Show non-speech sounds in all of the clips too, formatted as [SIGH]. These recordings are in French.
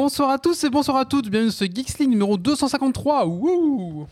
Bonsoir à tous et bonsoir à toutes, bienvenue sur ce Geeks League numéro 253. Wouh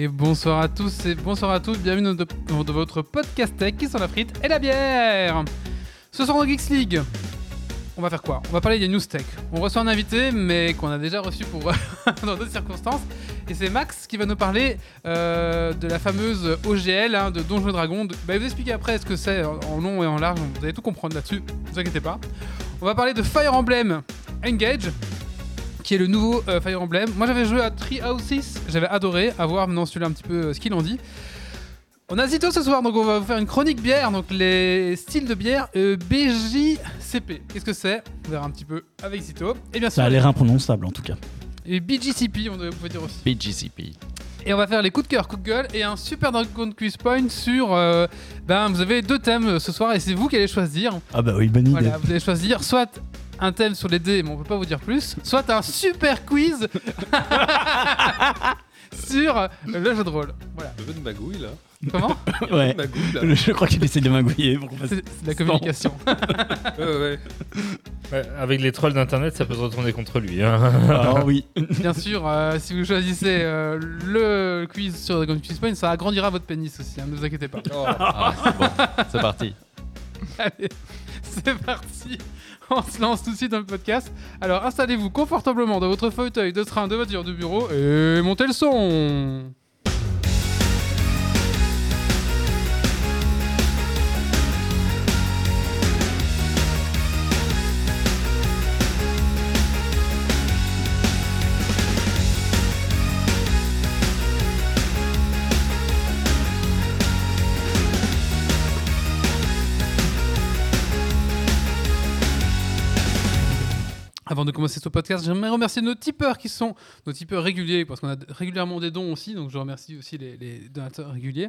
Et bonsoir à tous et bonsoir à toutes, bienvenue dans, votre podcast tech qui sont la frite et la bière. Ce soir dans Geeks League, on va faire quoi? On va parler des news tech. On reçoit un invité, mais qu'on a déjà reçu pour [LAUGHS] dans d'autres circonstances. Et c'est Max qui va nous parler euh, de la fameuse OGL hein, de Donjons et Dragons. De- bah, vous expliquer après ce que c'est en long et en large. Vous allez tout comprendre là-dessus. Ne vous inquiétez pas. On va parler de Fire Emblem Engage qui est le nouveau euh, Fire Emblem. Moi j'avais joué à Three Houses, j'avais adoré, à voir maintenant celui-là un petit peu euh, ce qu'il en dit. On a Zito ce soir, donc on va vous faire une chronique bière, donc les styles de bière euh, BJCP. Qu'est-ce que c'est? On verra un petit peu avec Zito. Et bien sûr, Ça a l'air imprononçable en tout cas. et BGCP, on devrait vous dire aussi. BGCP. Et on va faire les coups de cœur, coups de gueule et un super Dragon Quiz Point sur. euh, ben, vous avez deux thèmes euh, ce soir et c'est vous qui allez choisir. Ah bah oui, bonne idée. Voilà, vous allez choisir soit un thème sur les dés, mais on peut pas vous dire plus, soit un super quiz [LAUGHS] sur le jeu de rôle. Voilà. Le de magouille là. Comment [LAUGHS] Ouais. Magouille là. Je crois qu'il essaie de magouiller pour qu'on fasse- C'est c'est de la communication. [LAUGHS] Ouais, ouais. Ouais, avec les trolls d'internet, ça peut se retourner contre lui. hein. Ah oui. Bien sûr, euh, si vous choisissez euh, le quiz sur Dragon Quiz Point, ça agrandira votre pénis aussi, hein, ne vous inquiétez pas. Oh, Ah, c'est bon, c'est parti. Allez, c'est parti. [LAUGHS] On se lance tout de suite dans le podcast. Alors installez-vous confortablement dans votre fauteuil de train, de voiture, de bureau et montez le son. Avant de commencer ce podcast, j'aimerais remercier nos tipeurs qui sont nos tipeurs réguliers, parce qu'on a régulièrement des dons aussi, donc je remercie aussi les, donateurs réguliers.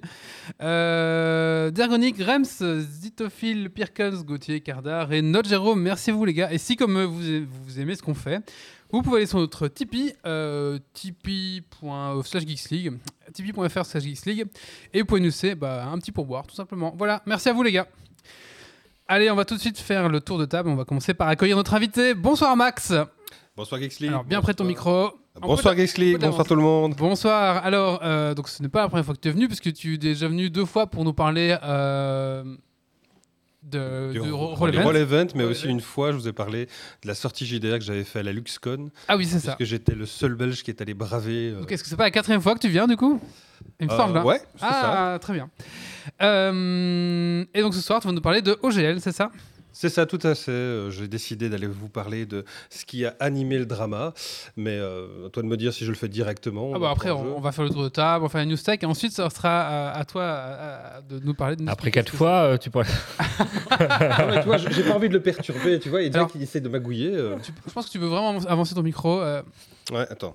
Euh, Dergonic, Rems, Zitophile, Pirkens, Gauthier, Cardar et notre Jérôme, merci à vous les gars. Et si comme euh, vous, vous aimez ce qu'on fait, vous pouvez aller sur notre Tipeee, euh, tipeee.fr slash geeksleague, et vous pouvez nous laisser bah, un petit pourboire, tout simplement. Voilà, merci à vous les gars. Allez, on va tout de suite faire le tour de table. On va commencer par accueillir notre invité. Bonsoir Max. Bonsoir League. Alors bien près de ton micro. Bonsoir d'avance. bonsoir tout le monde. Bonsoir. Alors, euh, donc ce n'est pas la première fois que tu es venu, puisque tu es déjà venu deux fois pour nous parler euh, de, Du de Roll Event. Event, mais aussi une fois, je vous ai parlé de la sortie JDR que j'avais fait à la LuxCon, Ah oui, c'est ça. parce que j'étais le seul Belge qui est allé braver. euh, Donc est-ce que c'est pas la quatrième fois que tu viens du coup? Il me euh, semble. hein. Ouais, c'est ça. Ah, très bien. Euh, et donc ce soir, tu vas nous parler de OGL, c'est ça? C'est ça, tout à fait. Euh, J'ai décidé d'aller vous parler de ce qui a animé le drama, mais euh, à toi de me dire si je le fais directement. Ah bah après, on, on va faire le tour de table, on va faire une news tech, et ensuite ça sera à, à toi à- à- de nous parler de news Après quatre fois, euh, tu pourrais. Ah, [LAUGHS] mais tu vois, j'ai pas envie de le perturber, tu vois, et Alors- qu'il essaie de magouiller. euh, Tu- je pense que tu veux vraiment avancer ton micro. euh, Ouais, attends.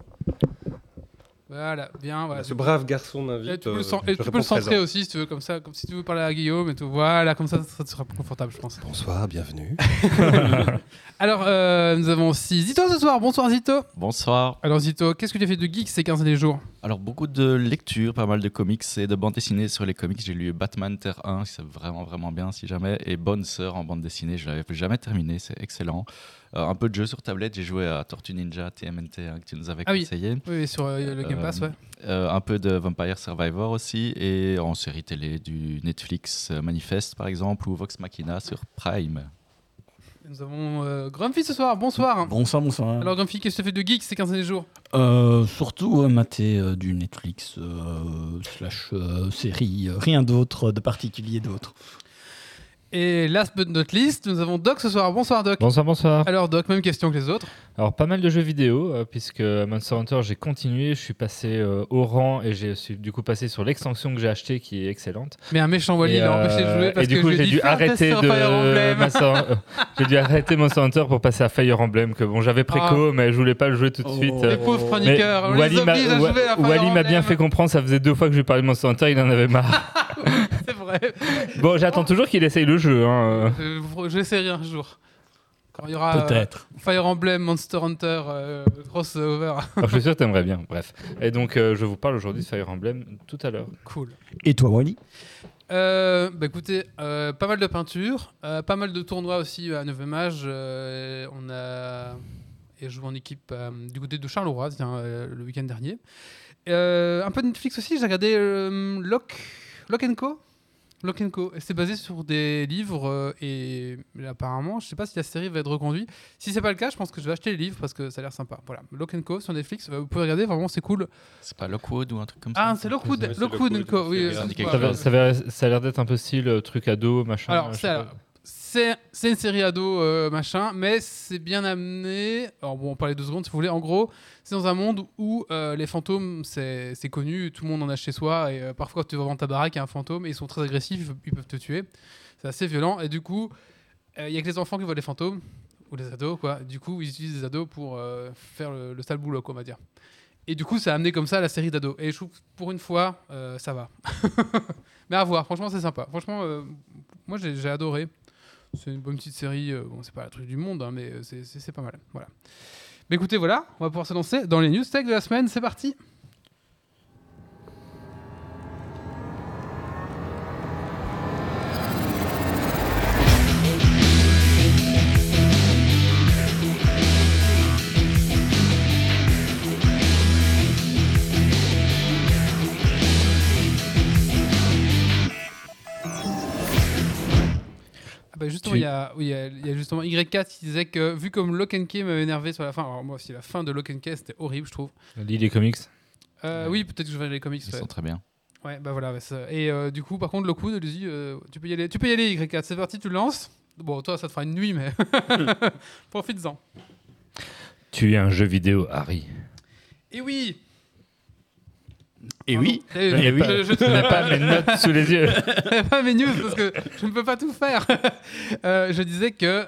Voilà, bien. Voilà. Ce brave garçon Et m'invite. tu peux, le, euh, cen- tu peux le centrer présent. aussi si tu veux, comme ça, comme si tu veux parler à Guillaume et tout. Voilà, comme ça, ça sera plus confortable, je pense. Bonsoir, bienvenue. [LAUGHS] Alors, euh, nous avons aussi Zito ce soir. Bonsoir Zito. Bonsoir. Alors Zito, qu'est-ce que tu as fait de geek ces 15 derniers jours? Alors, beaucoup de lectures, pas mal de comics et de bandes dessinées sur les comics. J'ai lu Batman Terre 1, c'est vraiment, vraiment bien si jamais. Et Bonne Sœur en bande dessinée, je l'avais jamais terminé, c'est excellent. Euh, un peu de jeu sur tablette, j'ai joué à Tortue Ninja TMNT hein, que tu nous avais Ah conseillé. Oui, oui, sur euh, le Game Pass, Euh, ouais. Un peu de Vampire Survivor aussi. Et en série télé, du Netflix Manifest par exemple, ou Vox Machina sur Prime. Nous avons euh, Grumpy ce soir. Bonsoir. Bonsoir, bonsoir. Alors Grumpy, qu'est-ce que tu fait de geek ces 15 derniers jours? Euh, surtout euh, mater euh, du Netflix euh, slash série, rien d'autre de particulier d'autre. Et last but not least, nous avons Doc ce soir. Bonsoir Doc. Bonsoir, bonsoir. Alors Doc, même question que les autres. Alors, pas mal de jeux vidéo, euh, puisque Monster Hunter, j'ai continué, je suis passé euh, au rang et j'ai suis du coup passé sur l'extension que j'ai achetée qui est excellente. Mais un méchant Wally et, l'a empêché de euh, jouer parce et du que coup, j'ai dû arrêter de [LAUGHS] euh, j'ai dû arrêter Monster Hunter pour passer à Fire Emblem, que bon, j'avais préco, mais je voulais pas le jouer tout de Oh. suite. Les euh, pauvres Mais chroniqueurs, on Wally les m'a bien fait comprendre, ça faisait deux fois que je lui parlais de Monster Hunter, il en avait marre. [LAUGHS] C'est vrai. bon, j'attends toujours qu'il essaye le jeu. Hein. Euh, Je l'essaierai un jour. Quand il y aura euh, Peut-être. Fire Emblem, Monster Hunter, euh, crossover. [LAUGHS] Alors, je suis sûr que t'aimerais bien, bref. Et donc, euh, je vous parle aujourd'hui de Fire Emblem tout à l'heure. cool. Et toi, Wally? Euh, bah écoutez, euh, pas mal de peinture, euh, pas mal de tournois aussi à 9 âge. euh, on a et je joue en équipe euh, du côté de Charleroi tiens, euh, le week-end dernier. Euh, un peu de Netflix aussi, j'ai regardé euh, Lock, Lock Co. Lock Co. Et C'est basé sur des livres euh, et apparemment, je sais pas si la série va être reconduite. Si c'est pas le cas, je pense que je vais acheter les livres parce que ça a l'air sympa. Voilà, Lock Co sur Netflix, euh, vous pouvez regarder, vraiment c'est cool. C'est pas Lockwood ou un truc comme ça Ah, c'est Lockwood, Lockwood Lockwood, Co. Oui, Ça, va- ça va- ça a l'air d'être un peu style euh, truc ado, machin. Alors, je c'est une série ado euh, machin, mais c'est bien amené. Alors bon, on parlait deux secondes si vous voulez. En gros, c'est dans un monde où euh, les fantômes, c'est connu, tout le monde en a chez soi, et euh, parfois tu vas dans ta baraque, a un fantôme, et ils sont très agressifs, ils peuvent te tuer. C'est assez violent, et du coup, euh, il y a que les enfants qui voient les fantômes, ou les ados, quoi. Du coup, ils utilisent les ados pour faire le, le sale boulot, quoi, on va dire. Et du coup, ça a amené comme ça la série d'ados. Et je trouve pour une fois, ça va. [LAUGHS] mais à voir, franchement, c'est sympa. Franchement, moi, j'ai adoré. C'est une bonne petite série. euh, bon, c'est pas la truc du monde, hein, mais euh, c'est- pas mal. Voilà. Mais écoutez, voilà, on va pouvoir se lancer dans les news tech de la semaine. C'est parti. Ah bah justement, Tu- il y, a, oui, il y a- y a justement Y4 qui disait que vu comme Lock and Key m'avait énervé sur la fin, alors moi aussi la fin de Lock and Key c'était horrible je trouve. Lis les comics. Euh, Ouais. Oui, peut-être que je vais aller les comics. Ils ouais. sont très bien. Ouais, bah voilà. Et euh, du coup, par contre, Lockwood, allez-y, euh, tu peux y aller. Tu peux y aller, Y4. C'est parti, tu le lances. Bon, toi, ça te fera une nuit, mais [LAUGHS] profites-en. Tu es un jeu vidéo, Harry. Et oui. Et oui. Eh, Je n'ai je- pas, je- je je n'ai pas mes [LAUGHS] notes sous les yeux. pas mes news parce que je ne peux pas tout faire. [LAUGHS] Euh, je disais que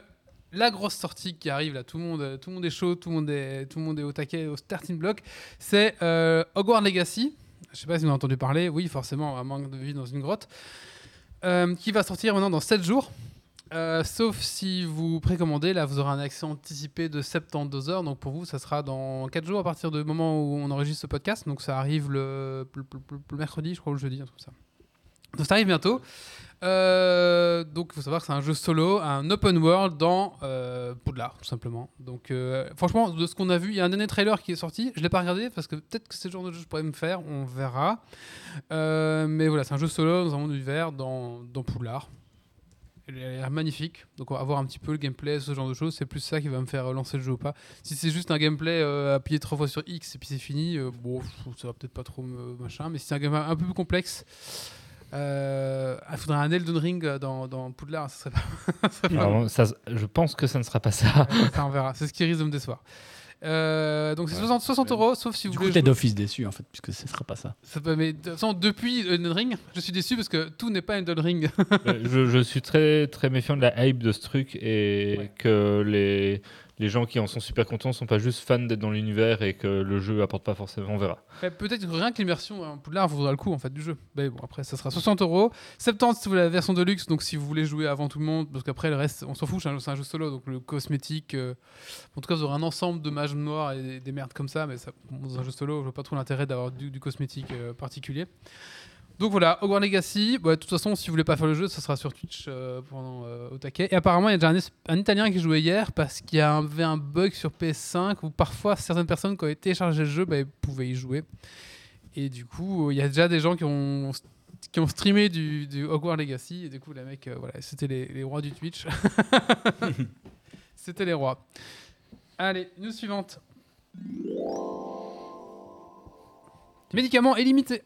la grosse sortie qui arrive là, tout le monde, tout le monde est chaud, tout le monde est, tout le monde est au taquet, au starting block, c'est euh, Hogwarts Legacy. Je sais pas si vous en avez entendu parler. Oui, forcément, à manque de vie dans une grotte, Euh, qui va sortir maintenant dans 7 jours. Euh, sauf si vous précommandez, là vous aurez un accès anticipé de 72 heures. Donc pour vous, ça sera dans 4 jours à partir du moment où on enregistre ce podcast. Donc ça arrive le, mercredi, je crois, ou le jeudi, un truc ça. Donc ça arrive bientôt. Euh, donc il faut savoir que c'est un jeu solo, un open world dans euh, Poudlard, tout simplement. Donc franchement, de ce qu'on a vu, il y a un dernier trailer qui est sorti. Je l'ai pas regardé parce que peut-être que c'est le genre de jeu je pourrais me faire, on verra. Mais voilà, c'est un jeu solo dans un monde d'hiver dans, dans Poudlard. Il a l'air magnifique. Donc on va voir un petit peu le gameplay, ce genre de choses. C'est plus ça qui va me faire lancer le jeu ou pas. Si c'est juste un gameplay euh, appuyer trois fois sur X et puis c'est fini, euh, bon, ça va peut-être pas trop me machin. Mais si c'est un gameplay un peu plus complexe, euh, il faudrait un Elden Ring dans, dans Poudlard. Ça serait pas, [LAUGHS] ça serait pas Alors, ça, je pense que ça ne sera pas ça. Ça, on verra. C'est ce qui risque de me décevoir. Euh, donc c'est 60, 60 euros, sauf si vous Du voulez. coup, t'es jouer- d'office déçu en fait, puisque ce sera pas ça. Ça peut- mais de toute façon, depuis Elden Ring, je suis déçu parce que tout n'est pas Elden Ring. Euh, je, je suis très, très méfiant de la hype de ce truc et Ouais. que les, les gens qui en sont super contents sont pas juste fans d'être dans l'univers et que le jeu apporte pas forcément. On verra. Peut-être rien que l'immersion en Poudlard vaudra le coup en fait du jeu. Mais bon, après, ça sera 60 euros. 70 si vous voulez la version de luxe, donc si vous voulez jouer avant tout le monde, parce qu'après le reste, on s'en fout, c'est un, jeu solo, donc le cosmétique. euh, en tout cas, vous aurez un ensemble de mages noirs et des, des merdes comme ça, mais ça, dans un jeu solo, je vois pas trop l'intérêt d'avoir du, du cosmétique euh, particulier. Donc voilà, Hogwarts Legacy. Bah, de toute façon, si vous voulez pas faire le jeu, ça sera sur Twitch euh, pendant euh, au taquet. Et apparemment, il y a déjà un, Italien qui jouait hier parce qu'il y avait un bug sur PS5 où parfois certaines personnes, quand ils téléchargeaient le jeu, bah, pouvaient y jouer. Et du coup, il y a déjà des gens qui ont, qui ont streamé du, du Hogwarts Legacy. Et du coup, les mecs, euh, voilà, c'était les, les rois du Twitch. [LAUGHS] c'était les rois. Allez, news suivante. Médicaments illimités.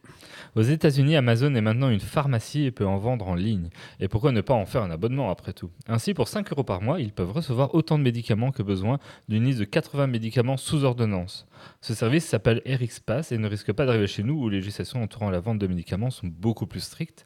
Aux États-Unis, Amazon est maintenant une pharmacie et peut en vendre en ligne. Et pourquoi ne pas en faire un abonnement après tout? Ainsi, pour 5 euros par mois, ils peuvent recevoir autant de médicaments que besoin d'une liste de 80 médicaments sous ordonnance. Ce service s'appelle RxPass et ne risque pas d'arriver chez nous où les législations entourant la vente de médicaments sont beaucoup plus strictes.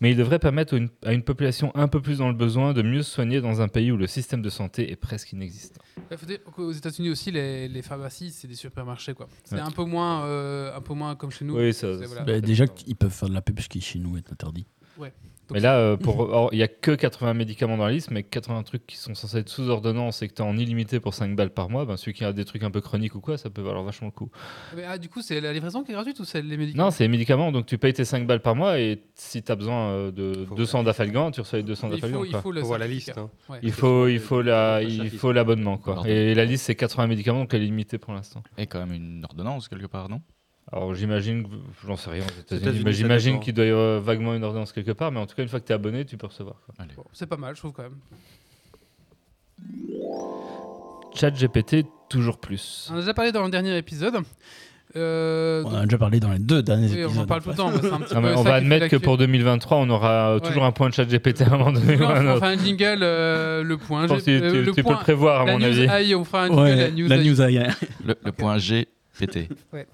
Mais il devrait permettre à une population un peu plus dans le besoin de mieux se soigner dans un pays où le système de santé est presque inexistant. Faut dire qu'aux États-Unis aussi, les, les pharmacies, c'est des supermarchés. quoi. C'est Ouais. un, peu moins, euh, un peu moins comme chez nous. Oui, ça- C'est- voilà. Bah, déjà qu'ils peuvent faire de la pub, ce qui chez nous est interdit. Donc, Mais là, euh, pour- [LAUGHS] il n'y a que 80 médicaments dans la liste, mais 80 trucs qui sont censés être sous ordonnance et que tu as en illimité pour 5 balles par mois, ben, celui qui a des trucs un peu chroniques ou quoi, ça peut valoir vachement le coup. mais, ah, du coup, c'est la livraison qui est gratuite ou c'est les médicaments? Non, c'est les médicaments, donc tu payes tes 5 balles par mois et si tu as besoin euh, de Faut 200 d'afalgan, tu reçois les 200 Mais il d'afalgan. faut, il faut la liste. hein. Ouais. Il faut, il faut, la, il faut l'abonnement. quoi. Et la liste, c'est 80 médicaments, donc elle est limitée pour l'instant. Et quand même une ordonnance quelque part, non? Alors j'imagine, j'en sais rien aux États-Unis, mais j'imagine qu'il doit y avoir vaguement une ordonnance quelque part, mais en tout cas, une fois que tu es abonné, tu peux recevoir. Bon, c'est pas mal, je trouve quand même. Chat GPT, toujours plus. On en a déjà parlé dans le dernier épisode. Euh, On donc- en a déjà parlé dans les deux derniers oui, épisodes. on en parle tout le temps. mais c'est un [LAUGHS] petit Non, mais peu on va admettre que pour 2023, on aura euh, toujours un point de chat GPT à un moment donné. on fera un jingle, euh, le point. Je pense G- que tu, le tu peux le prévoir, à la mon avis. AI, on fera un jingle, Ouais, la news la news AI. Le, le point GPT. [LAUGHS]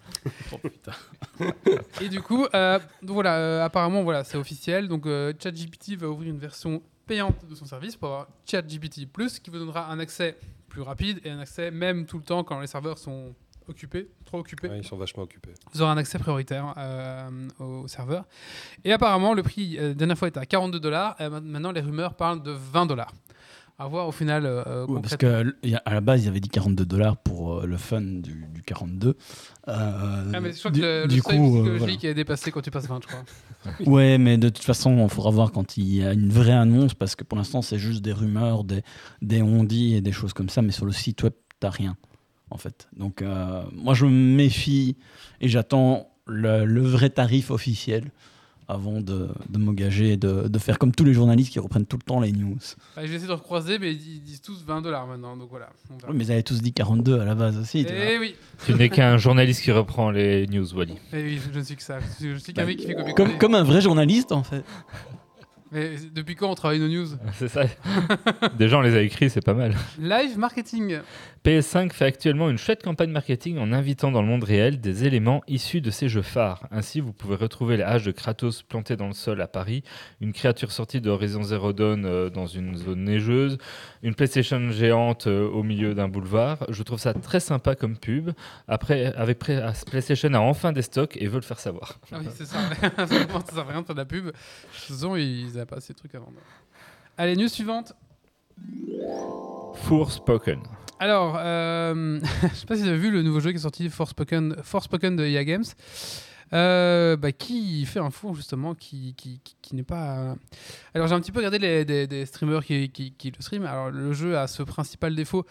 [LAUGHS] Et du coup, euh, donc voilà, euh, apparemment, voilà, c'est officiel. Donc, euh, ChatGPT va ouvrir une version payante de son service pour avoir ChatGPT Plus, qui vous donnera un accès plus rapide et un accès même tout le temps quand les serveurs sont occupés, trop occupés. Ouais, ils sont vachement occupés. Vous aurez un accès prioritaire euh, au serveur. Et apparemment, le prix, euh, la dernière fois, était à 42 dollars. Maintenant, les rumeurs parlent de 20 dollars. À voir au final. euh, Ouais, parce qu'à la base, ils avaient dit 42 dollars pour euh, le fun du, du 42. Euh, Ah, mais je crois du, que le, le du seuil coup, euh, psychologique est dépassé quand tu passes 20, je crois. [LAUGHS] Ouais, mais de toute façon, il faudra voir quand il y a une vraie annonce, parce que pour l'instant, c'est juste des rumeurs, des, des on-dit et des choses comme ça, mais sur le site web, t'as rien, en fait. Donc, euh, moi, je me méfie et j'attends le, le vrai tarif officiel avant de, de m'engager et de, de faire comme tous les journalistes qui reprennent tout le temps les news. Bah, je vais essayer de recroiser, mais ils disent tous 20 dollars maintenant. Donc voilà. on verra. Oui, mais ils avaient tous dit 42 à la base aussi. Eh oui, Tu n'es qu'un journaliste qui reprend les news, Wally. Eh oui, je ne suis que ça. Je suis- qu'un Bah, mec qui fait copier Comme, comme un vrai journaliste, en fait. Mais depuis quand on travaille nos news? [LAUGHS] C'est ça. Déjà, on les a écrits, c'est pas mal. Live marketing. PS5 fait actuellement une chouette campagne marketing en invitant dans le monde réel des éléments issus de ses jeux phares. Ainsi, vous pouvez retrouver la hache de Kratos plantée dans le sol à Paris, une créature sortie de Horizon Zero Dawn euh, dans une zone neigeuse, une PlayStation géante euh, au milieu d'un boulevard. Je trouve ça très sympa comme pub. Après, avec ah, PlayStation a enfin des stocks et veut le faire savoir. Ah oui, c'est ça. [LAUGHS] Ça sert à rien de faire de la pub. De toute façon, ils n'avaient pas de trucs à vendre. Allez, news suivante. Forspoken. Alors, euh, [LAUGHS] je sais pas si vous avez vu le nouveau jeu qui est sorti, Forspoken, Forspoken de EA Games, euh, bah, qui fait un four justement, qui, qui, qui- qui n'est pas. Alors, j'ai un petit peu regardé les, des, des streamers qui, le streament. Alors, le jeu a ce principal défaut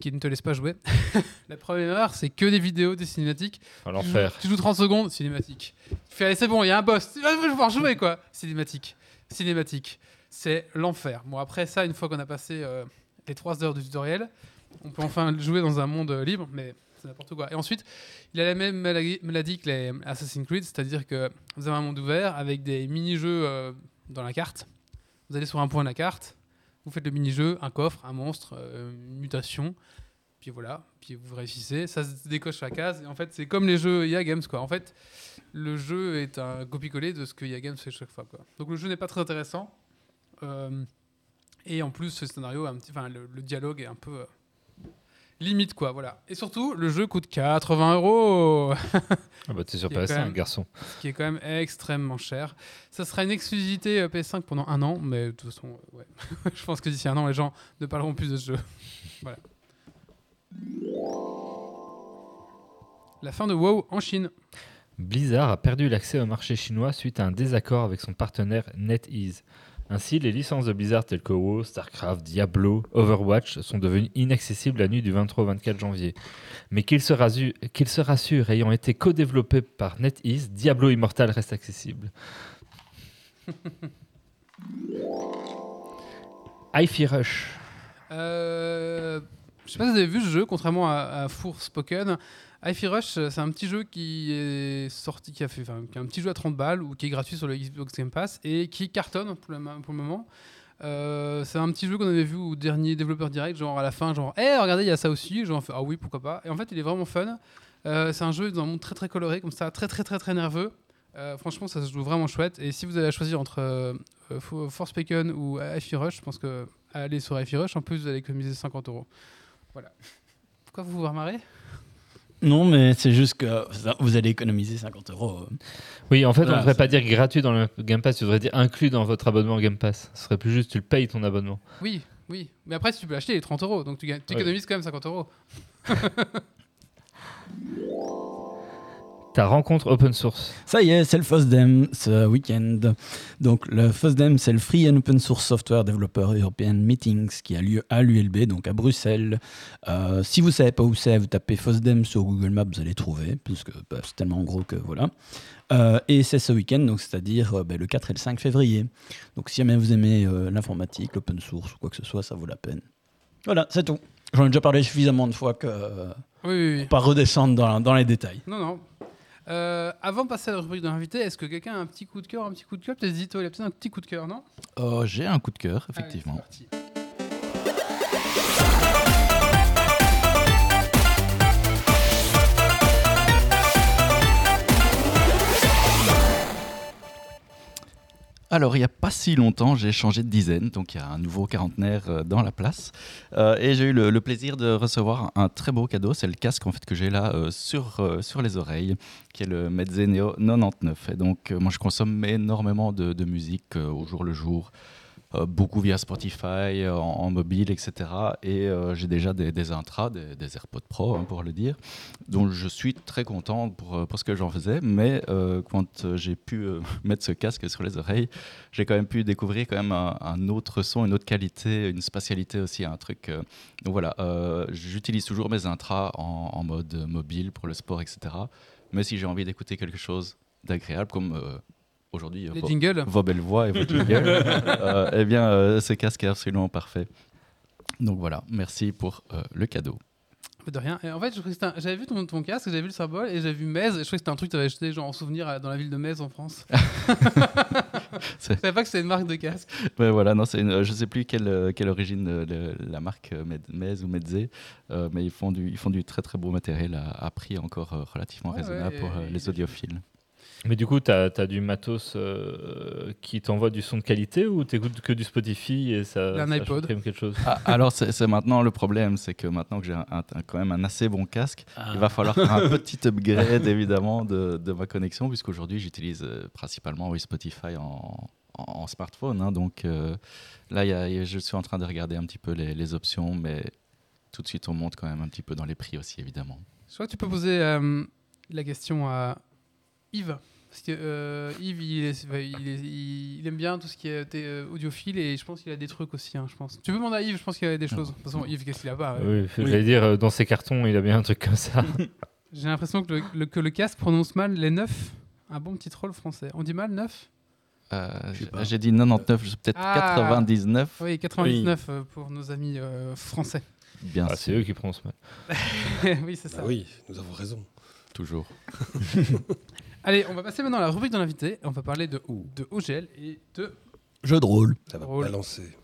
qui ne te laisse pas jouer. [LAUGHS] La première heure, c'est que des vidéos, des cinématiques. À l'enfer. Tu joues 30 secondes, cinématique. Tu fais, allez, c'est bon, il y a un boss. Tu vas pouvoir jouer, quoi. Cinématique. Cinématique. C'est l'enfer. Bon, après ça, une fois qu'on a passé euh, les 3 heures du tutoriel, on peut enfin jouer dans un monde euh, libre, mais c'est n'importe quoi. Et ensuite, il a la même maladie, que les Assassin's Creed, c'est-à-dire que vous avez un monde ouvert avec des mini-jeux euh, dans la carte. Vous allez sur un point de la carte, vous faites le mini-jeu, un coffre, un monstre, euh, une mutation, puis voilà, puis vous réussissez, ça se décoche la case, et en fait, c'est comme les jeux EA Games, quoi. En fait, le jeu est un copier-coller de ce que EA Games fait chaque fois. Donc le jeu n'est pas très intéressant, et en plus, ce scénario, enfin, le, dialogue est un peu limite, quoi, voilà. Et surtout, le jeu coûte 80 euros Ah bah, t'es sur Il y a quand PS5, même- garçon. ce qui est quand même extrêmement cher. Ça sera une exclusivité euh, PS5 pendant un an, mais de toute façon, euh, ouais. [LAUGHS] je pense que d'ici un an, les gens ne parleront plus de ce jeu. voilà. La fin de WoW en Chine. Blizzard a perdu l'accès au marché chinois suite à un désaccord avec son partenaire NetEase. Ainsi, les licences de Blizzard telles que WoW, StarCraft, Diablo, Overwatch sont devenues inaccessibles la nuit du 23 au 24 janvier. Mais qu'il se, rassure, se rassure, ayant été co-développé par NetEase, Diablo Immortal reste accessible. [LAUGHS] Hi-Fi Rush. Euh, je sais pas si vous avez vu ce jeu, contrairement à, à Forspoken. Hi-Fi Rush, euh, c'est un petit jeu qui est sorti, qui a fait, enfin, qui est un petit jeu à 30 balles ou qui est gratuit sur le Xbox Game Pass et qui cartonne pour pour le moment. Euh, c'est un petit jeu qu'on avait vu au dernier développeur direct, genre à la fin, genre, hé, regardez, il y a ça aussi. Genre, ah oui, pourquoi pas. Et en fait, il est vraiment fun. Euh, c'est un jeu dans un monde très très coloré, comme ça, très très très très nerveux. Franchement, ça se joue vraiment chouette. Et si vous à choisir entre euh, euh, Fo- Forspoken ou Hi-Fi Rush, je pense que aller sur Hi-Fi Rush, en plus, vous allez économiser 50 euros. Voilà. Pourquoi vous vous remarrez? Non, mais c'est juste que ça- vous allez économiser 50 euros. Oui, en fait, on ne devrait pas dire gratuit dans le Game Pass, tu devrais dire inclus dans votre abonnement Game Pass. Ce serait plus juste, tu le payes ton abonnement. Oui, oui. Mais après, si tu peux l'acheter, il est 30 euros. Donc tu, gagnes- tu Ouais. économises quand même 50 euros. [LAUGHS] Ta rencontre open source. Ça y est, c'est le FOSDEM ce week-end. Donc le FOSDEM, c'est le Free and Open Source Software Developer European Meetings qui a lieu à l'ULB, donc à Bruxelles. Euh, si vous savez pas où c'est, vous tapez FOSDEM sur Google Maps, vous allez trouver, puisque bah, c'est tellement gros que voilà. Euh, et c'est ce week-end, donc c'est-à-dire euh, bah, le 4 et le 5 février. Donc si jamais vous aimez euh, l'informatique, l'open source ou quoi que ce soit, ça vaut la peine. Voilà, c'est tout. J'en ai déjà parlé suffisamment de fois que euh, Oui, oui, oui. pas redescendre dans, dans les détails. Non, non. Euh, avant de passer à la rubrique de l'invité, est-ce que quelqu'un a un petit coup de cœur, un petit coup de cœur Peut-être Zito, il a peut-être un petit coup de cœur, non Euh, J'ai un coup de cœur, effectivement. Allez, Alors, il n'y a pas si longtemps, j'ai changé de dizaine, donc il y a un nouveau quarantenaire euh, dans la place. Euh, et j'ai eu le, plaisir de recevoir un très beau cadeau. C'est le casque en fait, que j'ai là euh, sur, sur les oreilles, qui est le Meze Neo 99. Et donc, moi, je consomme énormément de, musique au jour le jour. Euh, beaucoup via Spotify, euh, en, mobile, etc. Et euh, j'ai déjà des, des intras, des, AirPods Pro, hein, pour le dire. Donc je suis très content pour, pour ce que j'en faisais. Mais quand j'ai pu [LAUGHS] mettre ce casque sur les oreilles, j'ai quand même pu découvrir quand même un, autre son, une autre qualité, une spatialité aussi, un truc. donc voilà, j'utilise toujours mes intras en, mode mobile pour le sport, etc. Mais si j'ai envie d'écouter quelque chose d'agréable, comme aujourd'hui Les vos, jingles vos belles voix et vos [LAUGHS] jingles, euh, eh bien, euh, ce casque est absolument parfait. Donc voilà, merci pour euh, le cadeau. De rien. Et en fait, j'avais vu ton, ton casque, j'avais vu le symbole et j'avais vu Metz. Et je croyais que c'était un truc que tu avais acheté genre en souvenir à- dans la ville de Metz en France. [LAUGHS] je savais pas que c'était une marque de casque. Ouais, voilà, non, c'est une- je sais plus quelle, quelle origine le- la marque Mez ou Medze, euh, mais ils font, du, ils font du très très beau matériel à, à prix encore euh, relativement Ouais, raisonnable ouais, pour euh, les audiophiles. Mais du coup, tu as, du matos euh, qui t'envoie du son de qualité ou t'écoutes que du Spotify et ça, Un ça iPod. supprime quelque chose Ah, alors, c'est maintenant le problème, c'est que maintenant que j'ai quand même un assez bon casque, Ah. il va falloir faire un petit upgrade évidemment de, de ma connexion, puisqu'aujourd'hui j'utilise euh, principalement oui, Spotify en, en- en smartphone. hein. donc euh, là, il y a- il y a- je suis en train de regarder un petit peu les, les options, mais tout de suite on monte quand même un petit peu dans les prix aussi évidemment. Que tu peux poser euh, la question à Yves. Parce que euh, Yves, il, est- il est- il aime bien tout ce qui est euh, audiophile et je pense qu'il a des trucs aussi. hein, je pense. Tu peux demander à Yves, je pense qu'il a des choses. De toute façon, Yves, qu'est-ce qu'il a pas ouais. Oui, j'allais dire, euh, dans ses cartons, il a bien un truc comme ça. [LAUGHS] J'ai l'impression que le, le- que le casque prononce mal les 9. Un bon petit troll français. On dit mal 9 Euh, Je sais j'ai- dit 99, peut-être Ah. 99, Oui, 99 euh, pour nos amis euh, français. bien Ah, c'est eux qui prononcent mal. [LAUGHS] oui, c'est ça. Ah oui, nous avons raison. Toujours. [LAUGHS] Allez, on va passer maintenant à la rubrique de l'invité. On va parler de, de OGL et de. Jeu de rôle. Ça va Drôle. balancer.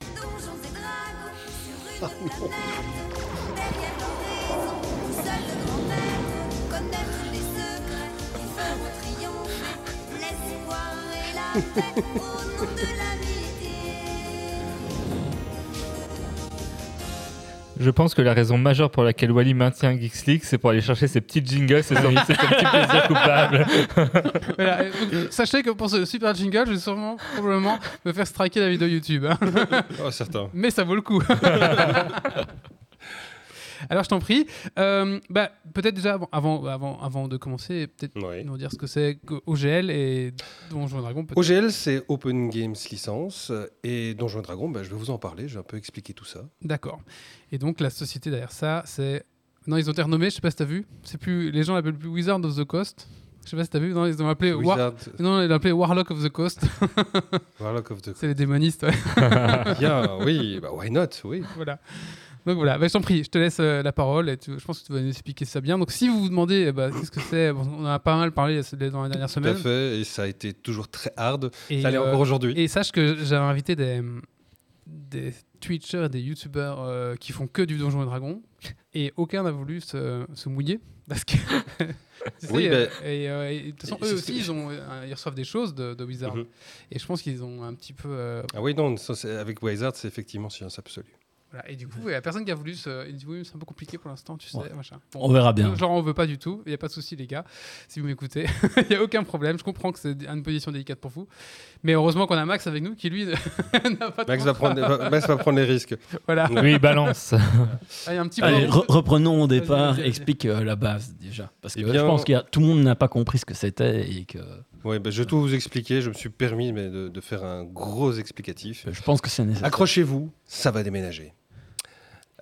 Donjons et dragons sur Je pense que la raison majeure pour laquelle Wally maintient Geeks League, c'est pour aller chercher ses petits jingles et ses ses petits plaisirs coupables. [LAUGHS] Voilà, donc, sachez que pour ce super jingle, je vais sûrement, probablement, me faire striker la vidéo YouTube. hein. Oh, certain. [LAUGHS] Mais ça vaut le coup. [LAUGHS] Alors, je t'en prie. Euh, bah, peut-être déjà, avant, avant, avant, de commencer, peut-être Oui. nous dire ce que c'est OGL et Donjons peut-être. OGL, c'est Open Games Licence. Et Donjons et Dragons, bah, je vais vous en parler. Je vais un peu expliquer tout ça. D'accord. Et donc, la société derrière ça, c'est. Non, ils ont été renommés, je sais pas si t'as vu. C'est plus... Les gens l'appellent plus Wizard of the Coast. Je sais pas si t'as vu. Non, ils ont appelé. War- Wizard, Non, ils l'ont appelé Warlock of the Coast. Warlock of the [LAUGHS] c'est les démonistes, ouais. [LAUGHS] Bien, oui, bah, why not, oui. voilà. Donc voilà, bah, je t'en prie, je te laisse euh, la parole et tu- je pense que tu vas nous expliquer ça bien. Donc si vous vous demandez eh bah, qu'est-ce que c'est, bon, on en a pas mal parlé dans la dernière Tout semaine. à fait, et ça a été toujours très hard. Et, ça l'est euh, encore aujourd'hui. Et sache que j'avais invité des, des Twitchers et des YouTubers euh, qui font que du Donjon et Dragon et aucun n'a voulu se, se mouiller parce que. [LAUGHS] tu sais, Oui, euh, ben, et, euh, et de toute façon, eux aussi, ils, ont, euh, ils reçoivent des choses de, de Wizard. Mhm. Et je pense qu'ils ont un petit peu. Ah oui, non, ça, avec Wizard, c'est effectivement science absolue. Voilà. Et du coup, il n'y a personne qui a voulu se. Il dit oui, c'est un peu compliqué pour l'instant, tu sais. Ouais. Machin. Bon, On verra bien. Genre, on veut pas du tout. Il n'y a pas de souci, les gars. Si vous m'écoutez, [LAUGHS] il n'y a aucun problème. Je comprends que c'est une position délicate pour vous. Mais heureusement qu'on a Max avec nous qui, lui, [LAUGHS] n'a pas de Max va, prendre, va- Max va prendre les risques. Voilà. Oui, balance. [LAUGHS] Y un petit Allez, re- reprenons au départ, explique euh, la base déjà. Parce que Eh bien- je pense que tout le monde n'a pas compris ce que c'était et que Ouais, ben, je vais tout vous expliquer. Je me suis permis mais, de, de faire un gros explicatif. je pense que c'est nécessaire. Accrochez-vous, ça va déménager.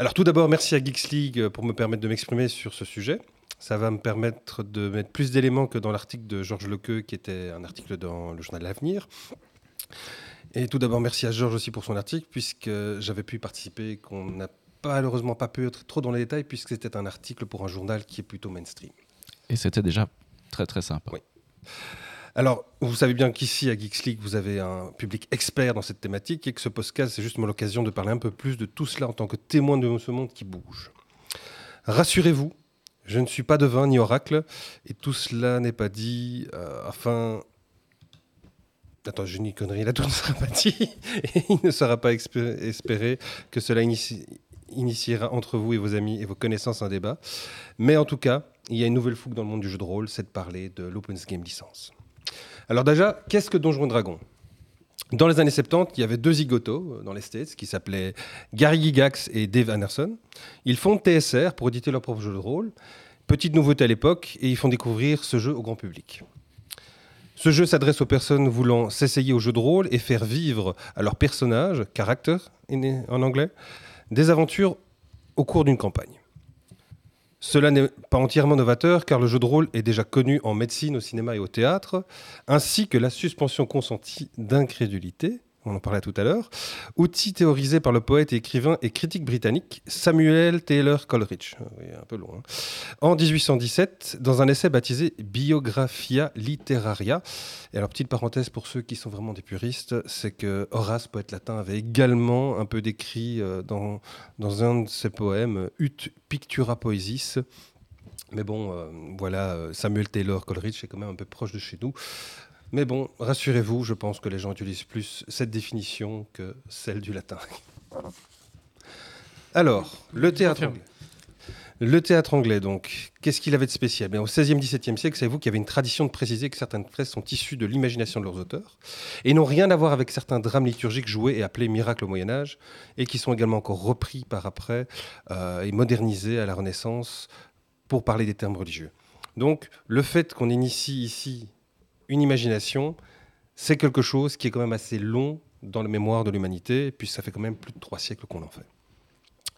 Alors tout d'abord, merci à Geeks League pour me permettre de m'exprimer sur ce sujet. Ça va me permettre de mettre plus d'éléments que dans l'article de Georges Lequeux, qui était un article dans le journal L'Avenir. Et tout d'abord, merci à Georges aussi pour son article, puisque j'avais pu y participer, qu'on n'a malheureusement pas pu être trop dans les détails, puisque c'était un article pour un journal qui est plutôt mainstream. Et c'était déjà très très sympa. Oui. Alors, vous savez bien qu'ici, à Geeks vous avez un public expert dans cette thématique et que ce podcast, c'est justement l'occasion de parler un peu plus de tout cela en tant que témoin de ce monde qui bouge. Rassurez-vous, je ne suis pas devin ni oracle et tout cela n'est pas dit euh, afin... Attends, je n'y connerie, là tout ne sera pas dit [LAUGHS] et il ne sera pas espéré que cela initie- initiera entre vous et vos amis et vos connaissances un débat. Mais en tout cas, il y a une nouvelle fougue dans le monde du jeu de rôle, c'est de parler de l'Open Game License. Alors déjà, qu'est-ce que Donjons et Dragons? Dans les années 70, il y avait deux zigotos euh, dans les States qui s'appelaient Gary Gygax et Dave Anderson. Ils font TSR pour éditer leur propre jeu de rôle. Petite nouveauté à l'époque, et ils font découvrir ce jeu au grand public. Ce jeu s'adresse aux personnes voulant s'essayer au jeu de rôle et faire vivre à leur personnage, character en anglais, des aventures au cours d'une campagne. Cela n'est pas entièrement novateur car le jeu de rôle est déjà connu en médecine, au cinéma et au théâtre, ainsi que la suspension consentie d'incrédulité, on en parlait tout à l'heure, outil théorisé par le poète et écrivain et critique britannique Samuel Taylor Coleridge, Ah oui, un peu long, hein. en 1817 dans un essai baptisé Biographia Literaria. Et alors petite parenthèse pour ceux qui sont vraiment des puristes, c'est que Horace, poète latin, avait également un peu décrit euh, dans, dans un de ses poèmes Ut Pictura Poesis. Mais bon, euh, voilà, euh, Samuel Taylor Coleridge est quand même un peu proche de chez nous. Mais bon, rassurez-vous, je pense que les gens utilisent plus cette définition que celle du latin. Alors, le théâtre anglais. Le théâtre anglais, donc, qu'est-ce qu'il avait de spécial? Bien, Au XVIe, XVIIe siècle, savez-vous qu'il y avait une tradition de préciser que certaines pièces sont issues de l'imagination de leurs auteurs et n'ont rien à voir avec certains drames liturgiques joués et appelés miracles au Moyen Âge et qui sont également encore repris par après euh, et modernisés à la Renaissance pour parler des termes religieux. Donc, le fait qu'on initie ici une imagination, c'est quelque chose qui est quand même assez long dans la mémoire de l'humanité, puis ça fait quand même plus de trois siècles qu'on en fait.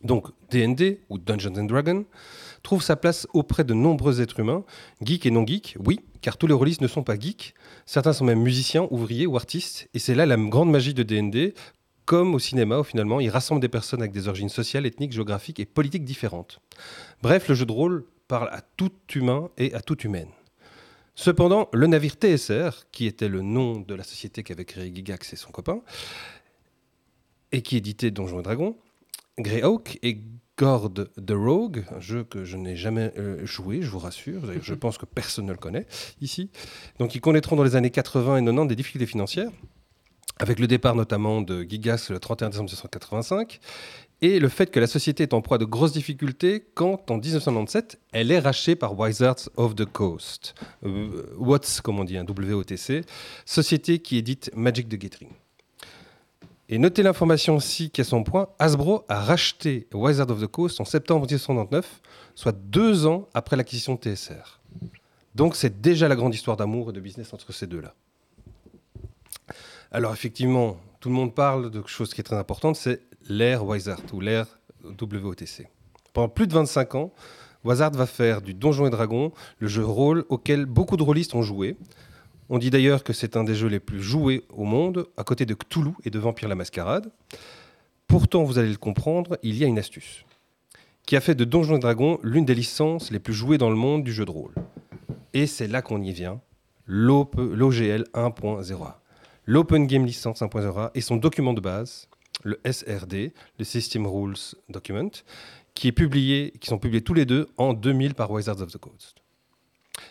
Donc, D&D, ou Dungeons and Dragons, trouve sa place auprès de nombreux êtres humains, geeks et non geeks, oui, car tous les rôlistes ne sont pas geeks, certains sont même musiciens, ouvriers ou artistes, et c'est là la grande magie de D&D, comme au cinéma, où finalement, il rassemble des personnes avec des origines sociales, ethniques, géographiques et politiques différentes. Bref, le jeu de rôle parle à tout humain et à toute humaine. Cependant, le navire TSR, qui était le nom de la société qu'avait créé Gigax et son copain, et qui éditait Donjons et Dragons, Greyhawk et Gord the Rogue, un jeu que je n'ai jamais euh, joué, je vous rassure. Je [LAUGHS] pense que personne ne le connaît ici. Donc, ils connaîtront dans les années 80 et 90 des difficultés financières, avec le départ notamment de Gigas le 31 décembre 1985, et le fait que la société est en proie de grosses difficultés quand, en 1997, elle est rachetée par Wizards of the Coast, euh, comme on dit, un WOTC, société qui édite Magic the Gathering. Et notez l'information aussi qu'à son point, Hasbro a racheté Wizards of the Coast en septembre 1999, soit deux ans après l'acquisition de TSR. Donc c'est déjà la grande histoire d'amour et de business entre ces deux-là. Alors effectivement, tout le monde parle de quelque chose qui est très importante, c'est l'ère Wizard ou l'ère WOTC. Pendant plus de 25 ans, Wizard va faire du Donjon et Dragon le jeu rôle auquel beaucoup de rôlistes ont joué. On dit d'ailleurs que c'est un des jeux les plus joués au monde, à côté de Cthulhu et de Vampire la Mascarade. Pourtant, vous allez le comprendre, il y a une astuce. qui a fait de Donjons et Dragons l'une des licences les plus jouées dans le monde du jeu de rôle. Et c'est là qu'on y vient, l'OGL 1.0. L'Open Game License 1.0 et son document de base, le SRD, le System Rules Document, qui, est publié, qui sont publiés tous les deux en 2000 par Wizards of the Coast.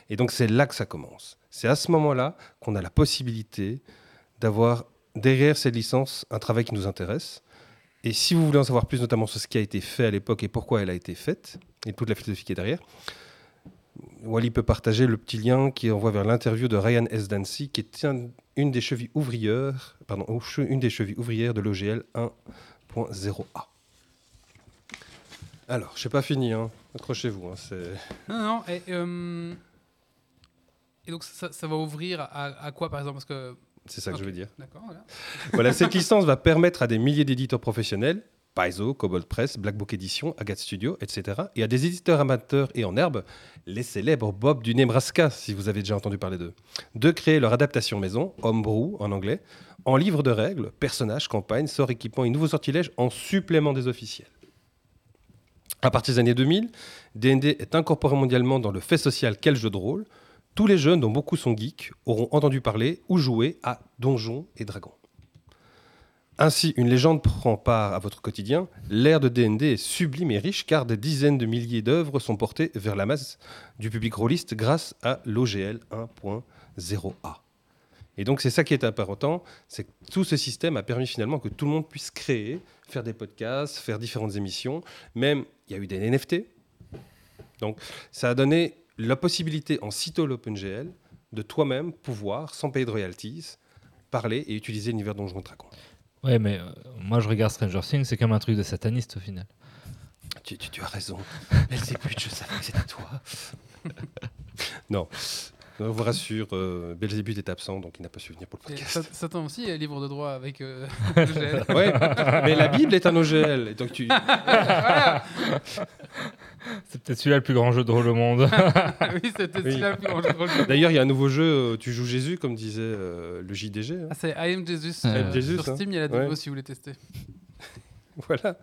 Et donc c'est là que ça commence. C'est à ce moment-là qu'on a la possibilité d'avoir derrière cette licence un travail qui nous intéresse. Et si vous voulez en savoir plus, notamment sur ce qui a été fait à l'époque et pourquoi elle a été faite, et toute la philosophie qui est derrière, Wally peut partager le petit lien qui envoie vers l'interview de Ryan S. Dancy, qui est une des chevilles ouvrières, pardon, une des chevilles ouvrières de l'OGL 1.0a. Alors, je n'ai pas fini, hein. accrochez-vous. hein, Non, non, et, euh, et donc ça, ça va ouvrir à, à quoi par exemple Parce que. C'est ça que je veux dire. D'accord, voilà. Voilà, cette licence va permettre à des milliers d'éditeurs professionnels, Paizo, Cobalt Press, Black Book Edition, Agathe Studio, etc., et à des éditeurs amateurs et en herbe, les célèbres Bob du Nebraska, si vous avez déjà entendu parler d'eux, de créer leur adaptation maison, Homebrew en anglais, en livre de règles, personnages, campagnes, sorts, équipements et nouveaux sortilèges en supplément des officiels. À partir des années 2000, D&D est incorporé mondialement dans le fait social Quel jeu de rôle. Tous les jeunes, dont beaucoup sont geeks, auront entendu parler ou joué à Donjons et Dragons. Ainsi, une légende prend part à votre quotidien. L'ère de D&D est sublime et riche car des dizaines de milliers d'œuvres sont portées vers la masse du public rôliste grâce à l'OGL 1.0a. Et donc c'est ça qui est important, c'est que tout ce système a permis finalement que tout le monde puisse créer, faire des podcasts, faire différentes émissions. Même, il y a eu des NFT. Donc ça a donné la possibilité en sitôt l'OpenGL de toi-même pouvoir, sans payer de royalties, parler et utiliser l'univers Donjons et Dragons. Ouais, mais euh, moi je regarde Stranger Things, c'est comme un truc de sataniste au final. Tu, as raison. Belzébuth, je savais que c'était toi. [LAUGHS] non. Je vous rassure, euh, Belzébuth est absent, donc il n'a pas su venir pour le Et podcast. Sat- Satan aussi est libre de droit avec euh, [LAUGHS] le GL. Ouais, mais la Bible est un OGL. et donc tu... [LAUGHS] C'est peut-être celui-là le plus grand jeu de rôle au monde. [LAUGHS] oui, c'était Oui. celui-là le plus grand jeu de rôle. D'ailleurs, il y a un nouveau jeu, euh, tu joues Jésus, comme disait euh, le JDG. hein. Ah, c'est I Am Jesus. I Am euh, Jesus, sur hein. Steam, il y a la démo Ouais. si vous voulez tester. Voilà.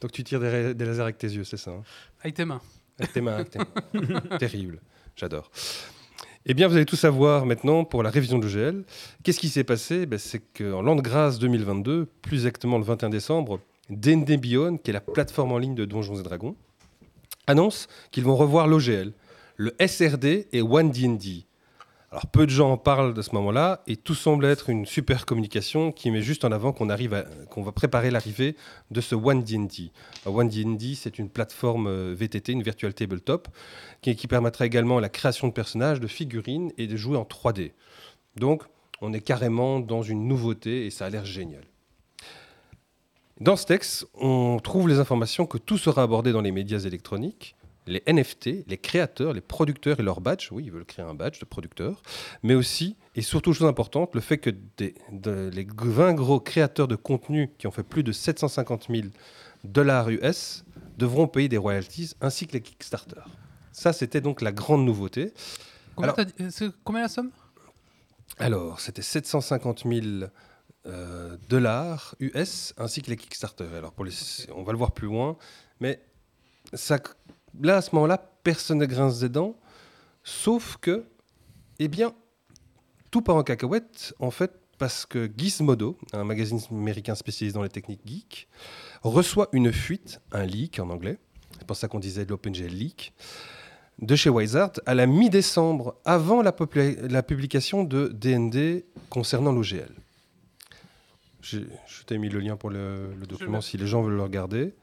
Donc tu tires des, lasers avec tes yeux, c'est ça hein Avec tes mains. Avec tes mains. avec tes mains. Terrible. J'adore. Eh bien, vous allez tout savoir maintenant pour la révision de l'OGL. Qu'est-ce qui s'est passé? Ben, C'est qu'en l'an de grâce 2022, plus exactement le 21 décembre, D&D Beyond, qui est la plateforme en ligne de Donjons et Dragons, annonce qu'ils vont revoir l'OGL, le SRD et One D&D. Alors peu de gens en parlent de ce moment-là et tout semble être une super communication qui met juste en avant qu'on va préparer l'arrivée de ce One D&D. One D&D, c'est une plateforme euh, VTT, une virtual tabletop, qui, qui permettra également la création de personnages, de figurines et de jouer en 3D. Donc, on est carrément dans une nouveauté et ça a l'air génial. Dans ce texte, on trouve les informations que tout sera abordé dans les médias électroniques, les NFT, les créateurs, les producteurs et leurs badges. Oui, ils veulent créer un badge de producteur. Mais aussi, et surtout, chose importante, le fait que des- de- les 20 gros créateurs de contenu qui ont fait plus de 750 000 dollars US devront payer des royalties ainsi que les Kickstarter. Ça, c'était donc la grande nouveauté. Combien, Alors- euh, combien la somme? Alors, c'était 750 000 euh, dollars US ainsi que les Kickstarter. Alors, pour les, on va le voir plus loin, mais ça, là, à ce moment-là, personne ne grince des dents, sauf que, eh bien, tout part en cacahuète, en fait, parce que Gizmodo, un magazine américain spécialisé dans les techniques geeks, reçoit une fuite, un leak en anglais, c'est pour ça qu'on disait de l'OpenGL leak, de chez Wizard à la mi-décembre, avant la, publication de DND concernant l'OGL. J'ai- Je t'ai mis le lien pour le, le document si les gens veulent le regarder.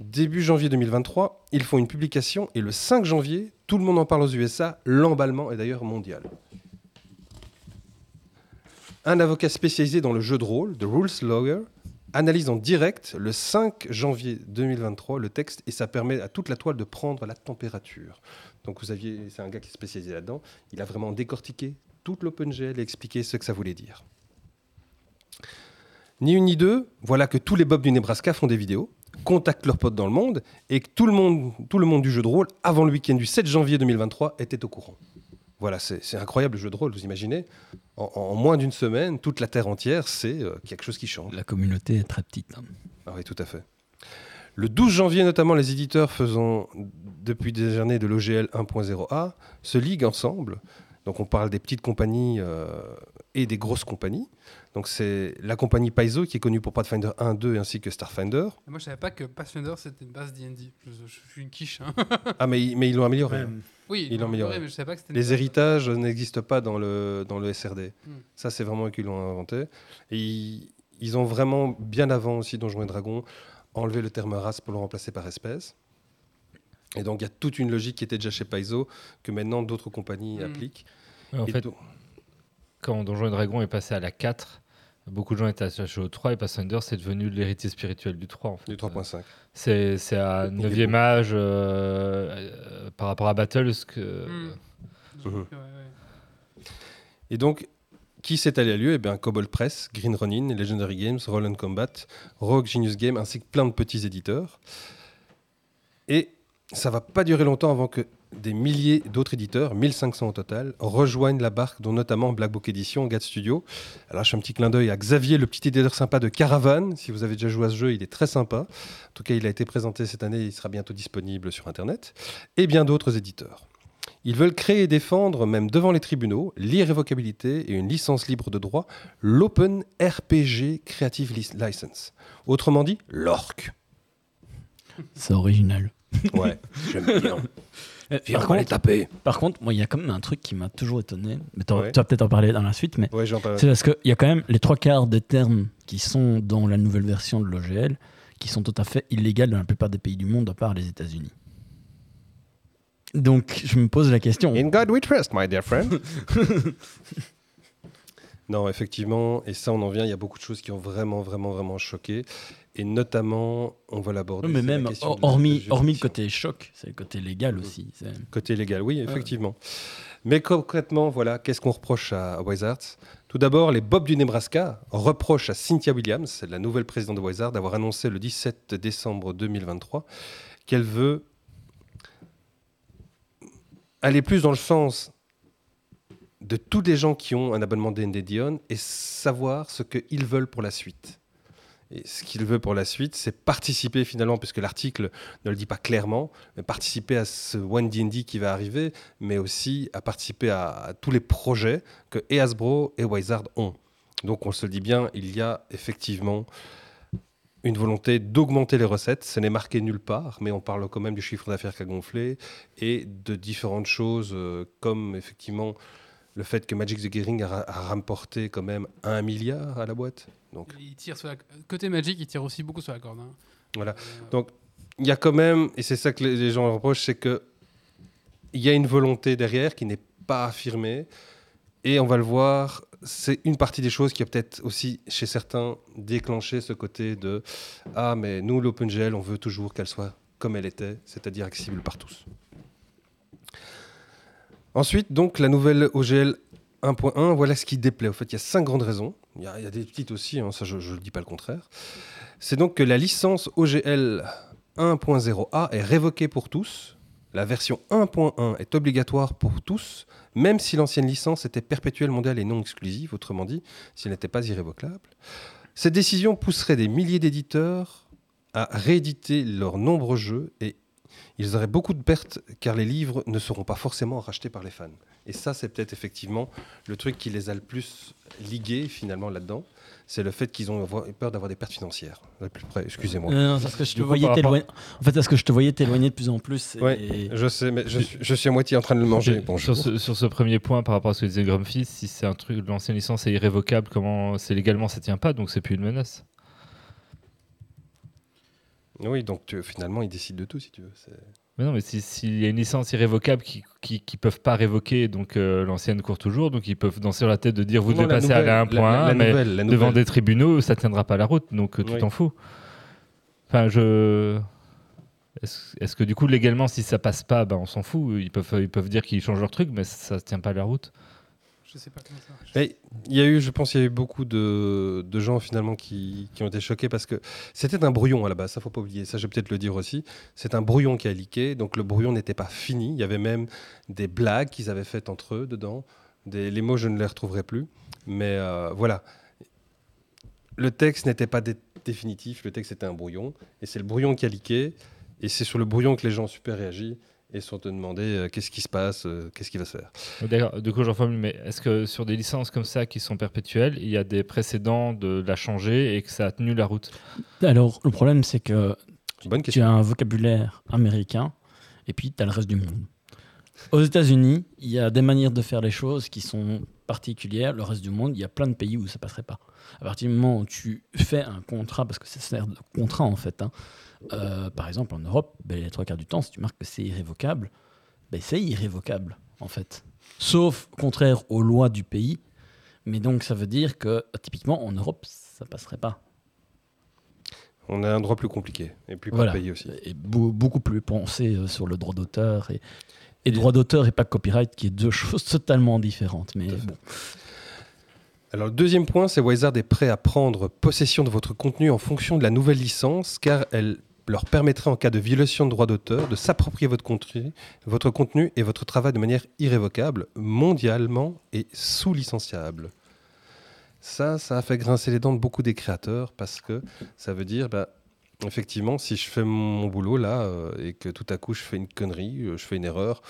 Début janvier 2023, ils font une publication et le 5 janvier, tout le monde en parle aux USA, l'emballement est d'ailleurs mondial. Un avocat spécialisé dans le jeu de rôle, The Rules Lawyer, analyse en direct le 5 janvier 2023 le texte et ça permet à toute la toile de prendre la température. Donc vous aviez, c'est un gars qui est spécialisé là-dedans, il a vraiment décortiqué toute l'OpenGL et expliqué ce que ça voulait dire. Ni une ni deux, voilà que tous les Bobs du Nebraska font des vidéos, contactent leurs potes dans le monde et que tout le monde, tout le monde du jeu de rôle, avant le week-end du 7 janvier 2023, était au courant. Voilà, c'est incroyable le jeu de rôle, vous imaginez? En, en moins d'une semaine, toute la Terre entière, c'est euh, quelque chose qui change. La communauté est très petite. hein. Ah oui, tout à fait. Le 12 janvier, notamment, les éditeurs faisant depuis des années de l'OGL 1.0A se liguent ensemble. Donc on parle des petites compagnies euh, et des grosses compagnies. Donc c'est la compagnie Paizo qui est connue pour Pathfinder 1, 2 ainsi que Starfinder. Moi, je savais pas que Pathfinder c'était une base D&D. Je, je suis une quiche. hein. [LAUGHS] Ah mais, ils- mais ils l'ont amélioré. Ouais. hein. Oui, Ils l'ont amélioré. mais je savais pas que Les base. héritages n'existent pas dans le, dans le SRD. Hmm. Ça, c'est vraiment eux qui l'ont inventé. Et ils, ils ont vraiment, bien avant aussi Donjons et Dragons, enlevé le terme race pour le remplacer par espèce. Et donc, il y a toute une logique qui était déjà chez Paizo que maintenant d'autres compagnies Hmm. appliquent. En Et fait, quand Donjons et Dragons est passé à la 4, beaucoup de gens étaient attachés au 3 et Pathfinder c'est devenu l'héritier spirituel du 3. En fait. du 3.5. C'est c'est à Il est 9e âge euh, euh, par rapport à Battle. Ce que, Hmm. Ouais. Et donc, qui s'est allé à lieu? Eh bien, Cobalt Press, Green Ronin, Legendary Games, Roll and Combat, Rogue Genius Game, ainsi que plein de petits éditeurs. Et ça va pas durer longtemps avant que des milliers d'autres éditeurs, 1500 au total, rejoignent la barque, dont notamment Black Book Edition, GAD Studio. Alors, je fais un petit clin d'œil à Xavier, le petit éditeur sympa de Caravan. Si vous avez déjà joué à ce jeu, il est très sympa. En tout cas, il a été présenté cette année, il sera bientôt disponible sur Internet. Et bien d'autres éditeurs. Ils veulent créer et défendre, même devant les tribunaux, l'irrévocabilité et une licence libre de droit, l'Open RPG Creative Lic- License. Autrement dit, l'ORC. C'est original. Ouais, j'aime bien. [LAUGHS] Euh, Viens, Par on va les contre, taper. par contre, moi, il y a quand même un truc qui m'a toujours étonné. Mais t'en- Ouais. tu vas peut-être en parler dans la suite, mais Ouais, c'est parce qu'il y a quand même les trois quarts des termes qui sont dans la nouvelle version de l'OGL qui sont tout à fait illégaux dans la plupart des pays du monde, à part les États-Unis. Donc, je me pose la question. In God we trust, my dear friend. [LAUGHS] non, effectivement, et ça on en vient, il y a beaucoup de choses qui ont vraiment, vraiment, vraiment choqué. Et notamment, on va l'aborder. Oui, mais la même, hormis, hormis le côté choc, c'est le côté légal aussi. c'est- Côté légal, oui, effectivement. Mais concrètement, voilà, qu'est-ce qu'on reproche à, Wizards Tout d'abord, les Bob du Nebraska reprochent à Cynthia Williams, la nouvelle présidente de Wizards, d'avoir annoncé le 17 décembre 2023 qu'elle veut aller plus dans le sens de tous les gens qui ont un abonnement D&D Dion et savoir ce qu'ils veulent pour la suite. Et ce qu'il veut pour la suite, c'est participer finalement, puisque l'article ne le dit pas clairement, mais participer à ce One D&D qui va arriver, mais aussi à participer à, tous les projets que et Hasbro et Wizard ont. Donc on se le dit bien, il y a effectivement une volonté d'augmenter les recettes. Ce n'est marqué nulle part, mais on parle quand même du chiffre d'affaires qui a gonflé et de différentes choses euh, comme effectivement le fait que Magic the Gathering a, rapporté quand même un milliard à la boîte. Donc Il tire sur la... Côté Magic, il tire aussi beaucoup sur la corde. hein. Voilà. Euh, Donc, il y a quand même, et c'est ça que les les gens reprochent, c'est que il y a une volonté derrière qui n'est pas affirmée. Et on va le voir, c'est une partie des choses qui a peut-être aussi, chez certains, déclenché ce côté de Ah, mais nous, l'OpenGL, on veut toujours qu'elle soit comme elle était, c'est-à-dire accessible par tous. Ensuite, donc, la nouvelle OGL 1.1, voilà ce qui déplaît. En fait, il y a cinq grandes raisons. Il y a, des petites aussi, hein, ça je ne dis pas le contraire. C'est donc que la licence OGL 1.0A est révoquée pour tous. La version 1.1 est obligatoire pour tous, même si l'ancienne licence était perpétuelle mondiale et non exclusive, autrement dit, si elle n'était pas irrévocable. Cette décision pousserait des milliers d'éditeurs à rééditer leurs nombreux jeux et ils auraient beaucoup de pertes car les livres ne seront pas forcément rachetés par les fans. Et ça, c'est peut-être effectivement le truc qui les a le plus ligués finalement là-dedans. C'est le fait qu'ils ont peur d'avoir des pertes financières. Plus près, excusez-moi. Non, non, parce que je te voyais t'éloigner. En fait, parce que je te voyais t'éloigner de plus en plus. et- Ouais, je sais, mais je, suis- je suis à moitié en train de le manger. Sur, ce, sur ce premier point, par rapport à ce que disait Grumpy, si c'est un truc, l'ancienne licence est irrévocable, comment c'est légalement ça tient pas, donc c'est plus une menace. Oui, donc tu- finalement, ils décident de tout si tu veux. Mais non, mais si- s'il y a une licence irrévocable qui, qui, qui peuvent pas révoquer, donc euh, l'ancienne court toujours, donc ils peuvent danser sur la tête de dire vous Non, devez passer à la nouvelle, 1.1, la- la mais nouvelle, devant des tribunaux, ça tiendra pas la route, donc euh, tu Oui. t'en fous. Enfin, je. Est-ce que du coup, légalement, si ça passe pas, ben, on s'en fout. Ils peuvent, ils peuvent dire qu'ils changent leur truc, mais ça ne tient pas la route. Je sais pas comment ça marche. Il y a eu, je pense, il y a eu beaucoup de, gens finalement qui, ont été choqués parce que c'était un brouillon à la base. Ça, faut pas oublier. Ça, je vais peut-être le dire aussi. C'est un brouillon qui a leaké. Donc le brouillon n'était pas fini. Il y avait même des blagues qu'ils avaient faites entre eux dedans. Les mots, je ne les retrouverai plus. Mais euh, voilà. Le texte n'était pas dé- définitif, le texte était un brouillon, et c'est le brouillon qui a leaké, et c'est sur le brouillon que les gens ont super réagi et sont demandé euh, qu'est-ce qui se passe, euh, qu'est-ce qui va se faire. D'accord, du coup, j'en formule, mais est-ce que sur des licences comme ça qui sont perpétuelles, il y a des précédents de la changer et que ça a tenu la route? Alors, le problème, c'est que Bonne tu as un vocabulaire américain et puis tu as le reste du monde. Aux États-Unis, il y a des manières de faire les choses qui sont particulières. Le reste du monde, il y a plein de pays où ça passerait pas. À partir du moment où tu fais un contrat, parce que ça sert de contrat en fait, hein, euh, par exemple en Europe, ben, les trois quarts du temps, si tu marques que c'est irrévocable, ben, c'est irrévocable en fait. Sauf contraire aux lois du pays. Mais donc ça veut dire que typiquement en Europe, ça passerait pas. On a un droit plus compliqué, et plus Voilà. pays aussi. et beau- beaucoup plus pensé euh, sur le droit d'auteur et, et droit d'auteur et pas copyright qui est deux [LAUGHS] choses totalement différentes mais bon Alors le deuxième point, c'est Wizard est prêt à prendre possession de votre contenu en fonction de la nouvelle licence, car elle leur permettrait en cas de violation de droit d'auteur de s'approprier votre contenu, et votre travail de manière irrévocable, mondialement et sous licenciable. Ça, ça a fait grincer les dents de beaucoup des créateurs parce que ça veut dire, bah, effectivement, si je fais mon boulot là euh, et que tout à coup je fais une connerie, euh, je fais une erreur,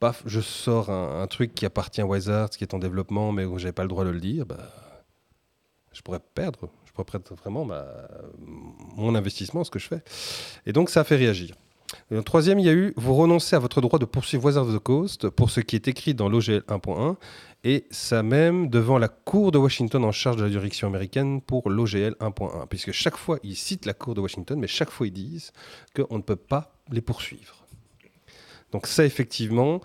paf, je sors un, un truc qui appartient à Wizards, qui est en développement, mais où j'avais pas le droit de le dire, bah, je pourrais perdre. Perdre vraiment ma- mon investissement, ce que je fais. Et donc, ça a fait réagir. Le troisième, il y a eu vous renoncez à votre droit de poursuivre Wizards of the Coast pour ce qui est écrit dans l'OGL 1.1 et ça même devant la Cour de Washington en charge de la juridiction américaine pour l'OGL 1.1. Puisque chaque fois, ils citent la Cour de Washington, mais chaque fois, ils disent qu'on ne peut pas les poursuivre. Donc ça, effectivement,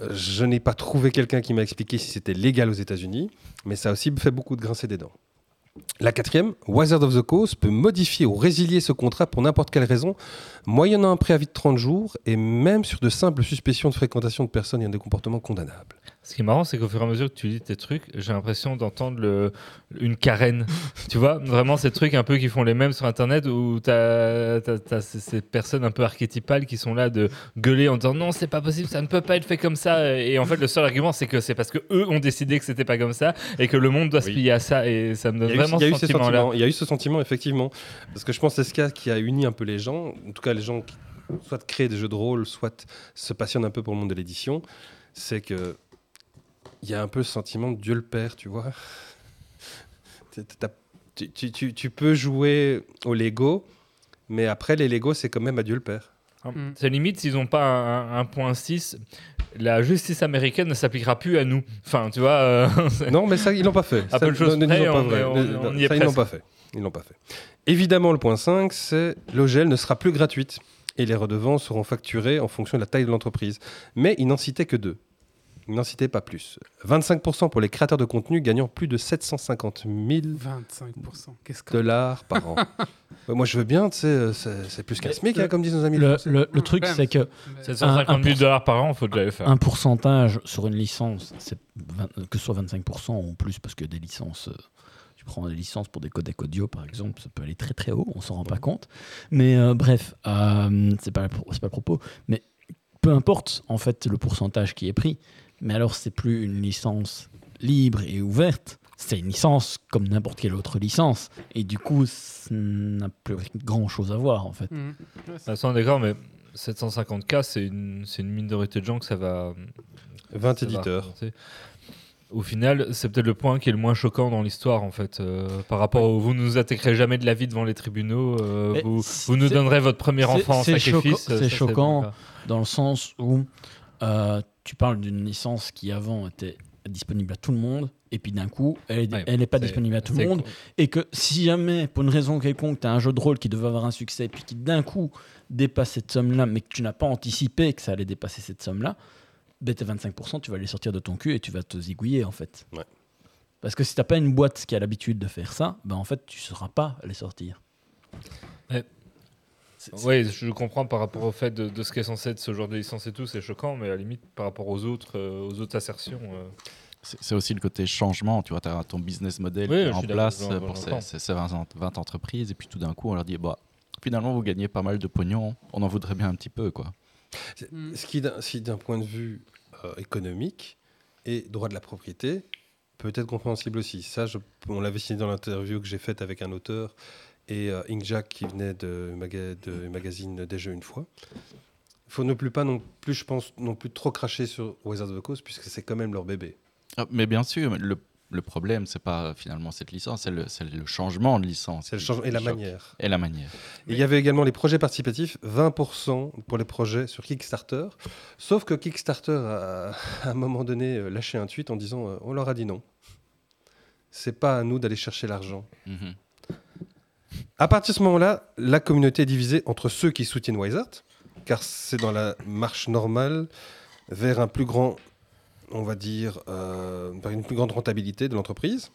euh, je n'ai pas trouvé quelqu'un qui m'a expliqué si c'était légal aux États-Unis, mais ça a aussi fait beaucoup de grincer des dents. La quatrième, Wizard of the Coast peut modifier ou résilier ce contrat pour n'importe quelle raison, moyennant un préavis de 30 jours et même sur de simples suspicions de fréquentation de personnes ayant des comportements condamnables. Ce qui est marrant, c'est qu'au fur et à mesure que tu lis tes trucs, j'ai l'impression d'entendre le- une carène. [LAUGHS] tu vois, vraiment ces trucs un peu qui font les mêmes sur Internet où tu as, ces, ces personnes un peu archétypales qui sont là de gueuler en disant non, c'est pas possible, ça ne peut pas être fait comme ça. Et en fait, le seul argument, c'est que c'est parce que eux ont décidé que c'était pas comme ça et que le monde doit se plier à ça. Et ça me donne vraiment eu ce sentiment-là. sentiment, il y a eu ce sentiment, effectivement, parce que je pense que c'est ce cas qui a uni un peu les gens, en tout cas les gens qui soit créent des jeux de rôle, soit se passionnent un peu pour le monde de l'édition, c'est que il y a un peu ce sentiment de Dieu le Père, tu vois. [LAUGHS] Tu, tu- tu- tu peux jouer au Lego, mais après les Lego, c'est quand même à Dieu le Père. Mm. C'est limite s'ils n'ont pas un, un point 6, la justice américaine ne s'appliquera plus à nous. Enfin, tu vois. euh, [LAUGHS] Non, mais ça, ils l'ont pas fait. [LAUGHS] À Ça, peu de choses ne près, disons pas on vrai. on- on non, ça, ils l'ont pas fait. Ils l'ont pas fait. Évidemment, le point 5, c'est l'OGL ne sera plus gratuite et les redevances seront facturées en fonction de la taille de l'entreprise. Mais il n'en citait que deux. Il n'en citait pas plus. 25% pour les créateurs de contenu gagnant plus de 750 000 25%. Qu'est-ce que. dollars par an. [LAUGHS] Moi, je veux bien, euh, c'est c'est plus qu'un SMIC, hein, comme disent nos amis. le, français. le- le Non, truc même. c'est que 750 000 dollars par an, faut déjà le faire. un pourcentage sur une licence c'est 20 que ce soit 25% ou plus parce que des licences euh, tu prends des licences pour des codecs audio par exemple ça peut aller très très haut on s'en rend pas compte mais euh, bref euh, c'est pas c'est pas le propos mais peu importe en fait le pourcentage qui est pris mais alors c'est plus une licence libre et ouverte c'est une licence comme n'importe quelle autre licence et du coup ça n'a plus grand chose à voir en fait c'est- Ah, ça, on est d'accord, mais 750K, c'est une, c'est une minorité de gens que ça va. 20 ça va éditeurs. Au final, c'est peut-être le point qui est le moins choquant dans l'histoire, en fait, euh, par rapport au vous ne nous attaquerez jamais de la vie devant les tribunaux, euh, vous, nous donnerez votre premier enfant en c'est sacrifice. choquant- euh, c'est choquant. pas- dans le sens où euh, tu parles d'une licence qui avant était disponible à tout le monde, et puis d'un coup, elle Ouais, n'est pas disponible à tout le monde, et que si jamais, pour une raison quelconque, tu as un jeu de rôle qui devait avoir un succès, puis qui d'un coup dépasse cette somme-là, mais que tu n'as pas anticipé que ça allait dépasser cette somme-là, ben tes 25%, tu vas les sortir de ton cul et tu vas te zigouiller, en fait. Ouais. Parce que si t'as pas une boîte qui a l'habitude de faire ça, ben en fait, tu ne sauras pas les sortir. Ouais. Oui, je comprends par rapport au fait de, de ce qui est censé être ce genre de licence et tout, c'est choquant, mais à la limite, par rapport aux autres, euh, aux autres assertions. euh, C'est aussi le côté changement, tu vois, tu as ton business model Oui, qui est je en suis d'accord, place j'en- pour ces, ces 20, 20 entreprises, et puis tout d'un coup, on leur dit, bah, finalement, vous gagnez pas mal de pognon, on en voudrait bien un petit peu, quoi. Mhm. Ce qui, d'un- si d'un point de vue euh, économique et droit de la propriété, peut être compréhensible aussi. Ça, je- on l'avait signé dans l'interview que j'ai faite avec un auteur et euh, Inkjack qui venait de, maga- de magazine des jeux une fois. Il faut ne plus pas non plus, je pense, non plus trop cracher sur Wizards of the Coast puisque c'est quand même leur bébé. Ah, mais bien sûr, le, le problème, c'est pas euh, finalement cette licence, c'est le, changement de licence. C'est le changement et la choque. manière. Et la manière. Et Il y avait également les projets participatifs, 20% pour les projets sur Kickstarter. Sauf que Kickstarter a, à un moment donné, euh, lâché un tweet en disant euh, On leur a dit non. C'est pas à nous d'aller chercher l'argent. Mhm. À partir de ce moment-là, la communauté est divisée entre ceux qui soutiennent Wiseart, car c'est dans la marche normale vers un plus grand, on va dire, euh, une plus grande rentabilité de l'entreprise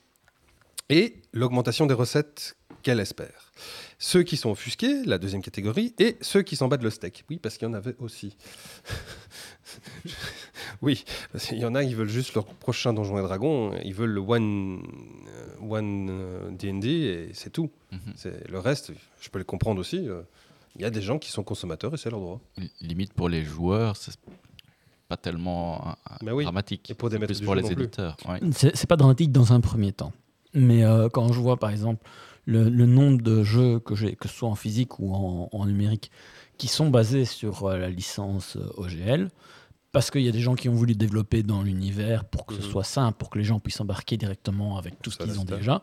et l'augmentation des recettes qu'elle espère. Ceux qui sont offusqués, la deuxième catégorie, et ceux qui s'en battent le steak. Oui, parce qu'il y en avait aussi. [LAUGHS] [LAUGHS] oui, parce qu'il y en a, ils veulent juste leur prochain Donjon et Dragon, ils veulent le One, euh, one euh, D&D et c'est tout. Mhm. C'est le reste, je peux les comprendre aussi. euh, Il y a des gens qui sont consommateurs et c'est leur droit. L- Limite pour les joueurs, c'est pas tellement euh, oui. dramatique. Et pour des plus pour les éditeurs. ouais. C'est c'est pas dramatique dans un premier temps. Mais euh, quand je vois par exemple le, le nombre de jeux que j'ai, que ce soit en physique ou en, en numérique, qui sont basés sur euh, la licence euh, OGL, parce qu'il y a des gens qui ont voulu développer dans l'univers pour que ce Mhm. soit simple, pour que les gens puissent embarquer directement avec tout ce qu'ils ont là. déjà.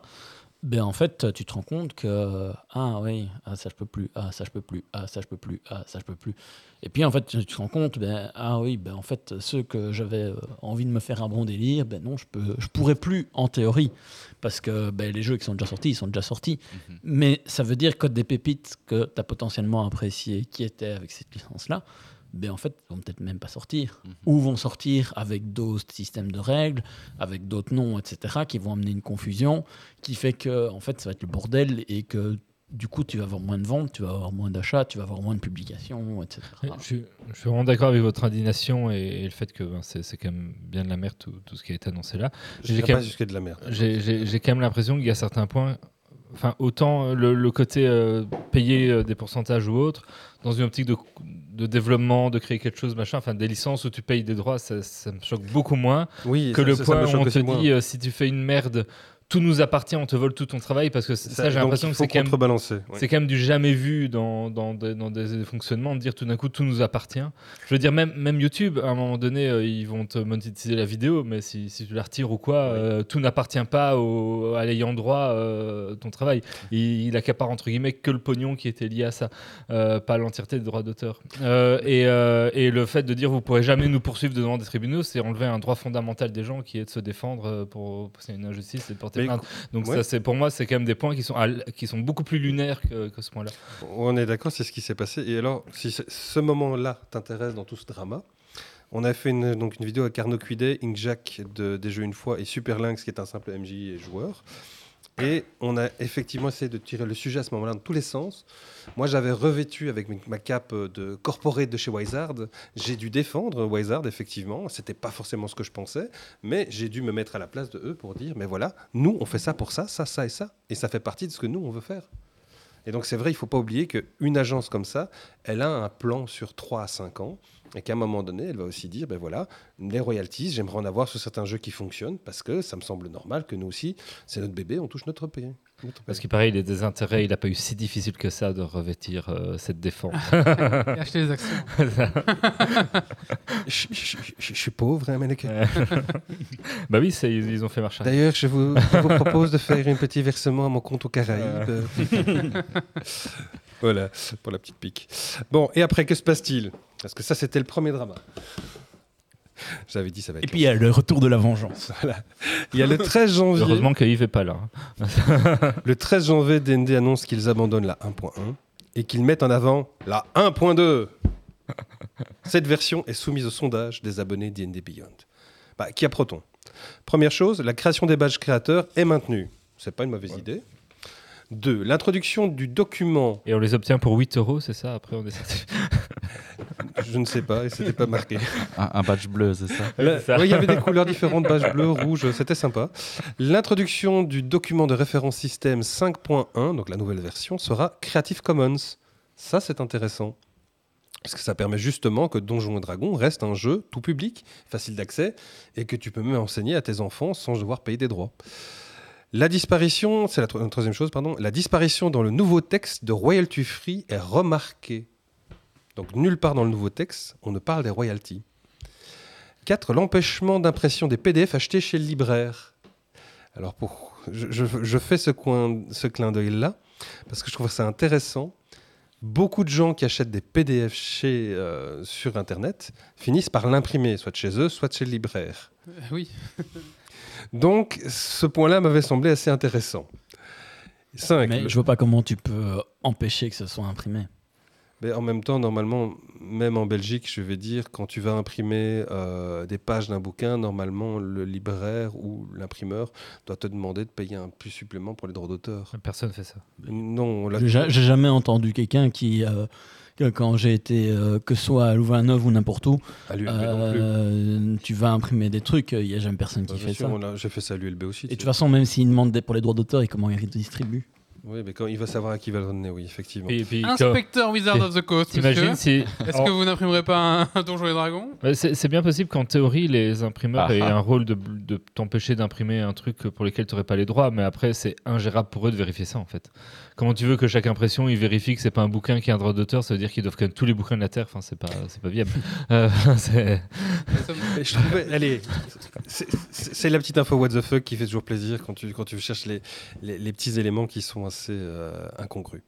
Ben en fait, tu te rends compte que ah oui, ah ça je peux plus, ah ça je peux plus, ah ça je peux plus, ah ça je peux plus. Et puis en fait, tu te rends compte, ben ah oui, ben en fait ceux que j'avais euh, envie de me faire un bon délire, ben non, je peux, je pourrais plus en théorie, parce que ben, les jeux qui sont déjà sortis, ils sont déjà sortis. Mhm. Mais ça veut dire que des pépites que tu as potentiellement appréciées, qui étaient avec cette licence-là, ben en fait, vont peut-être même pas sortir. Mhm. Ou vont sortir avec d'autres systèmes de règles, avec d'autres noms, etc., qui vont amener une confusion, qui fait que, en fait, ça va être le bordel et que, du coup, tu vas avoir moins de ventes, tu vas avoir moins d'achats, tu vas avoir moins de publications, etc. Je, suis- je suis vraiment d'accord avec votre indignation et, et le fait que ben, c'est c'est quand même bien de la merde tout, tout ce qui a été annoncé là. Je J'ai quand pas même- jusqu'à de la merde. J'ai j'ai- j'ai quand même l'impression qu'il y a certains points, enfin autant le, le côté euh, payer euh, des pourcentages ou autre, dans une optique de, de développement, de créer quelque chose, machin, enfin des licences où tu payes des droits, ça, ça me choque beaucoup moins Oui, que ça- le ça- point où on te dit euh, si tu fais une merde, tout nous appartient, on te vole tout ton travail, parce que ça, Ça- j'ai l'impression que c'est quand même oui. quand même du jamais vu dans, dans, des, dans des fonctionnements, de dire tout d'un coup tout nous appartient. Je veux dire, même, même YouTube, à un moment donné, euh, ils vont te monétiser la vidéo, mais si, si tu la retires ou quoi, euh, tout n'appartient pas au, à l'ayant droit euh, ton travail. Il, il accapare entre guillemets que le pognon qui était lié à ça, pas l'entièreté des droits d'auteur. Et, et le fait de dire vous pourrez jamais nous poursuivre devant des tribunaux, c'est enlever un droit fondamental des gens qui est de se défendre pour, pour c'est une injustice et de porter Donc ouais. ça, c'est pour moi, c'est quand même des points qui sont, à qui sont beaucoup plus lunaires que, que ce point-là. On est d'accord, c'est ce qui s'est passé. Et alors, si ce- moment-là t'intéresse dans tout ce drama, on a fait une, donc une vidéo avec Arnaud Cuidet, Inkjack de Des Jeux Une Fois et Super Lynx qui est un simple MJ et joueur. Et on a effectivement essayé de tirer le sujet à ce moment-là dans tous les sens. Moi, j'avais revêtu avec ma- cape de corporate de chez Wizard. J'ai dû défendre Wizard, effectivement. C'était pas forcément ce que je pensais, mais j'ai dû me mettre à la place de eux pour dire, mais voilà, nous, on fait ça pour ça, ça, ça et ça. Et ça fait partie de ce que nous, on veut faire. Et donc c'est vrai, il ne faut pas oublier qu'une agence comme ça, elle a un plan sur 3 à 5 ans, et qu'à un moment donné, elle va aussi dire, ben voilà, les royalties, j'aimerais en avoir sur certains jeux qui fonctionnent, parce que ça me semble normal que nous aussi, c'est notre bébé, on touche notre paye. Notre Parce qu'il paraît, il a des intérêts, il n'a pas eu si difficile que ça de revêtir euh, cette défense. [LAUGHS] Et acheter les actions. [LAUGHS] Je, je- je- je suis pauvre, hein, Malek. [LAUGHS] bah oui, ils, ils ont fait marche. D'ailleurs, je vous, je vous propose de faire un petit versement à mon compte aux Caraïbes. voilà, pour la petite pique. Bon, et après, que se passe-t-il? Parce que ça, c'était le premier drama. J'avais dit ça va être Et puis il y a le retour de la vengeance. [LAUGHS] Voilà. Il y a le 13 janvier. Heureusement que Yves n'est pas là. hein. Le 13 janvier, DND annonce qu'ils abandonnent la 1.1 et qu'ils mettent en avant la 1.2. [LAUGHS] Cette version est soumise au sondage des abonnés DND Beyond. Bah, qui a Proton? Première chose, la création des badges créateurs est maintenue. C'est pas une mauvaise idée. Deux, l'introduction du document, Et on les obtient pour 8 euros, c'est ça Après, on est [LAUGHS] je ne sais pas, et c'était pas marqué. Un, un badge bleu, c'est ça? Ouais, il y avait des couleurs différentes, badge bleu, rouge, c'était sympa. L'introduction du document de référence système 5.1, donc la nouvelle version, sera Creative Commons. Ça, c'est intéressant. Parce que ça permet justement que Donjons et Dragons reste un jeu tout public, facile d'accès, et que tu peux même enseigner à tes enfants sans devoir payer des droits. La disparition, c'est la tro- troisième chose, pardon. La disparition dans le nouveau texte de royalty free est remarquée. Donc nulle part dans le nouveau texte, on ne parle des royalties. 4. L'empêchement d'impression des PDF achetés chez le libraire. Alors pour, je, fais ce, coin, ce clin d'œil-là parce que je trouve ça intéressant. Beaucoup de gens qui achètent des PDF chez, euh, sur Internet finissent par l'imprimer, soit chez eux, soit chez le libraire. Euh, Oui. [LAUGHS] Donc, ce point-là m'avait semblé assez intéressant. 5. Mais je vois pas comment tu peux euh, empêcher que ce soit imprimé. Mais en même temps, normalement, même en Belgique, je vais dire, quand tu vas imprimer euh, des pages d'un bouquin, normalement, le libraire ou l'imprimeur doit te demander de payer un plus supplément pour les droits d'auteur. Personne fait ça. Non, là, J'ai ja- j'ai jamais entendu quelqu'un qui, euh, quand j'ai été, euh, que ce soit à Louvain-Neuve ou n'importe où, à l'ULB non plus. euh, tu vas imprimer des trucs, il n'y a jamais personne qui Bah, bien fait sûr, ça. J'ai fait ça à l'ULB aussi. Et de toute façon, même s'ils demandent pour les droits d'auteur et comment ils redistribuent. Oui, mais quand il va savoir à qui va le donner, oui, effectivement. Et puis, quand- Inspecteur Wizard of the Coast, T'imagines si. Est-ce que vous n'imprimerez pas un, un Donjon et Dragon Ouais, C'est bien possible qu'en théorie, les imprimeurs Ah aient ah. un rôle de, de t'empêcher d'imprimer un truc pour lequel tu n'aurais pas les droits, mais après, c'est ingérable pour eux de vérifier ça, en fait. Comment tu veux que chaque impression, ils vérifient que c'est pas un bouquin qui a un droit d'auteur Ça veut dire qu'ils doivent connaître tous les bouquins de la Terre. Enfin, c'est pas, c'est pas viable. [LAUGHS] Euh, je trouvais, allez, c'est la petite info what the fuck qui fait toujours plaisir quand tu, quand tu cherches les, les, les petits éléments qui sont assez euh, incongrus.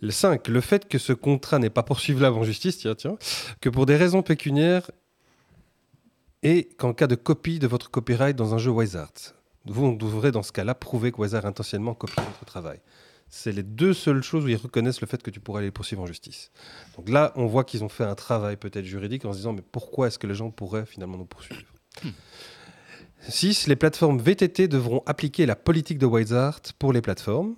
Le 5. Le fait que ce contrat n'est pas poursuivable en justice, tiens, tiens, que pour des raisons pécuniaires et qu'en cas de copie de votre copyright dans un jeu Wizards. Vous devrez dans ce cas-là prouver que Wizard a intentionnellement copié votre travail. C'est les deux seules choses où ils reconnaissent le fait que tu pourrais les poursuivre en justice. Donc là, on voit qu'ils ont fait un travail peut-être juridique en se disant mais pourquoi est-ce que les gens pourraient finalement nous poursuivre? 6. Les plateformes VTT devront appliquer la politique de Wizard pour les plateformes.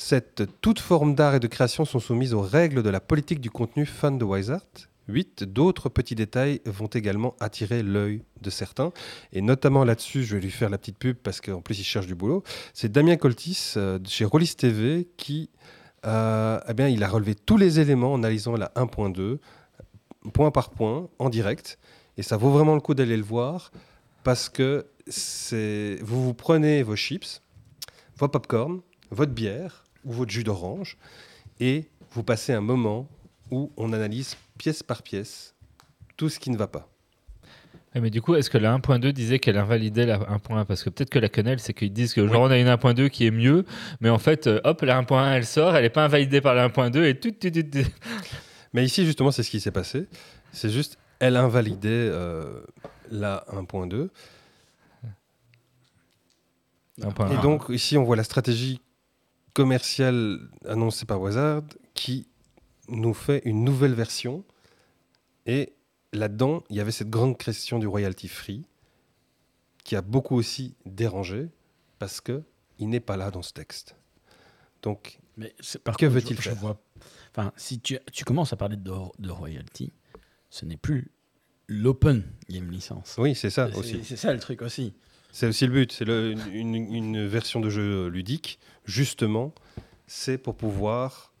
Cette, toute forme d'art et de création sont soumises aux règles de la politique du contenu fan de Wizard. 8. D'autres petits détails vont également attirer l'œil de certains. Et notamment là-dessus, je vais lui faire la petite pub parce qu'en plus il cherche du boulot. C'est Damien Coltis euh, chez Rollis TV qui euh, eh bien, il a relevé tous les éléments en analysant la 1.2, point par point, en direct. Et ça vaut vraiment le coup d'aller le voir parce que vous vous prenez vos chips, vos popcorn, votre bière ou votre jus d'orange et vous passez un moment où on analyse pièce par pièce tout ce qui ne va pas. Ouais, mais du coup, est-ce que la 1.2 disait qu'elle invalidait la 1.1 Parce que peut-être que la quenelle, c'est qu'ils disent que genre on a une 1.2 qui est mieux, mais en fait, euh, hop, la 1.1 elle sort, elle n'est pas invalidée par la 1.2 et tout, tout, tout, tout. [LAUGHS] Mais ici, justement, c'est ce qui s'est passé. C'est juste, elle invalidait euh, la 1.2. 1.1. Et donc, ici, on voit la stratégie commerciale annoncée par Wizard qui nous fait une nouvelle version. Et là-dedans, il y avait cette grande question du royalty free qui a beaucoup aussi dérangé parce que il n'est pas là dans ce texte. Donc, Mais par Que veut-il faire? vois- Enfin, si tu, tu commences à parler de, de royalty, ce n'est plus l'open game licence. oui, c'est ça aussi. C'est ça le truc aussi. C'est aussi le but. C'est une, version de jeu ludique, justement, c'est pour pouvoir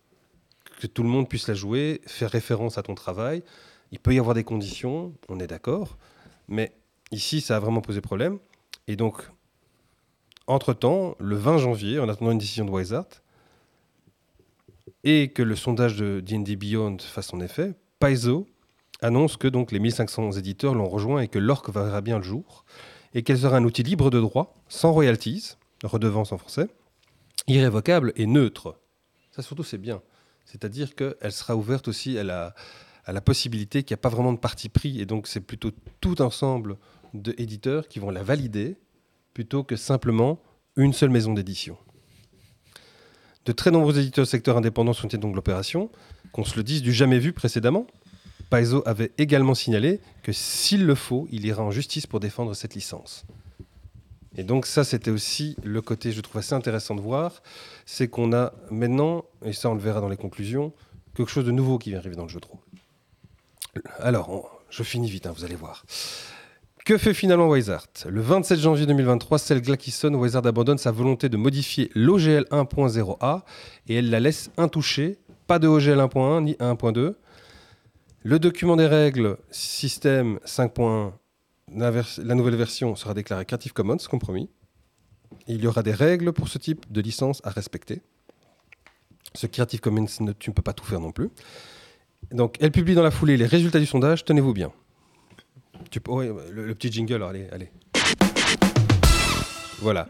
que tout le monde puisse la jouer, faire référence à ton travail. Il peut y avoir des conditions, on est d'accord, mais ici, ça a vraiment posé problème. Et donc, entre-temps, le 20 janvier, en attendant une décision de Wizard, et que le sondage de D&D Beyond fasse son effet, Paizo annonce que donc les 1500 éditeurs l'ont rejoint et que l'orque verra bien le jour et qu'elle sera un outil libre de droit, sans royalties, redevance en français, irrévocable et neutre. Ça surtout c'est bien. C'est-à-dire qu'elle sera ouverte aussi à la, possibilité qu'il n'y a pas vraiment de parti pris, et donc c'est plutôt tout ensemble d'éditeurs qui vont la valider, plutôt que simplement une seule maison d'édition. De très nombreux éditeurs secteur indépendant soutiennent donc l'opération, qu'on se le dise du jamais vu précédemment. Paizo avait également signalé que s'il le faut, il ira en justice pour défendre cette licence. Et donc ça, c'était aussi le côté, je trouve assez intéressant de voir, c'est qu'on a maintenant, et ça on le verra dans les conclusions, quelque chose de nouveau qui vient arriver dans le jeu de rôle. Alors, je finis vite, hein, vous allez voir. Que fait finalement Wizard Le 27 janvier 2023, celle Glackison, Wizard abandonne sa volonté de modifier l'OGL 1.0a et elle la laisse intouchée, pas de OGL 1.1 ni 1.2. Le document des règles système 5.1, la, la nouvelle version sera déclarée Creative Commons, compromis. Il y aura des règles pour ce type de licence à respecter. Ce Creative Commons, ne- tu ne peux pas tout faire non plus. Donc, elle publie dans la foulée les résultats du sondage. Tenez-vous bien. Le, petit jingle, allez, allez. Voilà.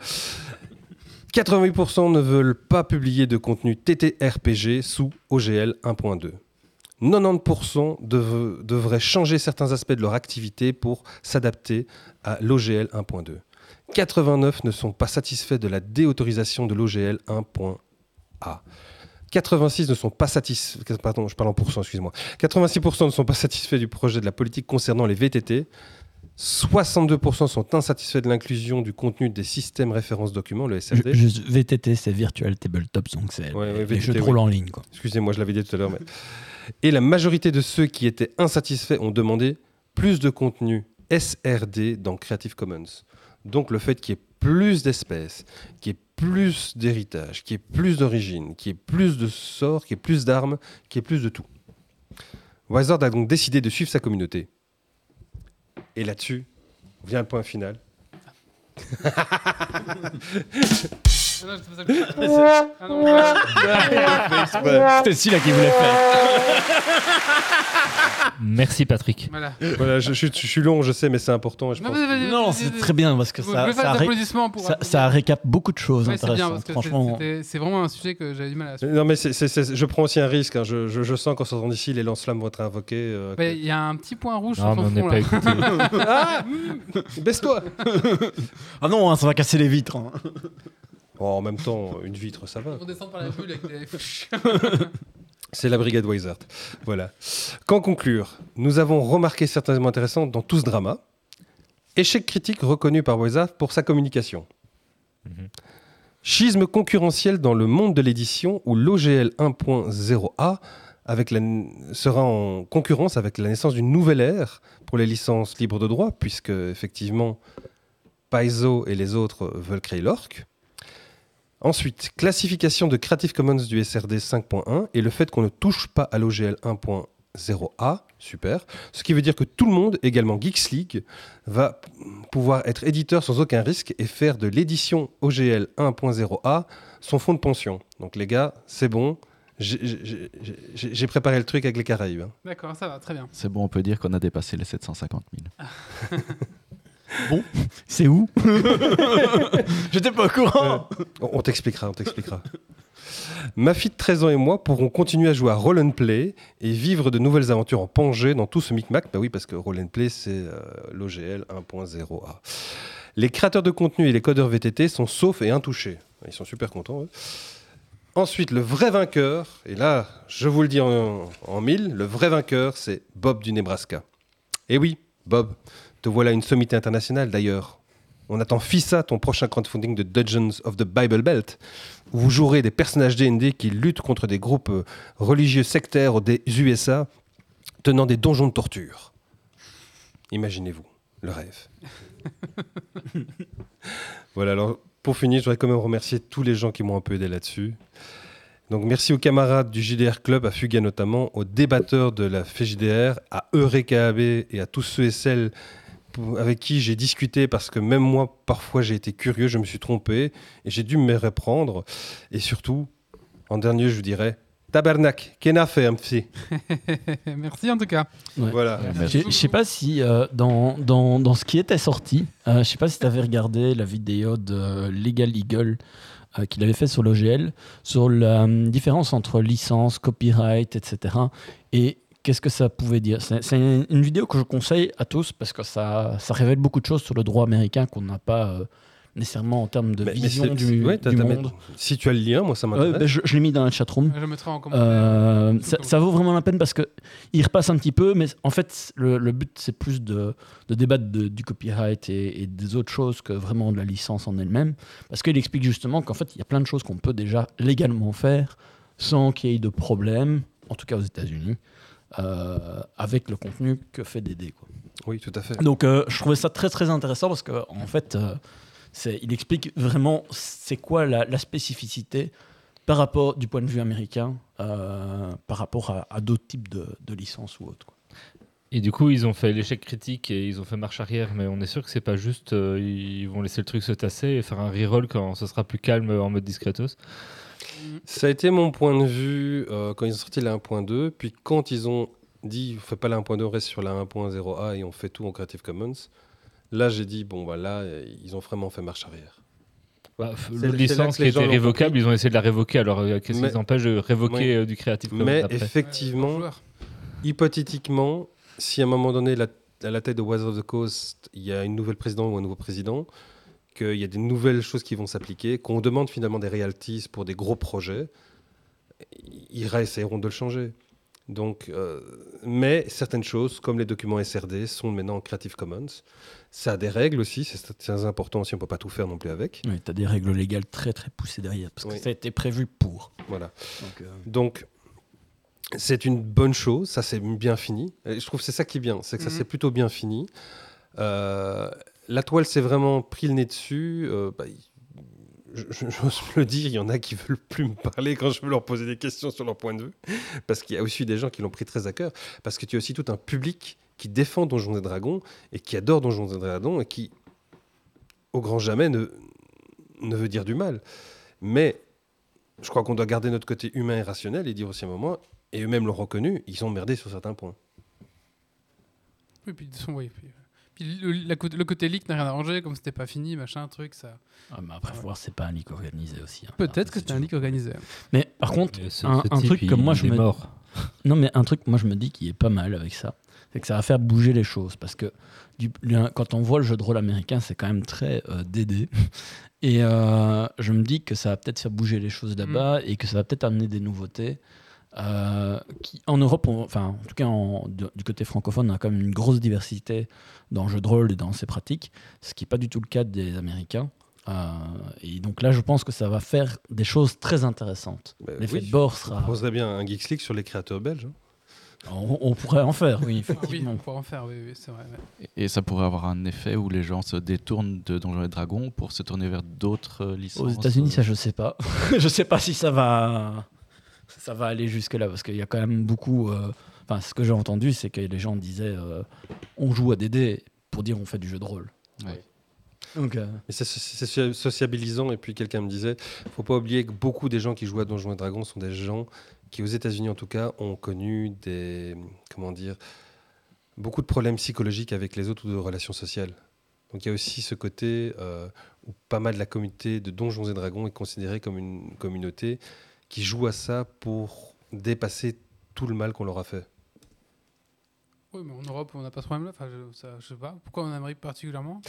88% ne veulent pas publier de contenu TTRPG sous OGL 1.2. 90% dev- devraient changer certains aspects de leur activité pour s'adapter à l'OGL 1.2. 89 ne sont pas satisfaits de la déautorisation de l'OGL 1.A. 86 ne sont pas satisfaits, pardon, je parle en pourcent, excusez-moi. 86% ne sont pas satisfaits du projet de la politique concernant les VTT. 62% sont insatisfaits de l'inclusion du contenu des systèmes références documents, le SRD. Je- je- VTT, c'est Virtual Tabletop, donc c'est Ouais, ouais, les jeux de rôle en ligne. Quoi. Excusez-moi, je l'avais dit tout à l'heure. mais- Et la majorité de ceux qui étaient insatisfaits ont demandé plus de contenu SRD dans Creative Commons. Donc le fait qu'il y ait plus d'espèces, qu'il y ait plus d'héritage, qu'il y ait plus d'origine, qu'il y ait plus de sorts, qu'il y ait plus d'armes, qu'il y ait plus de tout. Wizard a donc décidé de suivre sa communauté. Et là-dessus vient le point final. [LAUGHS] [LAUGHS] Ah [LAUGHS] c'était celui-là qui voulait faire. Merci Patrick. Voilà. Voilà, je, je- je suis long, je sais, mais c'est important. et je Non, pense- c'est très bien parce que ça, ça, des ré- applaudissements pour. ça, ça récap beaucoup de choses Ouais, intéressantes. c'est vraiment un sujet que j'avais du mal à suivre. Non, mais je prends aussi un risque. hein. Je, je- je sens qu'en sortant d'ici, les lance-flammes vont être invoqués. euh, Il y a un petit point rouge Non, sur mais son fond. [LAUGHS] Ah Baisse-toi ah non, hein, ça va casser les vitres. Oh, En même temps, une vitre, ça va. On descend par la bulle avec les. [LAUGHS] C'est la brigade Wizard. Voilà. Qu'en conclure Nous avons remarqué certains éléments intéressants dans tout ce drama. Échec critique reconnu par Wizard pour sa communication. Mhm. Schisme concurrentiel dans le monde de l'édition où l'OGL 1.0A avec la- sera en concurrence avec la naissance d'une nouvelle ère pour les licences libres de droit, puisque effectivement Paizo et les autres veulent créer l'ORC. Ensuite, classification de Creative Commons du SRD 5.1 et le fait qu'on ne touche pas à l'OGL 1.0A, super. Ce qui veut dire que tout le monde, également Geeks League, va pouvoir être éditeur sans aucun risque et faire de l'édition OGL 1.0A son fonds de pension. Donc les gars, c'est bon. J'ai préparé le truc avec les Caraïbes. hein. D'accord, ça va, très bien. C'est bon, on peut dire qu'on a dépassé les 750 000. [LAUGHS] C'est où [LAUGHS] J'étais pas au courant. On on t'expliquera, on t'expliquera. Ma fille de 13 ans et moi pourrons continuer à jouer à Roll and Play et vivre de nouvelles aventures en Pangée dans tout ce micmac. Bah oui, parce que Roll and Play, c'est euh, l'OGL 1.0A. Les créateurs de contenu et les codeurs VTT sont saufs et intouchés. Ils sont super contents. eux. Ensuite, le vrai vainqueur, et là, je vous le dis en, en mille, le vrai vainqueur, c'est Bob du Nebraska. Et oui, Bob, te voilà une sommité internationale d'ailleurs. On attend FISA, ton prochain crowdfunding de Dungeons of the Bible Belt, où vous jouerez des personnages D&D qui luttent contre des groupes euh, religieux sectaires des USA tenant des donjons de torture. Imaginez-vous, le rêve. [LAUGHS] voilà, alors pour finir, je voudrais quand même remercier tous les gens qui m'ont un peu aidé là-dessus. Donc merci aux camarades du JDR Club, à Fuga notamment, aux débatteurs de la FJDR, à Eureka AB et à tous ceux et celles avec qui j'ai discuté parce que même moi, parfois, j'ai été curieux, je me suis trompé et j'ai dû me reprendre. Et surtout, en dernier, je vous dirais Tabernac, qu'en a fait un [LAUGHS] psy Merci en tout cas. Ouais. Voilà. Je je sais pas si euh, dans, dans, dans ce qui était sorti, euh, je sais pas si tu avais regardé la vidéo de Legal Eagle euh, qu'il avait fait sur l'OGL, sur la différence entre licence, copyright, etc. Et qu'est-ce que ça pouvait dire? C'est une vidéo que je conseille à tous parce que ça, ça révèle beaucoup de choses sur le droit américain qu'on n'a pas euh, nécessairement en termes de Mais- mais vision c'est- du, ouais, du monde. Si tu as le lien, moi, ça Ouais, m'intéresse. ben, je je l'ai mis dans la chatroom. Je le mettrai en commentaire. Euh, ça, ça vaut vraiment la peine parce que il repasse un petit peu, mais en fait, le, le but c'est plus de, de débattre de- du copyright et, et des autres choses que vraiment de la licence en elle-même. Parce qu'il explique justement qu'en fait, il y a plein de choses qu'on peut déjà légalement faire sans qu'il y ait de problème, en tout cas aux États-Unis, euh, avec le contenu que fait DD. Quoi. Oui, tout à fait. Donc, euh, je trouvais ça très très intéressant parce qu'en en fait, euh, c'est- il explique vraiment c'est quoi la, la spécificité par rapport du point de vue américain, euh, par rapport à, à d'autres types de, de licences ou autres. Et du coup, ils ont fait l'échec critique et ils ont fait marche arrière, mais on est sûr que c'est pas juste. euh, ils vont laisser le truc se tasser et faire un reroll quand ce sera plus calme en mode discretos. Ça a été mon point de vue euh, quand ils ont sorti la 1.2. Puis quand ils ont dit, on fait pas la 1.2, on reste sur la 1.0a et on fait tout en Creative Commons. Là, j'ai dit, bon, bah là, euh, ils ont vraiment fait marche arrière. Bah, C'est- le c'est là licence que qui les était l'ont révocable, compris. ils ont essayé de la révoquer. Alors, euh, qu'est-ce qui Mais- les empêche de révoquer Oui. euh, du Creative Commons Mais après? effectivement, hypothétiquement, si à un moment donné, la- à la tête de West of the Coast, il y a une nouvelle présidente ou un nouveau président, qu'il y a des nouvelles choses qui vont s'appliquer, qu'on demande finalement des royalties pour des gros projets, ils essaieront de le changer. Donc, euh, mais certaines choses, comme les documents SRD, sont maintenant en Creative Commons. Ça a des règles aussi, c'est très important aussi, on ne peut pas tout faire non plus avec. Oui, tu as des règles légales très très poussées derrière, parce Oui. que ça a été prévu pour. Voilà. Donc, euh, Donc, c'est une bonne chose, ça c'est bien fini. Et je trouve que c'est ça qui est bien, c'est que ça Mhm. c'est plutôt bien fini. Euh, la toile s'est vraiment pris le nez dessus. euh, bah, [LAUGHS] J'ose le dire, il y en a qui veulent plus me parler quand je veux leur poser des questions sur leur point de vue, parce qu'il y a aussi des gens qui l'ont pris très à cœur, parce que tu as aussi tout un public qui défend Donjons et Dragons et qui adore Donjons et Dragons et qui, au grand jamais, ne, ne veut dire du mal. Mais je crois qu'on doit garder notre côté humain et rationnel et dire aussi à un moment, et eux-mêmes l'ont reconnu, ils ont merdé sur certains points. Oui, puis, oui, puis, puis le, la le côté leak n'a rien arrangé, comme c'était pas fini, machin, truc, ça. ah, mais après, faut voir, c'est pas un leak organisé aussi. hein. Peut-être Ah, que c'était un leak organisé. Mais par contre, ce- un, ce un type, truc il- que moi je me mort. Non, mais un truc, moi je me dis qui est pas mal avec ça, c'est que ça va faire bouger les choses. Parce que du- le- quand on voit le jeu de rôle américain, c'est quand même très euh, dédé. Et euh, je me dis que ça va peut-être faire bouger les choses là-bas et que ça va peut-être amener des nouveautés. Euh, qui, en Europe, on- enfin, en tout cas en- de- du côté francophone, on a quand même une grosse diversité dans le jeu de rôle et dans ses pratiques, ce qui n'est pas du tout le cas des Américains. Euh, et donc là, je pense que ça va faire des choses très intéressantes. Bah, L'effet oui, de bord On sera. poserait bien un Geeks League sur les créateurs belges. hein. On, on pourrait en faire, oui, Ah oui, on pourrait en faire, oui, oui, c'est vrai. ouais. Et ça pourrait avoir un effet où les gens se détournent de Donjons et Dragons pour se tourner vers d'autres euh, licences. Aux États-Unis, euh, ça, je sais pas. [LAUGHS] je sais pas si ça va, ça va aller jusque-là, parce qu'il y a quand même beaucoup. euh, Enfin, ce que j'ai entendu, c'est que les gens disaient, euh, on joue à DD pour dire on fait du jeu de rôle. Ouais. Donc, euh, Mais c'est c'est socia- sociabilisant. Et puis quelqu'un me disait, faut pas oublier que beaucoup des gens qui jouent à Donjons et Dragons sont des gens qui, aux États-Unis en tout cas, ont connu des, comment dire, beaucoup de problèmes psychologiques avec les autres ou de relations sociales. Donc il y a aussi ce côté euh, où pas mal de la communauté de Donjons et Dragons est considérée comme une communauté qui joue à ça pour dépasser tout le mal qu'on leur a fait. Oui, mais en Europe, on n'a pas ce problème-là. Enfin, je, ça, je sais pas. Pourquoi en Amérique particulièrement?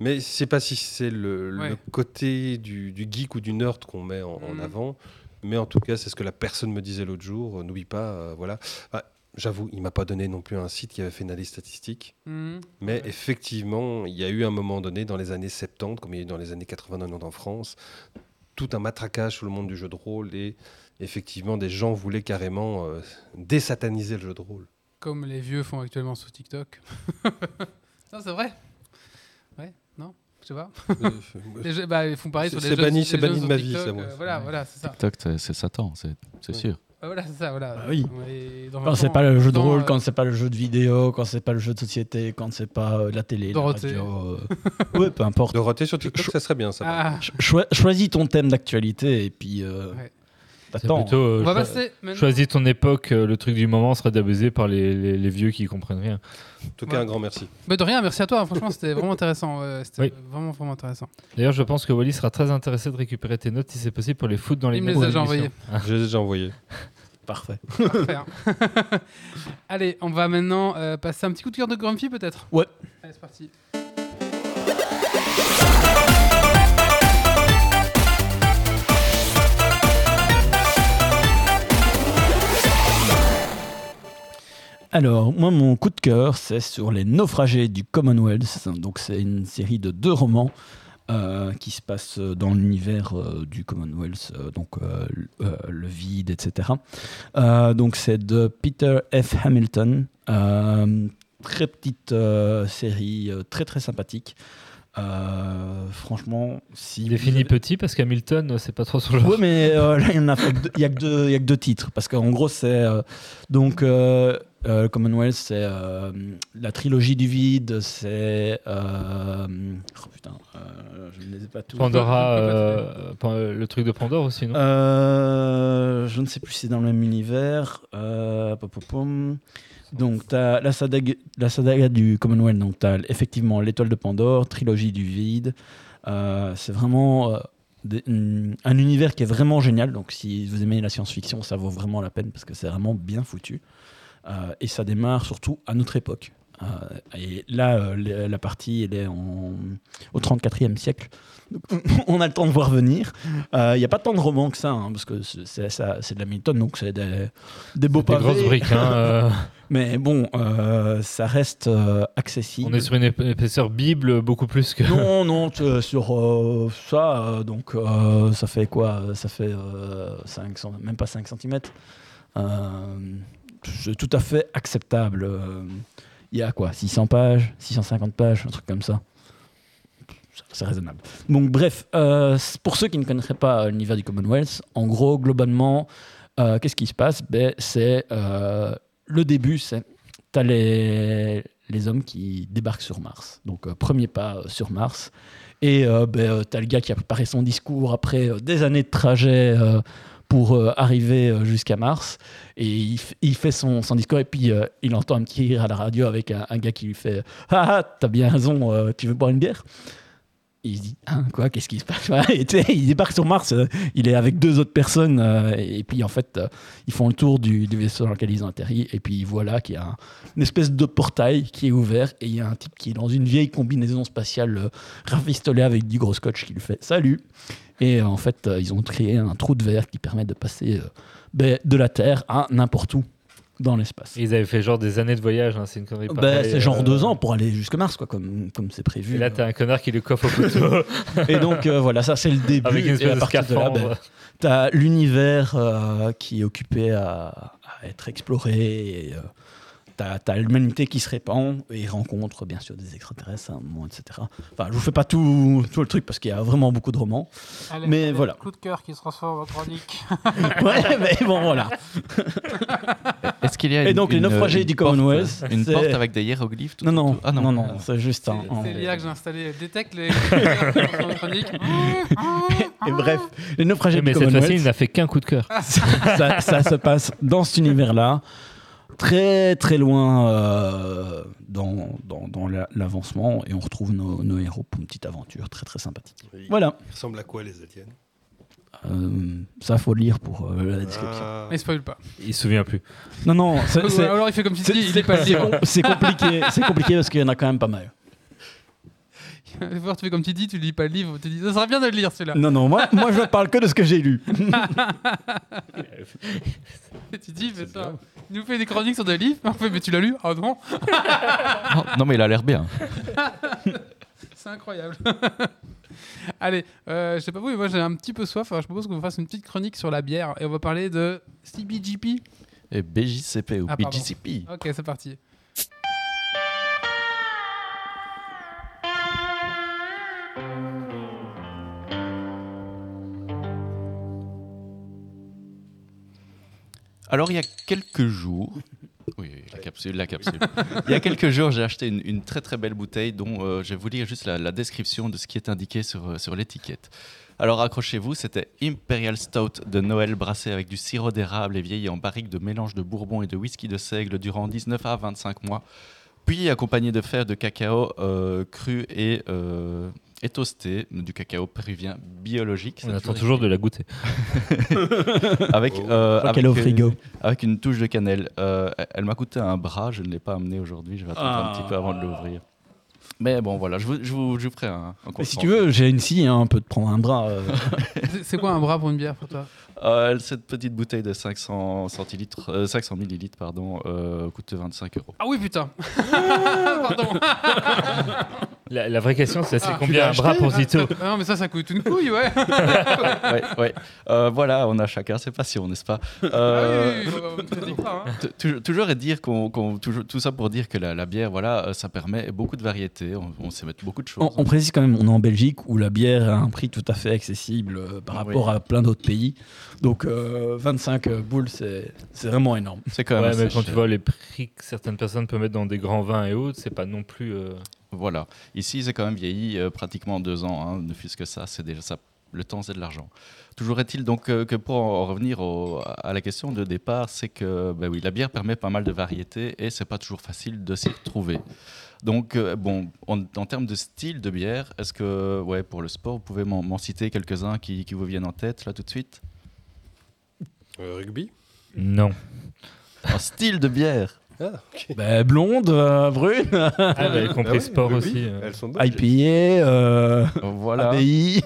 Mais je sais pas si c'est le, côté du, du geek ou du nerd qu'on met en, en Mhm. avant, mais en tout cas, c'est ce que la personne me disait l'autre jour. euh, N'oublie pas, euh, voilà. Bah, J'avoue, il m'a pas donné non plus un site qui avait fait une analyse statistique, Mhm. mais Ouais. effectivement, il y a eu un moment donné dans les années 70, comme il y a eu dans les années 80-90 en France, tout un matraquage sur le monde du jeu de rôle et effectivement, des gens voulaient carrément euh, désataniser le jeu de rôle. Comme les vieux font actuellement sur TikTok. [LAUGHS] non, c'est vrai Ouais Non Je sais pas. [LAUGHS] Les jeux- bah, ils font pareil sur les c'est jeux. banni- c'est banni de ma vie, TikTok, ça, moi. euh, voilà, voilà, c'est ça. TikTok, c'est- Satan, c'est sûr. Ah, Voilà, c'est ça, voilà. Bah oui. Et dans quand c'est pas le jeu de rôle, euh, quand c'est pas le jeu de vidéo, quand c'est pas le jeu de société, quand c'est pas euh, la télé, Dorothée. la radio, euh, [LAUGHS] ouais, peu importe. Dorothée sur TikTok, Cho- ça serait bien, ça. Ah, Cho- choi- choisis ton thème d'actualité et puis euh, Ouais. C'est t'attends. plutôt, euh, on va passer. Choisis ton époque, euh, le truc du moment sera d'abusé par les, les- les vieux qui comprennent rien. En tout cas, Ouais. un grand merci. Bah, de rien, merci à toi. Franchement, c'était vraiment [LAUGHS] intéressant. ouais, c'était Oui. vraiment, vraiment intéressant. D'ailleurs, je pense que Wally sera très intéressé de récupérer tes notes si c'est possible pour les foutre dans les Il me les a déjà envoyées. J'ai déjà envoyé. [LAUGHS] Parfait. Parfait, hein. [LAUGHS] Allez, on va maintenant euh, passer un petit coup de cœur de Grumpy peut-être? Ouais. Allez, c'est parti. Alors, moi, mon coup de cœur, c'est sur les naufragés du Commonwealth. Donc, c'est une série de deux romans euh, qui se passent dans l'univers euh, du Commonwealth, euh, donc euh, euh, le vide, etc. Euh, donc, c'est de Peter F. Hamilton. Euh, très petite euh, série, euh, très très sympathique. Euh, franchement, si Il est fini avez- petit parce qu'Hamilton, euh, c'est pas trop son genre. oui, mais euh, là, il y en a a a que deux titres parce qu'en gros, c'est euh, donc euh, le Commonwealth, c'est euh, la trilogie du vide, c'est. euh, oh putain, je ne les ai pas tous. Pandora, le truc de Pandore aussi, non? Je ne sais plus si c'est dans le même univers. Donc, tu as la saga, la saga du Commonwealth. Donc, tu as effectivement l'étoile de Pandore, trilogie du vide. C'est vraiment des- un univers qui est vraiment génial. Donc, si vous aimez la science-fiction, ça vaut vraiment la peine parce que c'est vraiment bien foutu. Euh, et ça démarre surtout à notre époque. Euh, et là, euh, la- partie, elle est en, au 34e siècle. Donc, [LAUGHS] on a le temps de voir venir. Euh, Il n'y a pas tant de romans que ça, hein, parce que c'est- de la Milton, donc c'est des, des beaux Des pavés. grosses briques. hein, euh, [LAUGHS] Mais bon, euh, ça reste accessible. on est sur une ép- épaisseur Bible beaucoup plus que. Non, [LAUGHS] non, sur ça, donc ça fait quoi Ça fait euh, 5 cent- même pas 5 cm. Tout à fait acceptable. Euh, Il y a quoi 600 pages 650 pages Un truc comme ça. C'est raisonnable. Donc bref, euh, pour ceux qui ne connaîtraient pas euh, l'univers du Commonwealth, en gros, globalement, euh, qu'est-ce qui se passe? Ben, C'est euh, le début, c'est tu as les, les hommes qui débarquent sur Mars. Donc euh, premier pas euh, sur Mars. Et euh, ben, tu as le gars qui a préparé son discours après euh, des années de trajet euh, pour euh, arriver euh, jusqu'à Mars. Et il, fait son, discours et puis euh, il entend un petit rire à la radio avec un, un gars qui lui fait Ah, ah, t'as bien raison, tu veux boire une bière? Il se dit Hein, quoi, qu'est-ce qui se passe? [LAUGHS] Il débarque sur Mars, euh, il est avec deux autres personnes, euh, et puis en fait, euh, ils font le tour du, vaisseau dans lequel ils ont atterri, et puis voilà qu'il y a un- une espèce de portail qui est ouvert, et il y a un type qui est dans une vieille combinaison spatiale rafistolée avec du gros scotch qui lui fait. Salut! Et en fait, ils ont créé un trou de verre qui permet de passer ben, de la Terre à n'importe où dans l'espace. Et Ils avaient fait genre des années de voyage, hein, c'est une connerie pareille, c'est genre euh, deux ans pour aller jusque Mars, quoi, comme comme c'est prévu. Et là, t'as un connard qui le coiffe au couteau [LAUGHS] Et donc euh, voilà, ça c'est le début. avec une et à espèce de partir de là, ben, T'as l'univers euh, qui est occupé à, à être exploré. Et, euh, t'as, t'as l'humanité qui se répand et rencontre bien sûr des extraterrestres à un moment, etc. Enfin, je vous fais pas tout, tout le truc parce qu'il y a vraiment beaucoup de romans. Allez, Mais allez, voilà. Coup de cœur qui se transforme en chronique. [LAUGHS] ouais, mais bon, voilà. [LAUGHS] Est-ce qu'il y a Et une- donc, les une- naufragés une du Commonwealth, Une c'est- porte avec des hiéroglyphes tout Non, non, Ah non, non, c'est juste un. C'est l'IA que j'ai installé. Détecte les [LAUGHS] coups de cœur qui se transforment en chronique. Et bref, les naufragés Mais du cette fois-ci, Commonwealth. il n'a fait qu'un coup de cœur. ça, ça se passe dans cet univers-là, très très loin euh, dans, dans, dans la- l'avancement, et on retrouve nos, nos héros pour une petite aventure très très sympathique. Il Voilà, ressemble à quoi les aliens Euh, ça faut lire pour euh, la description. Ah. Mais spoil pas. Il se souvient plus. Non, non, alors il fait comme si tu c'est- il est pas le c'est compliqué, c'est compliqué parce qu'il y en a quand même pas mal. Voir, tu fais comme tu dis, tu lis pas le livre. Tu dis, ça serait bien de le lire celui-là. Non, non, moi, [LAUGHS] moi je parle que de ce que j'ai lu. Et [LAUGHS] tu dis, mais ça, il nous fait des chroniques sur des livres. On fait, mais tu l'as lu Ah non, [LAUGHS] non, non, mais il a l'air bien. c'est incroyable. Allez, euh, je sais pas vous, mais moi j'ai un petit peu soif. Alors je propose qu'on fasse une petite chronique sur la bière et on va parler de CBGP. Et BJCP ou Ah. BJCP. Ok, c'est parti. Alors, il y a quelques jours. Oui, la capsule, la capsule. il y a quelques jours, j'ai acheté une, très très belle bouteille dont euh, je vais vous lire juste la, description de ce qui est indiqué sur, euh, sur l'étiquette. Alors, accrochez-vous, c'était Imperial Stout de Noël brassé avec du sirop d'érable et vieilli en barrique de mélange de bourbon et de whisky de seigle durant 19 à 25 mois. Puis accompagné de fèves de cacao euh, cru et, et toasté, du cacao péruvien biologique. On attend toujours de la goûter. [LAUGHS] avec, euh, Pas avec, euh, frigo. avec une touche de cannelle. Euh, elle m'a coûté un bras, je ne l'ai pas amené aujourd'hui, je vais attendre un Ah. petit peu avant de l'ouvrir. Mais bon, voilà, je vous, je vous, je vous ferai un, un Mais si tu veux, j'ai une scie, hein, on peut te prendre un bras. euh. C'est- [LAUGHS] C'est quoi un bras pour une bière pour toi? Euh, cette petite bouteille de 500, centilitres, euh, 500 millilitres pardon, euh, coûte 25 euros. Ah oui, putain [LAUGHS] Pardon La, la vraie question, c'est Ah, combien un bras pour Zito Ah non, mais ça, ça coûte une couille, ouais. [LAUGHS] ouais, ouais. Euh, voilà, on a chacun ses passions, n'est-ce pas Euh, Ah oui, oui, on ne critique pas, hein. Toujours est dire qu'on, qu'on- toujours- tout ça pour dire que la, la bière, voilà, euh, ça permet beaucoup de variété. On, on sait mettre beaucoup de choses. On, on précise quand même, on est en Belgique où la bière a un prix tout à fait accessible euh, par Oui. rapport à plein d'autres pays. Donc euh, 25 boules, c'est vraiment énorme. C'est quand même Ouais, assez mais quand tu vois les prix que certaines personnes peuvent mettre dans des grands vins et autres, c'est pas non plus. Voilà. Ici, c'est quand même vieilli euh, pratiquement deux ans. Hein, ne fût-ce que ça, c'est déjà ça. Le temps, c'est de l'argent. Toujours est-il donc euh, que pour en revenir au- à la question de départ, c'est que ben oui, la bière permet pas mal de variétés et c'est pas toujours facile de s'y retrouver. Donc, euh, bon, en, en termes de style de bière, est-ce que, ouais, pour le sport, vous pouvez m'en m'en citer quelques-uns qui, qui vous viennent en tête là tout de suite? Euh, rugby? Non. Un style de bière? Ah. Bah, blonde, euh, brune, Ah, bah, y compris sport aussi. Elles sont bonnes. IPA, euh, Voilà. ABI.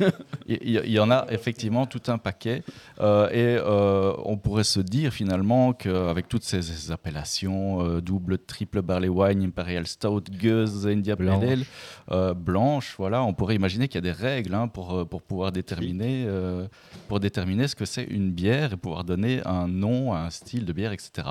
Il y en a effectivement tout un paquet. Euh, et euh, on pourrait se dire finalement qu'avec toutes ces, ces appellations, euh, double, triple barley wine, imperial stout, gueuse, India Pale Blanche. Ale, euh, blanche, voilà, on pourrait imaginer qu'il y a des règles hein, pour, pour pouvoir déterminer, euh, pour déterminer ce que c'est une bière et pouvoir donner un nom, un style de bière, etc.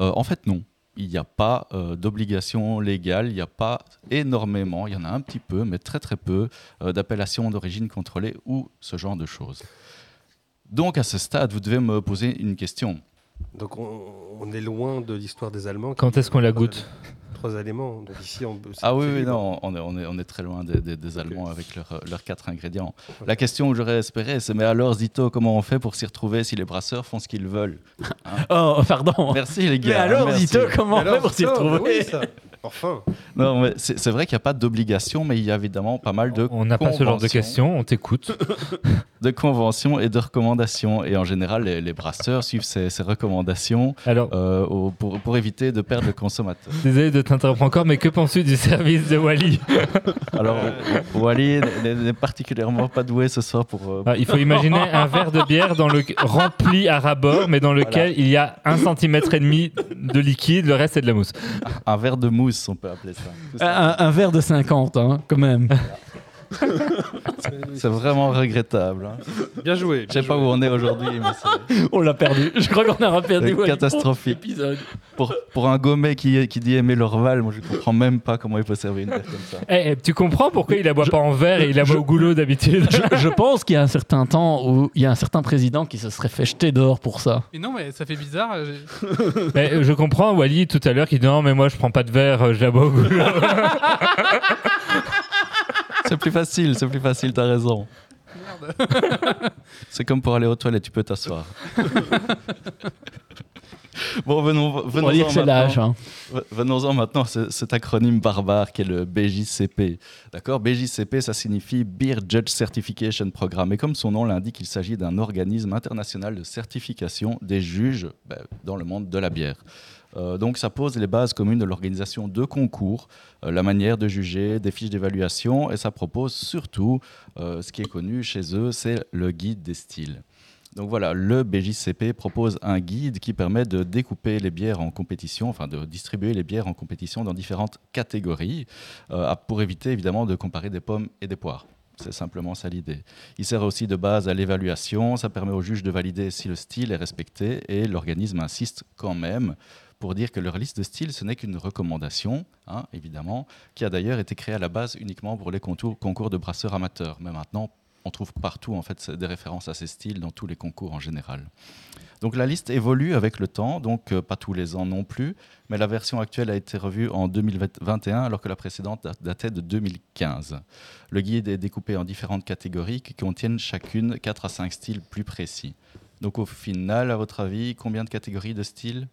Euh, en fait, non. Il n'y a pas euh, d'obligation légale, il n'y a pas énormément, il y en a un petit peu, mais très très peu, euh, d'appellations d'origine contrôlée ou ce genre de choses. Donc à ce stade, vous devez me poser une question. Donc on, on est loin de l'histoire des Allemands. Quand est-ce qu'on la goûte? Trois éléments. Donc ici, on, Ah oui, non, on est, on est, on est très loin des, des- des Allemands avec leurs leurs quatre ingrédients. La question que j'aurais espéré, c'est mais alors Zito, comment on fait pour s'y retrouver si les brasseurs font ce qu'ils veulent [LAUGHS] Oh, pardon. Merci les Mais gars. alors, merci. Zito, comment on Alors, fait pour s'y retrouver? oui, ça. Enfin. Non, mais c'est c'est vrai qu'il n'y a pas d'obligation, mais il y a évidemment pas mal de On n'a pas ce genre de questions, on t'écoute. [LAUGHS] de conventions et de recommandations. Et en général, les, les brasseurs suivent ces, ces recommandations Alors, euh, au- pour, pour éviter de perdre le consommateur. désolé de t'interrompre encore, mais que penses-tu du service de Wally? [LAUGHS] Alors, Wally n'est- n'est particulièrement pas doué ce soir pour. euh, Ah, Il faut imaginer un verre de bière dans le, rempli à ras-bord, mais dans lequel il y a un centimètre et demi de liquide, le reste c'est de la mousse. un verre de mousse, on peut appeler ça. Tout ça. un, un verre de 50, hein, quand même. [LAUGHS] [LAUGHS] C'est vraiment regrettable. hein. Bien joué. Je sais pas où on est aujourd'hui, mais c'est [LAUGHS] On l'a perdu. Je crois qu'on a perdu. c'est catastrophique. Épisode. Pour, pour un gourmet qui, qui dit aimer l'Orval, moi je comprends même pas comment il peut servir une bière comme ça. Eh, eh, tu comprends pourquoi il la boit pas en verre et il la boit au goulot d'habitude? je, je pense qu'il y a un certain temps où il y a un certain président qui se serait fait jeter dehors pour ça. Mais non, mais ça fait bizarre. j'ai- Mais, euh, Je comprends Wally tout à l'heure qui dit non mais moi je prends pas de verre, euh, je la bois au goulot. [LAUGHS] C'est plus facile, c'est plus facile, t'as raison. Merde. C'est comme pour aller aux toilettes, tu peux t'asseoir. bon, venons, On venons c'est l'âge. hein. Venons-en maintenant à ce- cet acronyme barbare qui est le BJCP. D'accord? BJCP, ça signifie Beer Judge Certification Programme. Et comme son nom l'indique, il s'agit d'un organisme international de certification des juges ben, dans le monde de la bière. Euh, donc ça pose les bases communes de l'organisation de concours, euh, la manière de juger, des fiches d'évaluation, et ça propose surtout, euh, ce qui est connu chez eux, c'est le guide des styles. Donc voilà, le BJCP propose un guide qui permet de découper les bières en compétition, enfin de distribuer les bières en compétition dans différentes catégories, pour éviter évidemment de comparer des pommes et des poires. C'est simplement ça l'idée. Il sert aussi de base à l'évaluation, ça permet aux juges de valider si le style est respecté et l'organisme insiste quand même pour dire que leur liste de styles, ce n'est qu'une recommandation, hein, évidemment, qui a d'ailleurs été créée à la base uniquement pour les concours de brasseurs amateurs. Mais maintenant, on trouve partout en fait des références à ces styles dans tous les concours en général. Donc la liste évolue avec le temps, donc euh, pas tous les ans non plus, mais la version actuelle a été revue en 2021 alors que la précédente dat- datait de 2015. Le guide est découpé en différentes catégories qui contiennent chacune 4 à 5 styles plus précis. Donc au final, à votre avis, combien de catégories de styles?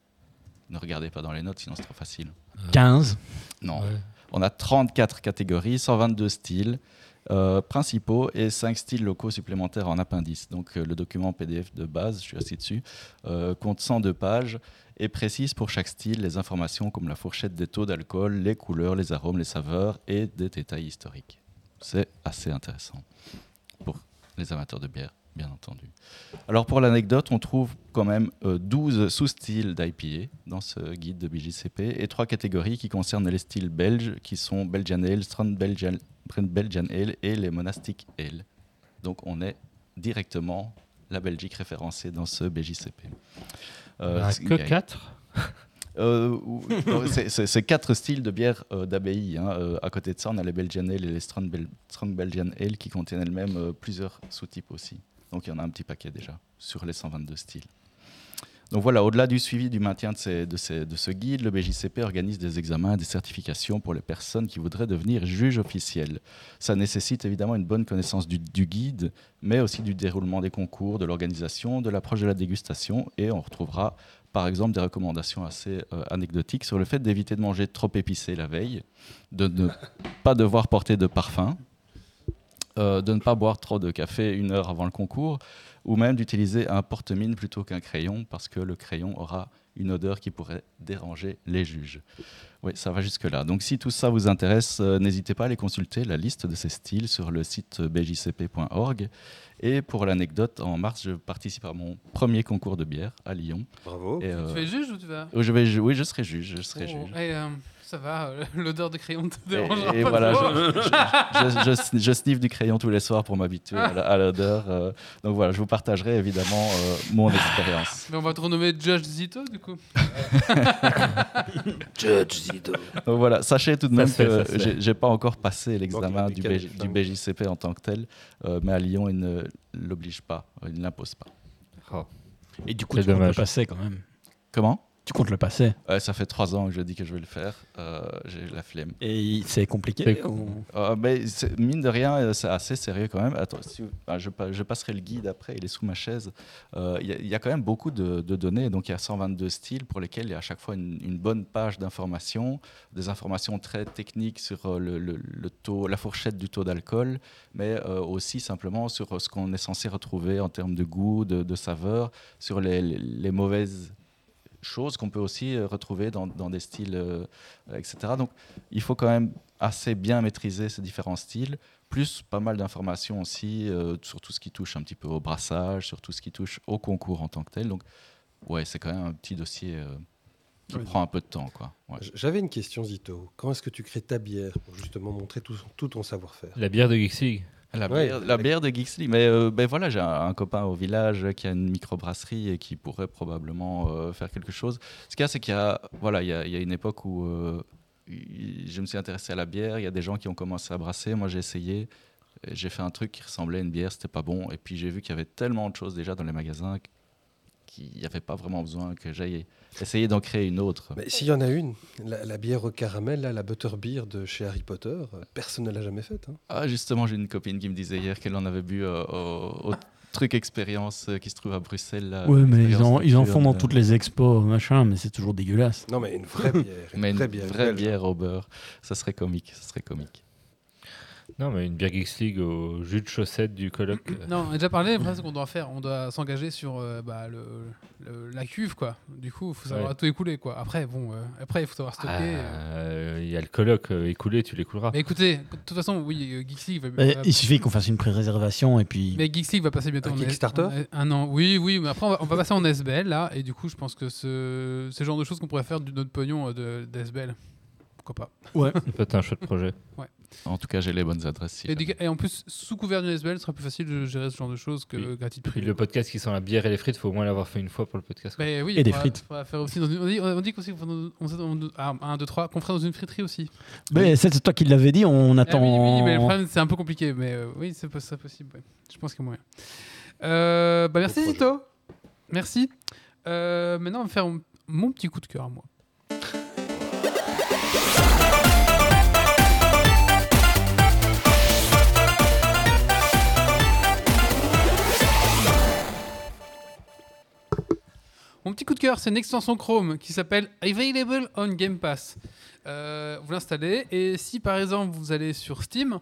Ne regardez pas dans les notes, sinon c'est trop facile. 15. Non, Ouais. on a 34 catégories, 122 styles euh, principaux et 5 styles locaux supplémentaires en appendice. Donc euh, le document PDF de base, je suis assis dessus, euh, compte 102 pages et précise pour chaque style les informations comme la fourchette des taux d'alcool, les couleurs, les arômes, les saveurs et des détails historiques. C'est assez intéressant pour les amateurs de bière, bien entendu. Alors pour l'anecdote, on trouve quand même euh, 12 sous-styles d'IPA dans ce guide de BJCP et trois catégories qui concernent les styles belges qui sont Belgian Ale, Strand Belgian, Belgian Ale et les Monastic Ale. Donc on est directement la Belgique référencée dans ce BJCP. Euh, que il y a- 4 euh, [LAUGHS] c'est- quatre styles de bière euh, d'abbaye. hein. Euh, à côté de ça, on a les Belgian Ale et les Strong, Bel- Strong Belgian Ale qui contiennent elles-mêmes euh, plusieurs sous-types aussi. Donc il y en a un petit paquet déjà sur les 122 styles. Donc voilà, au-delà du suivi du maintien de, ce guide, le BJCP organise des examens, des certifications pour les personnes qui voudraient devenir juges officiels. Ça nécessite évidemment une bonne connaissance du, du guide, mais aussi du déroulement des concours, de l'organisation, de l'approche de la dégustation, et on retrouvera par exemple des recommandations assez euh, anecdotiques sur le fait d'éviter de manger trop épicé la veille, de ne pas devoir porter de parfum, euh, de ne pas boire trop de café une heure avant le concours, ou même d'utiliser un porte-mine plutôt qu'un crayon, parce que le crayon aura une odeur qui pourrait déranger les juges. Oui, ça va jusque-là. Donc si tout ça vous intéresse, euh, n'hésitez pas à aller consulter la liste de ces styles sur le site bjcp.org. Et pour l'anecdote, en mars, je participe à mon premier concours de bière à Lyon. Bravo. Et, euh, Tu fais juge ou tu vas où je vais, ju- oui, je serai juge. Je serai Oh, juge. Ça va, euh, [LAUGHS] l'odeur de crayon ne te Et, dérangera et pas voilà, je, je, je- je sniffe du crayon tous les soirs pour m'habituer à l'odeur. euh, donc voilà, je vous partagerai évidemment euh, mon expérience. Mais on va te renommer Judge Zito du coup. [LAUGHS] Donc voilà, sachez tout de même ça que j'ai- j'ai pas encore passé l'examen du, BJCP en tant que tel, euh, mais à Lyon, il ne l'oblige pas, il ne l'impose pas. Oh. Et du coup, tu dommage. passer quand même. Comment? Tu comptes le passer. Ouais, Ça fait trois ans que je dis que je vais le faire. euh, j'ai la flemme. Et c'est compliqué. C'est ou- Euh, mais mine de rien, euh, c'est assez sérieux quand même. Attends, si ah, je, pa- je passerai le guide après, il est sous ma chaise. Euh, Il y, a- il y a quand même beaucoup de, de données. Donc il y a 122 styles pour lesquels il y a à chaque fois une, une bonne page d'informations, des informations très techniques sur le, le- le taux, la fourchette du taux d'alcool, mais euh, aussi simplement sur ce qu'on est censé retrouver en termes de goût, de, de saveur, sur les, les- les mauvaises choses qu'on peut aussi euh, retrouver dans, dans des styles, euh, etc. Donc il faut quand même assez bien maîtriser ces différents styles, plus pas mal d'informations aussi euh, sur tout ce qui touche un petit peu au brassage, sur tout ce qui touche au concours en tant que tel. Donc, ouais, c'est quand même un petit dossier euh, qui Oui. prend un peu de temps. Quoi. Ouais. J'avais une question, Zito. Comment est-ce que tu crées ta bière pour justement montrer tout, tout ton savoir-faire? La bière de Geeks La, Ouais, bière, la avec- bière de Geeksly. Mais euh, ben voilà, j'ai un, un copain au village qui a une microbrasserie et qui pourrait probablement euh, faire quelque chose. Ce qu'il y a, c'est qu'il y a, voilà, il y a, il y a une époque où euh, je me suis intéressé à la bière. Il y a des gens qui ont commencé à brasser. Moi, j'ai essayé. J'ai fait un truc qui ressemblait à une bière, c'était pas bon. Et puis j'ai vu qu'il y avait tellement de choses déjà dans les magasins qu'il n'y avait pas vraiment besoin que j'aille essayer d'en créer une autre. Mais s'il y en a une, la, la bière au caramel, là, la butterbeer de chez Harry Potter, euh, personne ne l'a jamais faite. hein. Ah, justement, j'ai une copine qui me disait hier qu'elle en avait bu euh, au, au truc expérience euh, qui se trouve à Bruxelles. là, Ouais, mais ils en, ils en font dans toutes les expos, machin, mais c'est toujours dégueulasse. Non, mais une vraie bière. Une [LAUGHS] Mais une vraie vraie bière. au beurre, ça serait comique, ça serait comique. Non, mais une bière Geeks League au jus de chaussette du colloque. euh, Non, on a déjà parlé, après ce qu'on doit faire, on doit s'engager sur euh, bah, le, le- la cuve quoi. Du coup, il faut savoir Ouais. tout écouler quoi. Après, bon, euh, après il faut savoir stocker. euh. euh, Il y a le colloque euh, écoulé, tu l'écouleras. Mais écoutez, de toute façon, oui, euh, Geeks League va, Mais va- il suffit qu'on fasse une pré-réservation et puis. mais Geeks League va passer bientôt Un en Kickstarter en- Un an, oui, oui, mais après on va, on va passer en SBL là, et du coup, je pense que ce, c'est le genre de choses qu'on pourrait faire du notre pognon euh, de d'SBL. Pourquoi pas Ouais. Peut-être un chouette projet. En tout cas, j'ai les bonnes adresses. si et, jamais. du- et en plus, sous couvert d'une SBL, ce sera plus facile de gérer ce genre de choses que Oui. gratuit privé. le podcast qui sent la bière et les frites, faut au moins l'avoir fait une fois pour le podcast. Mais oui, Et des frites. on va faire aussi dans une- on dit, on dit qu'on ferait dans- on sait dans- ah, un, deux, trois, qu'on ferait dans une friterie aussi. Mais c'est c'est toi qui l'avais dit, on Ah attend. oui, oui, mais le problème, c'est un peu compliqué. Mais euh, oui, c'est possible. ouais. Je pense qu'il y a moyen. Euh, bah, merci. Zito. Merci. Euh, maintenant, on va faire mon- mon petit coup de cœur à moi. Mon petit coup de cœur, c'est une extension Chrome qui s'appelle Available on Game Pass. Euh, vous l'installez et si par exemple vous allez sur Steam,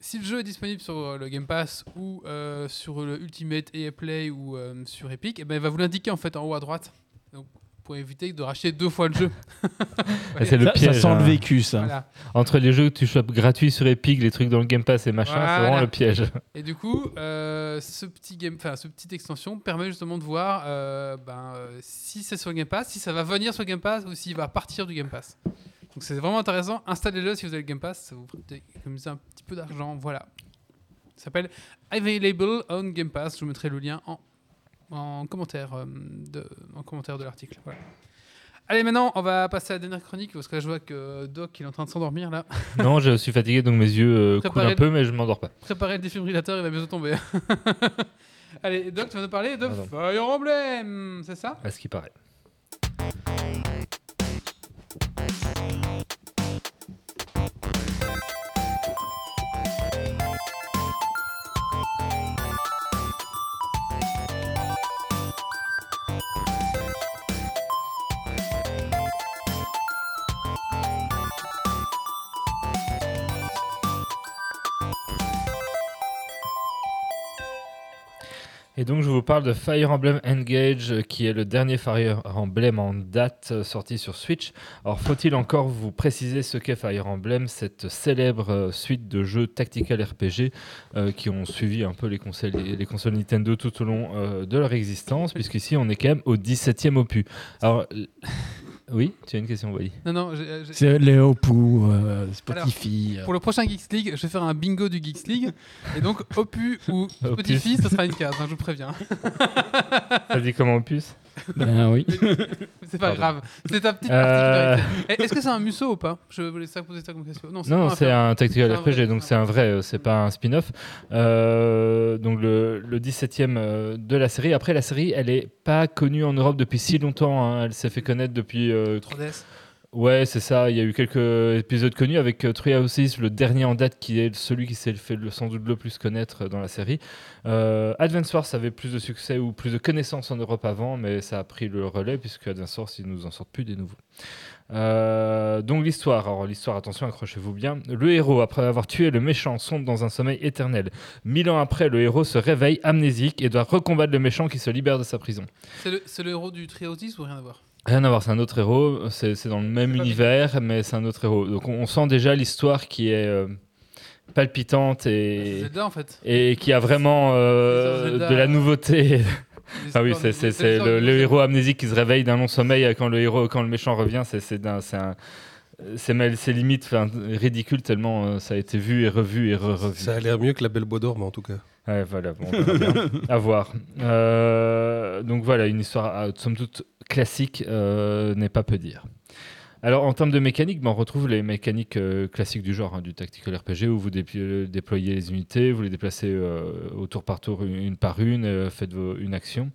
si le jeu est disponible sur le Game Pass ou euh, sur le Ultimate EA Play ou euh, sur Epic, eh ben, il va vous l'indiquer en fait en haut à droite. Pour éviter de racheter deux fois le jeu. [LAUGHS] C'est le ça, ça piège. sent hein. le vécu, ça. Voilà. Entre les jeux que tu chopes gratuits sur Epic, les trucs dans le Game Pass et machin, c'est vraiment le piège. Et du coup, euh, ce petit game, enfin, ce petite extension permet justement de voir euh, ben, euh, si c'est sur le Game Pass, si ça va venir sur le Game Pass ou s'il va partir du Game Pass. Donc c'est vraiment intéressant. Installez-le si vous avez le Game Pass, ça vous économiser un petit peu d'argent. Voilà. Ça s'appelle Available on Game Pass. Je vous mettrai le lien en, en commentaire euh, de, en commentaire de l'article. Voilà. Allez, maintenant, on va passer à la dernière chronique parce que là, je vois que Doc il est en train de s'endormir là. [LAUGHS] non, je suis fatigué donc mes yeux euh, coulent un peu, mais je m'endors pas. Préparez le défibrillateur, il va bientôt tomber. [LAUGHS] Allez, Doc, tu vas nous parler de Pardon. Fire Emblem, c'est ça? À ce qui paraît. Donc je vous parle de Fire Emblem Engage, euh, qui est le dernier Fire Emblem en date euh, sorti sur Switch. Alors faut-il encore vous préciser ce qu'est Fire Emblem, cette célèbre euh, suite de jeux tactical RPG qui ont suivi un peu les consoles, les, les consoles Nintendo tout au long de leur existence, puisqu'ici on est quand même au 17e opus. Oui, tu as une question, Wally Non, non, j'ai- j'ai- C'est Léo Pou, euh, Spotify. euh. pour le prochain Geeks League, je vais faire un bingo du Geeks League. Et donc, Opus ou. Spotify, ça sera une case, hein, je vous préviens. [LAUGHS] Ça dit comment opus? Ben oui. [LAUGHS] C'est pas Pardon. grave. C'est ta petite Euh, particularité. Et Est-ce que c'est un musso ou pas? Je voulais ça poser ça comme question. Non, Non, pas c'est un tactical c'est un RPG, donc c'est un un vrai, euh, c'est pas un spin-off. Euh, donc le, le 17e euh, de la série. Après, la série, elle est pas connue en Europe depuis si longtemps. hein. Elle s'est fait connaître depuis. euh, 3DS. Ouais, c'est ça. Il y a eu quelques épisodes connus avec euh, le dernier en date, qui est celui qui s'est fait le, sans doute le plus connaître euh, dans la série. Euh, Advance Wars avait plus de succès ou plus de connaissances en Europe avant, mais ça a pris le relais puisque Advance Wars, ils nous en sortent plus des nouveaux. Euh, donc l'histoire, alors l'histoire, attention, accrochez-vous bien. Le héros, après avoir tué le méchant, sombre dans un sommeil éternel. Mille ans après, le héros se réveille amnésique et doit recombattre le méchant qui se libère de sa prison. C'est le, c'est le héros du Trio 10 ou rien à voir? Rien à voir, c'est un autre héros, c'est dans le même univers, mais c'est un autre héros. Donc on, on sent déjà l'histoire qui est euh, palpitante et, Zelda en fait. et qui a vraiment euh, Zelda, de la euh, nouveauté. [LAUGHS] [LAUGHS] Ah oui, c'est le, héros amnésique qui se réveille d'un long sommeil quand le héros, quand le méchant revient, c'est un- c'est limite ridicule tellement euh, ça a été vu et revu et re-revu. Ça a l'air mieux que la Belle Bois d'Or, mais en tout cas. Ouais, voilà, bon, on verra bien. [LAUGHS] à voir. Euh, donc voilà, une histoire euh, somme toute classique euh, n'est pas peu dire. Alors en termes de mécanique, ben, on retrouve les mécaniques euh, classiques du genre, hein, du tactical RPG, où vous euh, déployez les unités, vous les déplacez euh, au tour par tour, une, par une, faites une action.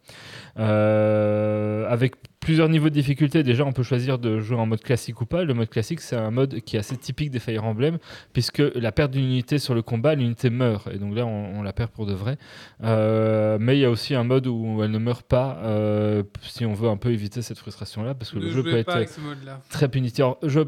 Avec plusieurs niveaux de difficulté, déjà on peut choisir de jouer en mode classique ou pas. Le mode classique, c'est un mode qui est assez typique des Fire Emblem, puisque la perte d'une unité sur le combat, l'unité meurt, et donc là on, on la perd pour de vrai. Euh, mais il y a aussi un mode où elle ne meurt pas, euh, si on veut un peu éviter cette frustration-là, parce que Ne le jeu peut être très punitif. Alors, je...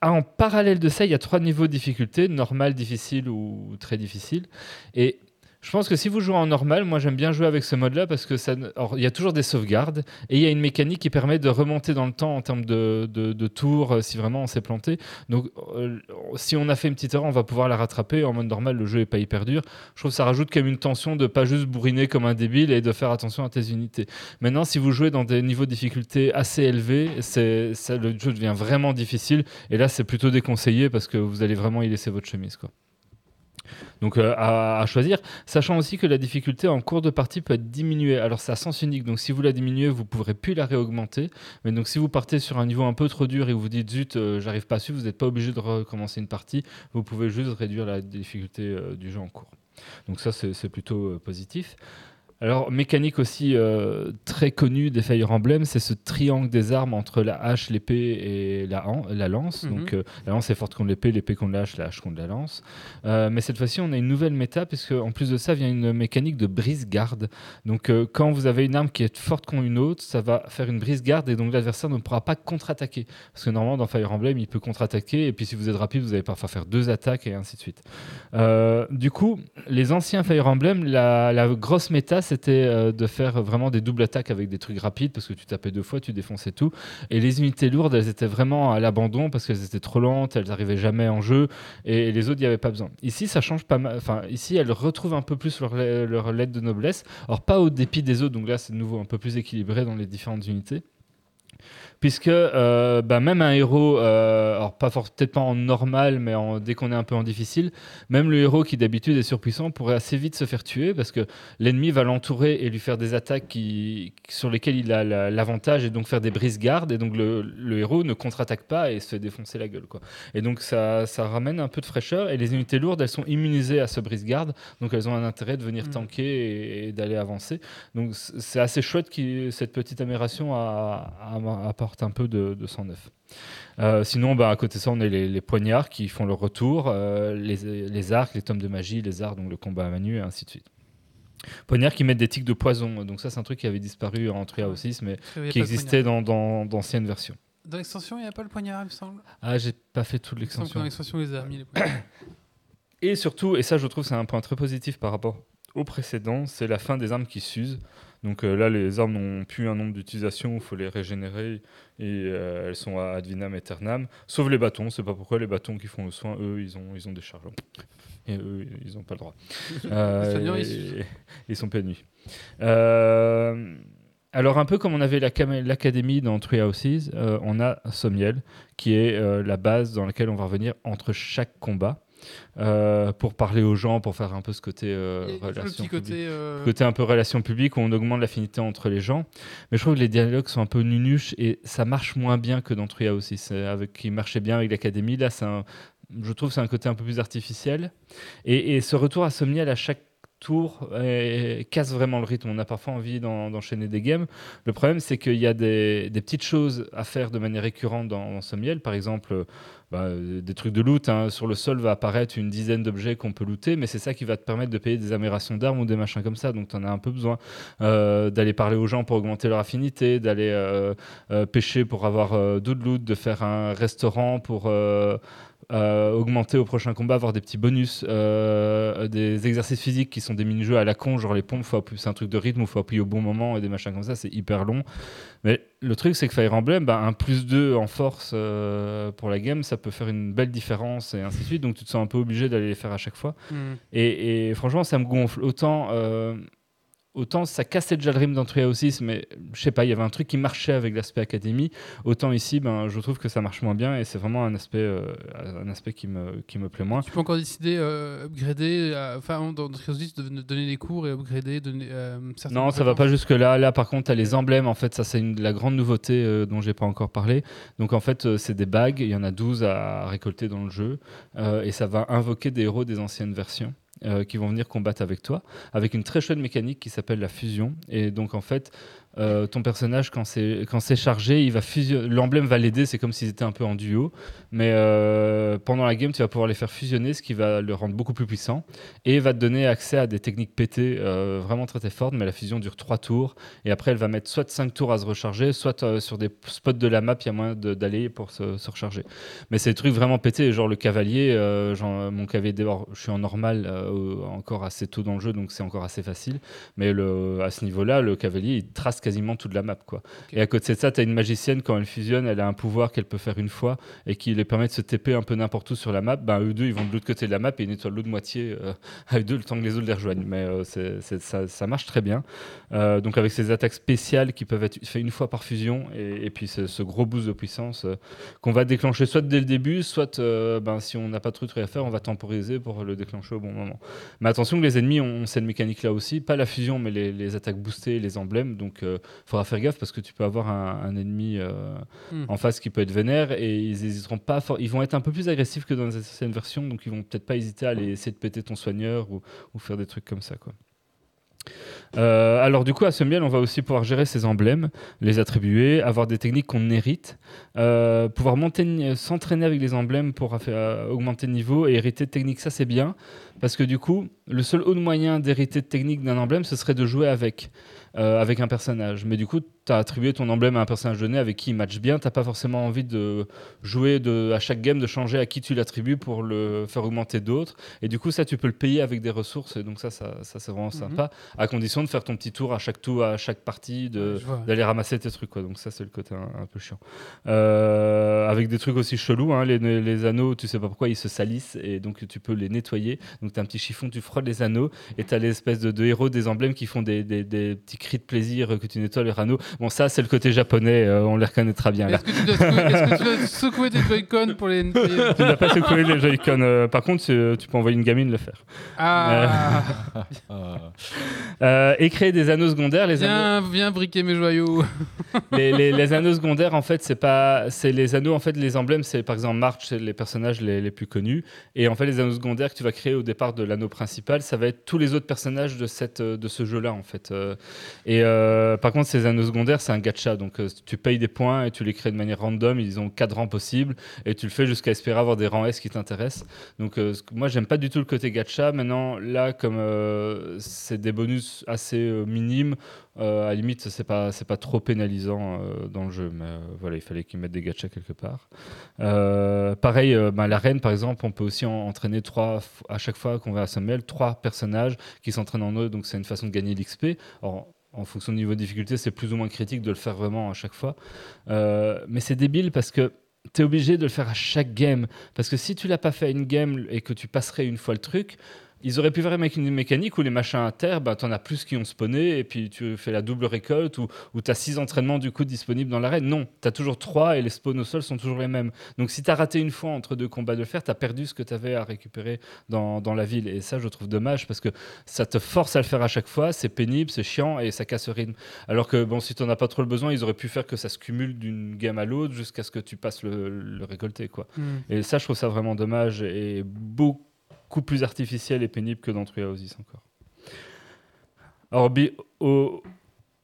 ah, en parallèle de ça, il y a trois niveaux de difficulté, normal, difficile ou très difficile. Et je pense que si vous jouez en normal, moi j'aime bien jouer avec ce mode-là parce que ça, il y a toujours des sauvegardes et il y a une mécanique qui permet de remonter dans le temps en termes de, tours euh, si vraiment on s'est planté. Donc euh, si on a fait une petite erreur, on va pouvoir la rattraper. En mode normal, le jeu est pas hyper dur. Je trouve que ça rajoute quand même une tension de pas juste bourriner comme un débile et de faire attention à tes unités. Maintenant, si vous jouez dans des niveaux de difficulté assez élevés, ça, le jeu devient vraiment difficile. Et là, c'est plutôt déconseillé parce que vous allez vraiment y laisser votre chemise. Donc euh, à, choisir, sachant aussi que la difficulté en cours de partie peut être diminuée. Alors c'est à sens unique, donc si vous la diminuez, vous ne pourrez plus la réaugmenter. Mais donc si vous partez sur un niveau un peu trop dur et vous dites zut, euh, j'arrive pas à suivre, vous n'êtes pas obligé de recommencer une partie. Vous pouvez juste réduire la difficulté euh, du jeu en cours. Donc ça c'est c'est plutôt euh, positif. Alors, mécanique aussi euh, très connue des Fire Emblem, c'est ce triangle des armes entre la hache, l'épée et la, han- la lance. Mhm. Donc, euh, la lance est forte contre l'épée, l'épée contre la hache, la hache contre la lance. Euh, mais cette fois-ci, on a une nouvelle méta, puisque en plus de ça, vient une mécanique de brise-garde. Donc, quand vous avez une arme qui est forte contre une autre, ça va faire une brise-garde et donc l'adversaire ne pourra pas contre-attaquer. Parce que normalement, dans Fire Emblem, il peut contre-attaquer, et puis si vous êtes rapide, vous allez parfois faire deux attaques et ainsi de suite. Du coup, les anciens Fire Emblem, la, la grosse méta, c'était euh, de faire vraiment des doubles attaques avec des trucs rapides parce que tu tapais deux fois, tu défonçais tout. Et les unités lourdes, elles étaient vraiment à l'abandon parce qu'elles étaient trop lentes, elles n'arrivaient jamais en jeu et les autres, il n'y avait pas besoin. Ici, ça change pas mal. Enfin, ici, elles retrouvent un peu plus leur, leur lettre de noblesse. Alors, pas au dépit des autres, donc là, c'est de nouveau un peu plus équilibré dans les différentes unités. Puisque euh, bah, même un héros, euh, alors pas peut-être pas en normal, mais en- dès qu'on est un peu en difficile, même le héros qui d'habitude est surpuissant pourrait assez vite se faire tuer parce que l'ennemi va l'entourer et lui faire des attaques qui, sur lesquelles il a la- l'avantage et donc faire des brises-gardes et donc le, le héros ne contre-attaque pas et se fait défoncer la gueule. Quoi. Et donc ça, ça ramène un peu de fraîcheur et les unités lourdes elles sont immunisées à ce brise-garde donc elles ont un intérêt de venir Mm. tanker et, et d'aller avancer. Donc c'est assez chouette cette petite amélioration a- a- apporte un peu de, de sang neuf. Euh, sinon, bah, à côté de ça, on a les, les poignards qui font leur retour, euh, les, les arcs, les tomes de magie, les arts, donc le combat à main nue, et ainsi de suite. Poignards qui mettent des tics de poison, donc ça c'est un truc qui avait disparu en Trial 6, mais qui existait dans dans- d'anciennes versions. Dans l'extension, il n'y a pas le poignard, il me semble. Ah, j'ai pas fait toute que dans l'extension. l'extension, mis les poignards. [COUGHS] Et surtout, et ça je trouve c'est un point très positif par rapport au précédent, c'est la fin des armes qui s'usent. Donc euh, là, les armes n'ont plus un nombre d'utilisations, il faut les régénérer et euh, elles sont à ad vinam aeternam. Sauf les bâtons, c'est pas pourquoi les bâtons qui font le soin, eux, ils ont, ils ont des charges. Et eux, ils n'ont pas le droit. [LAUGHS] Euh, et- ils sont pas de nuit. Euh, alors, un peu comme on avait l'académie dans Three Houses, euh, on a Sommiel, qui est euh, la base dans laquelle on va revenir entre chaque combat. Euh, pour parler aux gens, pour faire un peu ce côté euh, relation publique côté. euh, côté un peu relation publique où on augmente l'affinité entre les gens. Mais je trouve que les dialogues sont un peu nunuches et ça marche moins bien que dans Tria aussi. Avec qui marchait bien avec l'Académie. Là, un- je trouve que c'est un côté un peu plus artificiel. Et, et ce retour à Somniel à chaque tour euh, casse vraiment le rythme. On a parfois envie d'en- d'enchaîner des games. Le problème, c'est qu'il y a des, petites choses à faire de manière récurrente dans, dans Somniel. Par exemple, euh, bah, euh, des trucs de loot. hein. Sur le sol va apparaître une dizaine d'objets qu'on peut looter, mais c'est ça qui va te permettre de payer des améliorations d'armes ou des machins comme ça. Donc, tu en as un peu besoin euh, d'aller parler aux gens pour augmenter leur affinité, d'aller pêcher pour avoir d'autres loot, de faire un restaurant pour euh, augmenter au prochain combat, avoir des petits bonus, euh, des exercices physiques qui sont des mini-jeux à la con, genre les pompes, faut appuyer- c'est un truc de rythme où il faut appuyer au bon moment et des machins comme ça, c'est hyper long. Mais le truc, c'est que Fire Emblem, bah, un plus 2 en force euh, pour la game, ça peut faire une belle différence et ainsi de suite. Donc tu te sens un peu obligé d'aller les faire à chaque fois. hmm. Et, et franchement, ça me gonfle. Autant, autant ça cassait déjà le rythme dans Tria 6, mais je sais pas, il y avait un truc qui marchait avec l'aspect académie. Autant ici, ben, je trouve que ça marche moins bien et c'est vraiment un aspect, euh, un aspect qui, me, qui me plaît moins. Tu peux encore décider, euh, upgrader, euh, enfin, dans Trios de de donner des cours et upgrader, donner euh, Non, ça va pas compétences. jusque là. Par contre, tu as les emblèmes. En fait, ça, c'est la grande nouveauté euh, dont j'ai pas encore parlé. Donc, en fait, c'est des bagues. Il y en a 12 à récolter dans le jeu. Et ça va invoquer des héros des anciennes versions. Euh, qui vont venir combattre avec toi, avec une très chouette mécanique qui s'appelle la fusion. Et donc, en fait, euh, ton personnage, quand c'est chargé, il va. L'emblème va l'aider, c'est comme s'ils étaient un peu en duo. Mais euh, pendant la game, tu vas pouvoir les faire fusionner, ce qui va le rendre beaucoup plus puissant et va te donner accès à des techniques pétées euh, vraiment très très fortes. Mais la fusion dure 3 tours et après, elle va mettre soit 5 tours à se recharger, soit sur des spots de la map, il y a moyen d'aller pour se, recharger. Mais c'est des trucs vraiment pétés, genre le cavalier, mon cavalier, je suis en normal encore assez tôt dans le jeu, donc c'est encore assez facile. Mais le, à ce niveau-là, le cavalier, il trace quasiment toute la map. Quoi. Et à côté de ça, tu as une magicienne, quand elle fusionne, elle a un pouvoir qu'elle peut faire une fois et qui les permet de se TP un peu n'importe où sur la map. Ben, eux deux, ils vont de l'autre côté de la map et ils nettoient l'autre moitié euh, [LAUGHS] avec deux le temps que les autres les rejoignent. Mais euh, c'est- c'est- ça, ça marche très bien. Euh, donc avec ces attaques spéciales qui peuvent être faites une fois par fusion et, et puis ce, ce gros boost de puissance euh, qu'on va déclencher soit dès le début, soit ben, si on n'a pas trop de trucs à faire, on va temporiser pour le déclencher au bon moment. Mais attention que les ennemis ont cette mécanique là aussi, pas la fusion mais les, les attaques boostées, les emblèmes. Donc faudra faire gaffe parce que tu peux avoir un, un ennemi euh, Hmm. en face qui peut être vénère et ils hésiteront pas. Ils vont être un peu plus agressifs que dans les anciennes versions, donc ils vont peut-être pas hésiter à aller essayer de péter ton soigneur ou, ou faire des trucs comme ça quoi. Euh, alors du coup à ce miel on va aussi pouvoir gérer ses emblèmes, les attribuer, avoir des techniques qu'on hérite, euh, pouvoir s'entraîner avec les emblèmes pour euh, augmenter le niveau et hériter de techniques ça c'est bien, parce que du coup, le seul autre moyen d'hériter de technique d'un emblème, ce serait de jouer avec, euh, avec un personnage. Mais du coup, tu as attribué ton emblème à un personnage donné avec qui il match bien. Tu pas forcément envie de jouer de, à chaque game, de changer à qui tu l'attribues pour le faire augmenter d'autres. Et du coup, ça, tu peux le payer avec des ressources. Et donc, ça, ça, ça, c'est vraiment sympa. À condition de faire ton petit tour à chaque tour, à chaque partie, d'aller ramasser tes trucs. Quoi. Donc, ça, c'est le côté un, un peu chiant. Euh, avec des trucs aussi chelous. hein. Les, les anneaux, tu sais pas pourquoi, ils se salissent. Et donc, tu peux les nettoyer. Donc, tu as un petit chiffon, tu frottes les anneaux. Et tu as l'espèce de, de héros des emblèmes qui font des, des- des petits cris de plaisir que tu nettoies leurs anneaux. Bon, ça, c'est le côté japonais. euh, on les reconnaîtra bien. Est-ce que, tu dois secouer- tes Joy-Con pour les tu n'as pas secoué les Joy-Con. euh, par contre, tu, peux envoyer une gamine le faire. Ah [LAUGHS] Euh, et créer des anneaux secondaires. Les Viens, viens briquer mes joyaux. [LAUGHS] les, anneaux secondaires, en fait, c'est pas, c'est les anneaux, en fait, les emblèmes, c'est par exemple March, c'est les personnages les, plus connus. Et en fait, les anneaux secondaires que tu vas créer au départ de l'anneau principal, ça va être tous les autres personnages de cette, de ce jeu-là, en fait. Et euh, par contre, ces anneaux secondaires, c'est un gacha, donc euh, tu payes des points et tu les crées de manière random. Ils ont quatre rangs possibles et tu le fais jusqu'à espérer avoir des rangs S qui t'intéressent. Donc euh, moi, j'aime pas du tout le côté gacha. Maintenant, là, comme euh, c'est des bonus assez minimes. À la limite, c'est pas, c'est pas trop pénalisant dans le jeu, mais voilà, il fallait qu'ils mettent des gachas quelque part. Pareil, ben, l'arène, par exemple, on peut aussi en- entraîner trois, à chaque fois qu'on va à Summel, trois personnages qui s'entraînent en eux, donc c'est une façon de gagner l'XP. En fonction du niveau de difficulté, c'est plus ou moins critique de le faire vraiment à chaque fois. Euh, mais c'est débile parce que tu es obligé de le faire à chaque game. Parce que si tu l'as pas fait à une game et que tu passerais une fois le truc, ils auraient pu faire avec une mécanique où les machins à terre, ben, tu en as plus qui ont spawné et puis tu fais la double récolte ou, ou tu as six entraînements du coup disponibles dans l'arène. Non, tu as toujours trois et les spawns au sol sont toujours les mêmes. Donc si tu as raté une fois entre deux combats de le faire, tu as perdu ce que tu avais à récupérer dans, dans la ville. Et ça, je trouve dommage parce que ça te force à le faire à chaque fois, c'est pénible, c'est chiant et ça casse le rythme. Alors que bon, si tu n'en as pas trop le besoin, ils auraient pu faire que ça se cumule d'une game à l'autre jusqu'à ce que tu passes le, le récolter. Quoi. Hmm. Et ça, je trouve ça vraiment dommage et beaucoup plus artificiel et pénible que dans True encore. Alors,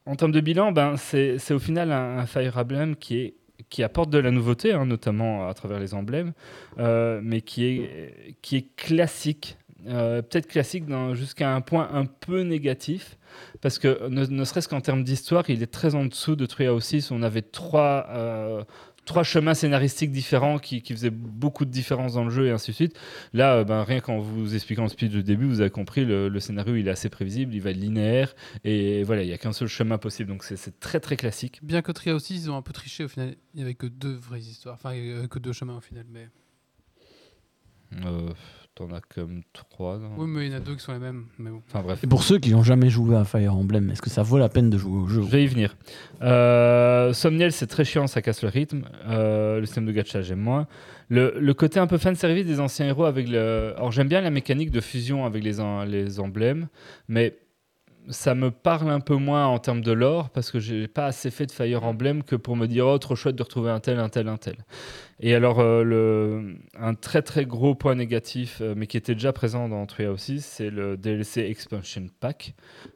en termes de bilan, ben, c'est au final un, un Fire Emblem qui, est, qui apporte de la nouveauté, hein, notamment à travers les emblèmes, euh, mais qui est, qui est classique. Euh, Peut-être classique jusqu'à un point un peu négatif, parce que ne, serait-ce qu'en termes d'histoire, il est très en dessous de True Houses. On avait trois, euh, trois chemins scénaristiques différents qui, qui faisaient beaucoup de différences dans le jeu et ainsi de suite. Là, euh, ben, rien qu'en vous expliquant le speech du début, vous avez compris, le, le scénario il est assez prévisible, il va être linéaire et voilà, il n'y a qu'un seul chemin possible. Donc c'est- très très classique. Bien que Tria aussi, ils ont un peu triché au final. Il n'y avait que deux vraies histoires. Enfin, il y avait que deux chemins au final. Mais... Euh, T'en as comme trois. non Oui, mais il y en a deux qui sont les mêmes. Mais bon. Enfin bref. Et pour ceux qui n'ont jamais joué à Fire Emblem, est-ce que ça vaut la peine de jouer au jeu Je vais y venir. Euh, Somniel, c'est très chiant, ça casse le rythme. Euh, le système de gacha, j'aime moins. Le, le côté un peu fan service des anciens héros avec le. Alors, j'aime bien la mécanique de fusion avec les, en- les emblèmes, mais ça me parle un peu moins en termes de lore parce que j'ai pas assez fait de Fire Emblem que pour me dire oh trop chouette de retrouver un tel, un tel, un tel. Et alors euh, le, un très très gros point négatif, euh, mais qui était déjà présent dans Three aussi, c'est le DLC Expansion Pack.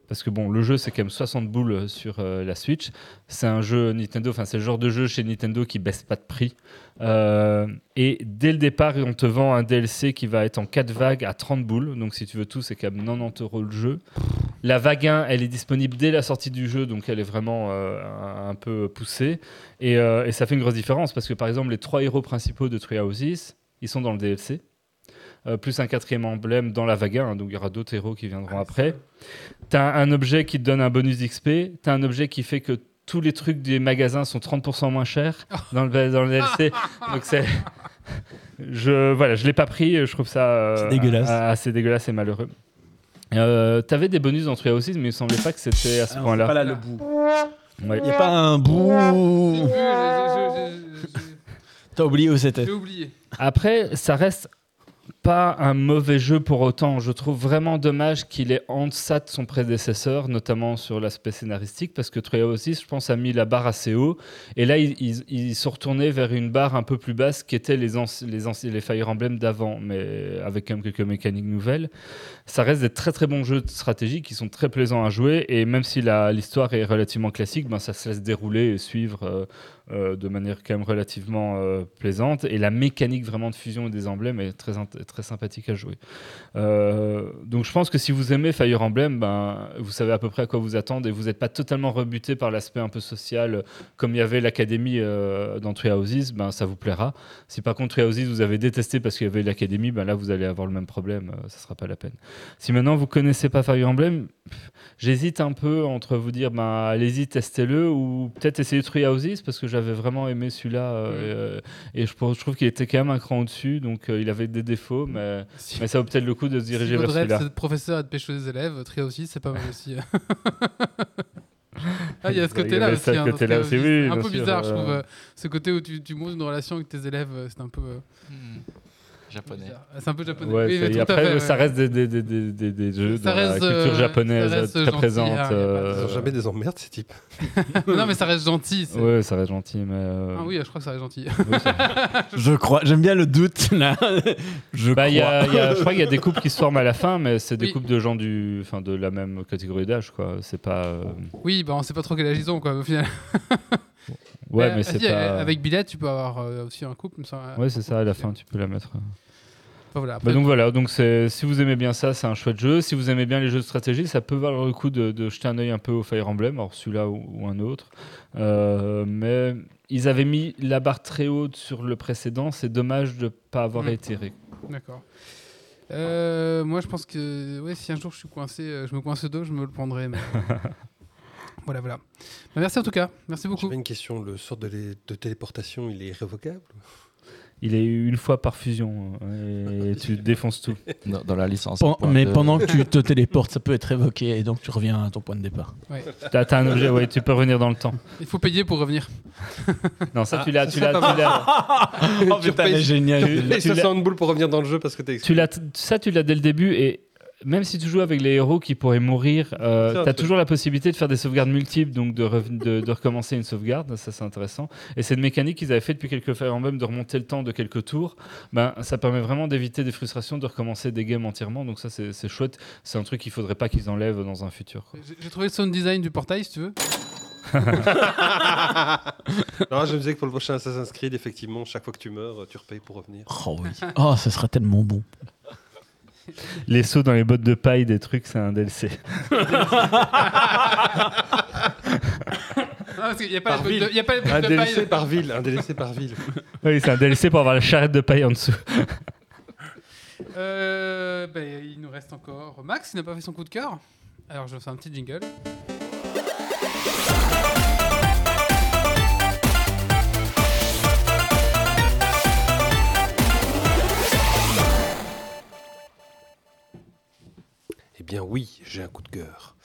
Parce que bon, le jeu c'est quand même 60 boules sur euh, la Switch. C'est un jeu Nintendo, enfin c'est le genre de jeu chez Nintendo qui baisse pas de prix. Euh, et dès le départ, on te vend un DLC qui va être en 4 vagues à 30 boules. Donc si tu veux tout, c'est quand même 90 euros le jeu. La vague 1, elle est disponible dès la sortie du jeu, donc elle est vraiment euh, un, peu poussée. Et, euh, et ça fait une grosse différence parce que par exemple, les trois héros principaux de Three Houses, ils sont dans le DLC. Euh, plus un quatrième emblème dans la vague 1, hein, donc il y aura d'autres héros qui viendront après. Tu as un objet qui te donne un bonus d'XP, tu as un objet qui fait que tous les trucs des magasins sont 30% moins chers dans le, dans le DLC. donc c'est. Je, voilà, je l'ai pas pris, je trouve ça euh, C'est dégueulasse. a- assez dégueulasse et malheureux. Euh, T'avais des bonus dans Three Houses, mais il me semblait pas que c'était à ce point-là. là le bout. Ouais. Il n'y a pas un bout. T'as oublié où c'était J'ai oublié. Après, ça reste pas un mauvais jeu pour autant. Je trouve vraiment dommage qu'il ait en deçà de son prédécesseur, notamment sur l'aspect scénaristique, parce que Troya aussi, je pense, a mis la barre assez haut. Et là, ils, ils, ils sont retournés vers une barre un peu plus basse qui étaient les, les, les Fire Emblem d'avant, mais avec quand même quelques mécaniques nouvelles. Ça reste des très très bons jeux de stratégie qui sont très plaisants à jouer. Et même si l'histoire est relativement classique, ben, ça se laisse dérouler et suivre. euh, euh, de manière quand même relativement euh, plaisante et la mécanique vraiment de fusion des emblèmes est très, très sympathique à jouer. Euh, donc je pense que si vous aimez Fire Emblem, ben, vous savez à peu près à quoi vous attendre et vous n'êtes pas totalement rebuté par l'aspect un peu social, comme il y avait l'Académie dans Three Houses, ben, ça vous plaira. Si par contre Three Houses vous avez détesté parce qu'il y avait l'Académie, ben là vous allez avoir le même problème, ça sera pas la peine. Si maintenant vous connaissez pas Fire Emblem, j'hésite un peu entre vous dire ben, allez-y, testez-le ou peut-être essayez Three Houses parce que j'avais vraiment aimé celui-là euh, et je, trouve qu'il était quand même un cran au-dessus, donc euh, il avait des défauts, mais, Si, mais ça vaut peut-être le coup de se si diriger vers celui-là. c'est d'être professeur et de pêcher des élèves, aussi, c'est pas mal aussi. [LAUGHS] ah, il y a ce côté-là aussi. hein, aussi, oui, un peu sûr, bizarre, je euh. trouve. euh, Ce côté où tu, tu montes une relation avec tes élèves, c'est un peu. euh, Hmm. Japonais. bizarre. C'est un peu japonais. Ouais, Oui, mais après, fait, ça ouais. reste des, des, des, des, des- des jeux Ça la reste, culture euh, japonaise ça reste très gentil, présente. hein, y de- euh, Ils ont jamais des emmerdes, ces types. [LAUGHS] non, mais ça reste gentil. Ouais, ça reste gentil, mais. euh, Ah oui, je crois que ça reste gentil. oui, ça- [LAUGHS] Je crois. J'aime bien le doute là. [LAUGHS] Je Bah, y crois. a, il y a- je crois qu'il y a des couples qui se forment à la fin, mais c'est des Oui. couples de gens du, enfin, de la même catégorie d'âge, quoi. C'est pas. euh, oui, bah on sait pas trop quel âge ils ont, quoi, au final. Ouais, mais ah, c'est pas. Avec Billet, tu peux avoir euh, aussi un couple. ça- Ouais, c'est ça. À la fin, tu peux la mettre. Enfin, voilà, Bah, donc voilà. Donc c'est, si vous aimez bien ça, c'est un chouette jeu. Si vous aimez bien les jeux de stratégie, ça peut valoir le coup de, de jeter un œil un peu au Fire Emblem, alors celui-là ou, ou un autre. Euh, mais ils avaient mis la barre très haute sur le précédent. C'est dommage de pas avoir Mm. réitéré. D'accord. Euh, moi, je pense que ouais, si un jour je suis coincé, euh, je me coince deux, je me le prendrai. mais- [LAUGHS] voilà, voilà. Bah, merci en tout cas. Merci beaucoup. J'avais une question. Le sort de, de téléportation, il est irrévocable Il est une fois par fusion euh, et tu [LAUGHS] défonces tout. Dans, dans la licence. Pen- mais de- pendant que tu [LAUGHS] te téléportes, ça peut être évoqué et donc tu reviens à ton point de départ. T'as, t'as un objet, ouais, tu peux revenir dans le temps. Il faut payer pour revenir. [LAUGHS] Non, ça Ah, tu l'as, ça tu l'as, tu l'as, Oh Tu putain, géniale. Tu tu l'as- 60 boules pour revenir dans le jeu parce que t'es tu l'as, ça tu l'as dès le début et même si tu joues avec les héros qui pourraient mourir, euh, t'as truc. toujours la possibilité de faire des sauvegardes multiples, donc de, rev- de, de recommencer une sauvegarde, ça c'est intéressant. Et c'est une mécanique qu'ils avaient fait depuis quelques Fire Emblem de remonter le temps de quelques tours. Ben, ça permet vraiment d'éviter des frustrations, de recommencer des games entièrement, donc ça c'est, chouette. C'est un truc qu'il faudrait pas qu'ils enlèvent dans un futur. j'ai trouvé le sound design du portail, si tu veux. [LAUGHS] Non, je me disais que pour le prochain Assassin's Creed, effectivement, chaque fois que tu meurs, tu repayes pour revenir. Oh oui. Oh, ça serait tellement bon. [LAUGHS] Les sauts dans les bottes de paille, des trucs, c'est un DLC. [LAUGHS] [LAUGHS] Parce qu'il n'y a pas Par les bouts de- Un DLC paille. par ville, un DLC par ville. oui, c'est un DLC pour avoir la charrette de paille en dessous. Euh, ben, il nous reste encore Max, il n'a pas fait son coup de cœur. Alors, je fais un petit jingle. Bien oui, j'ai un coup de cœur.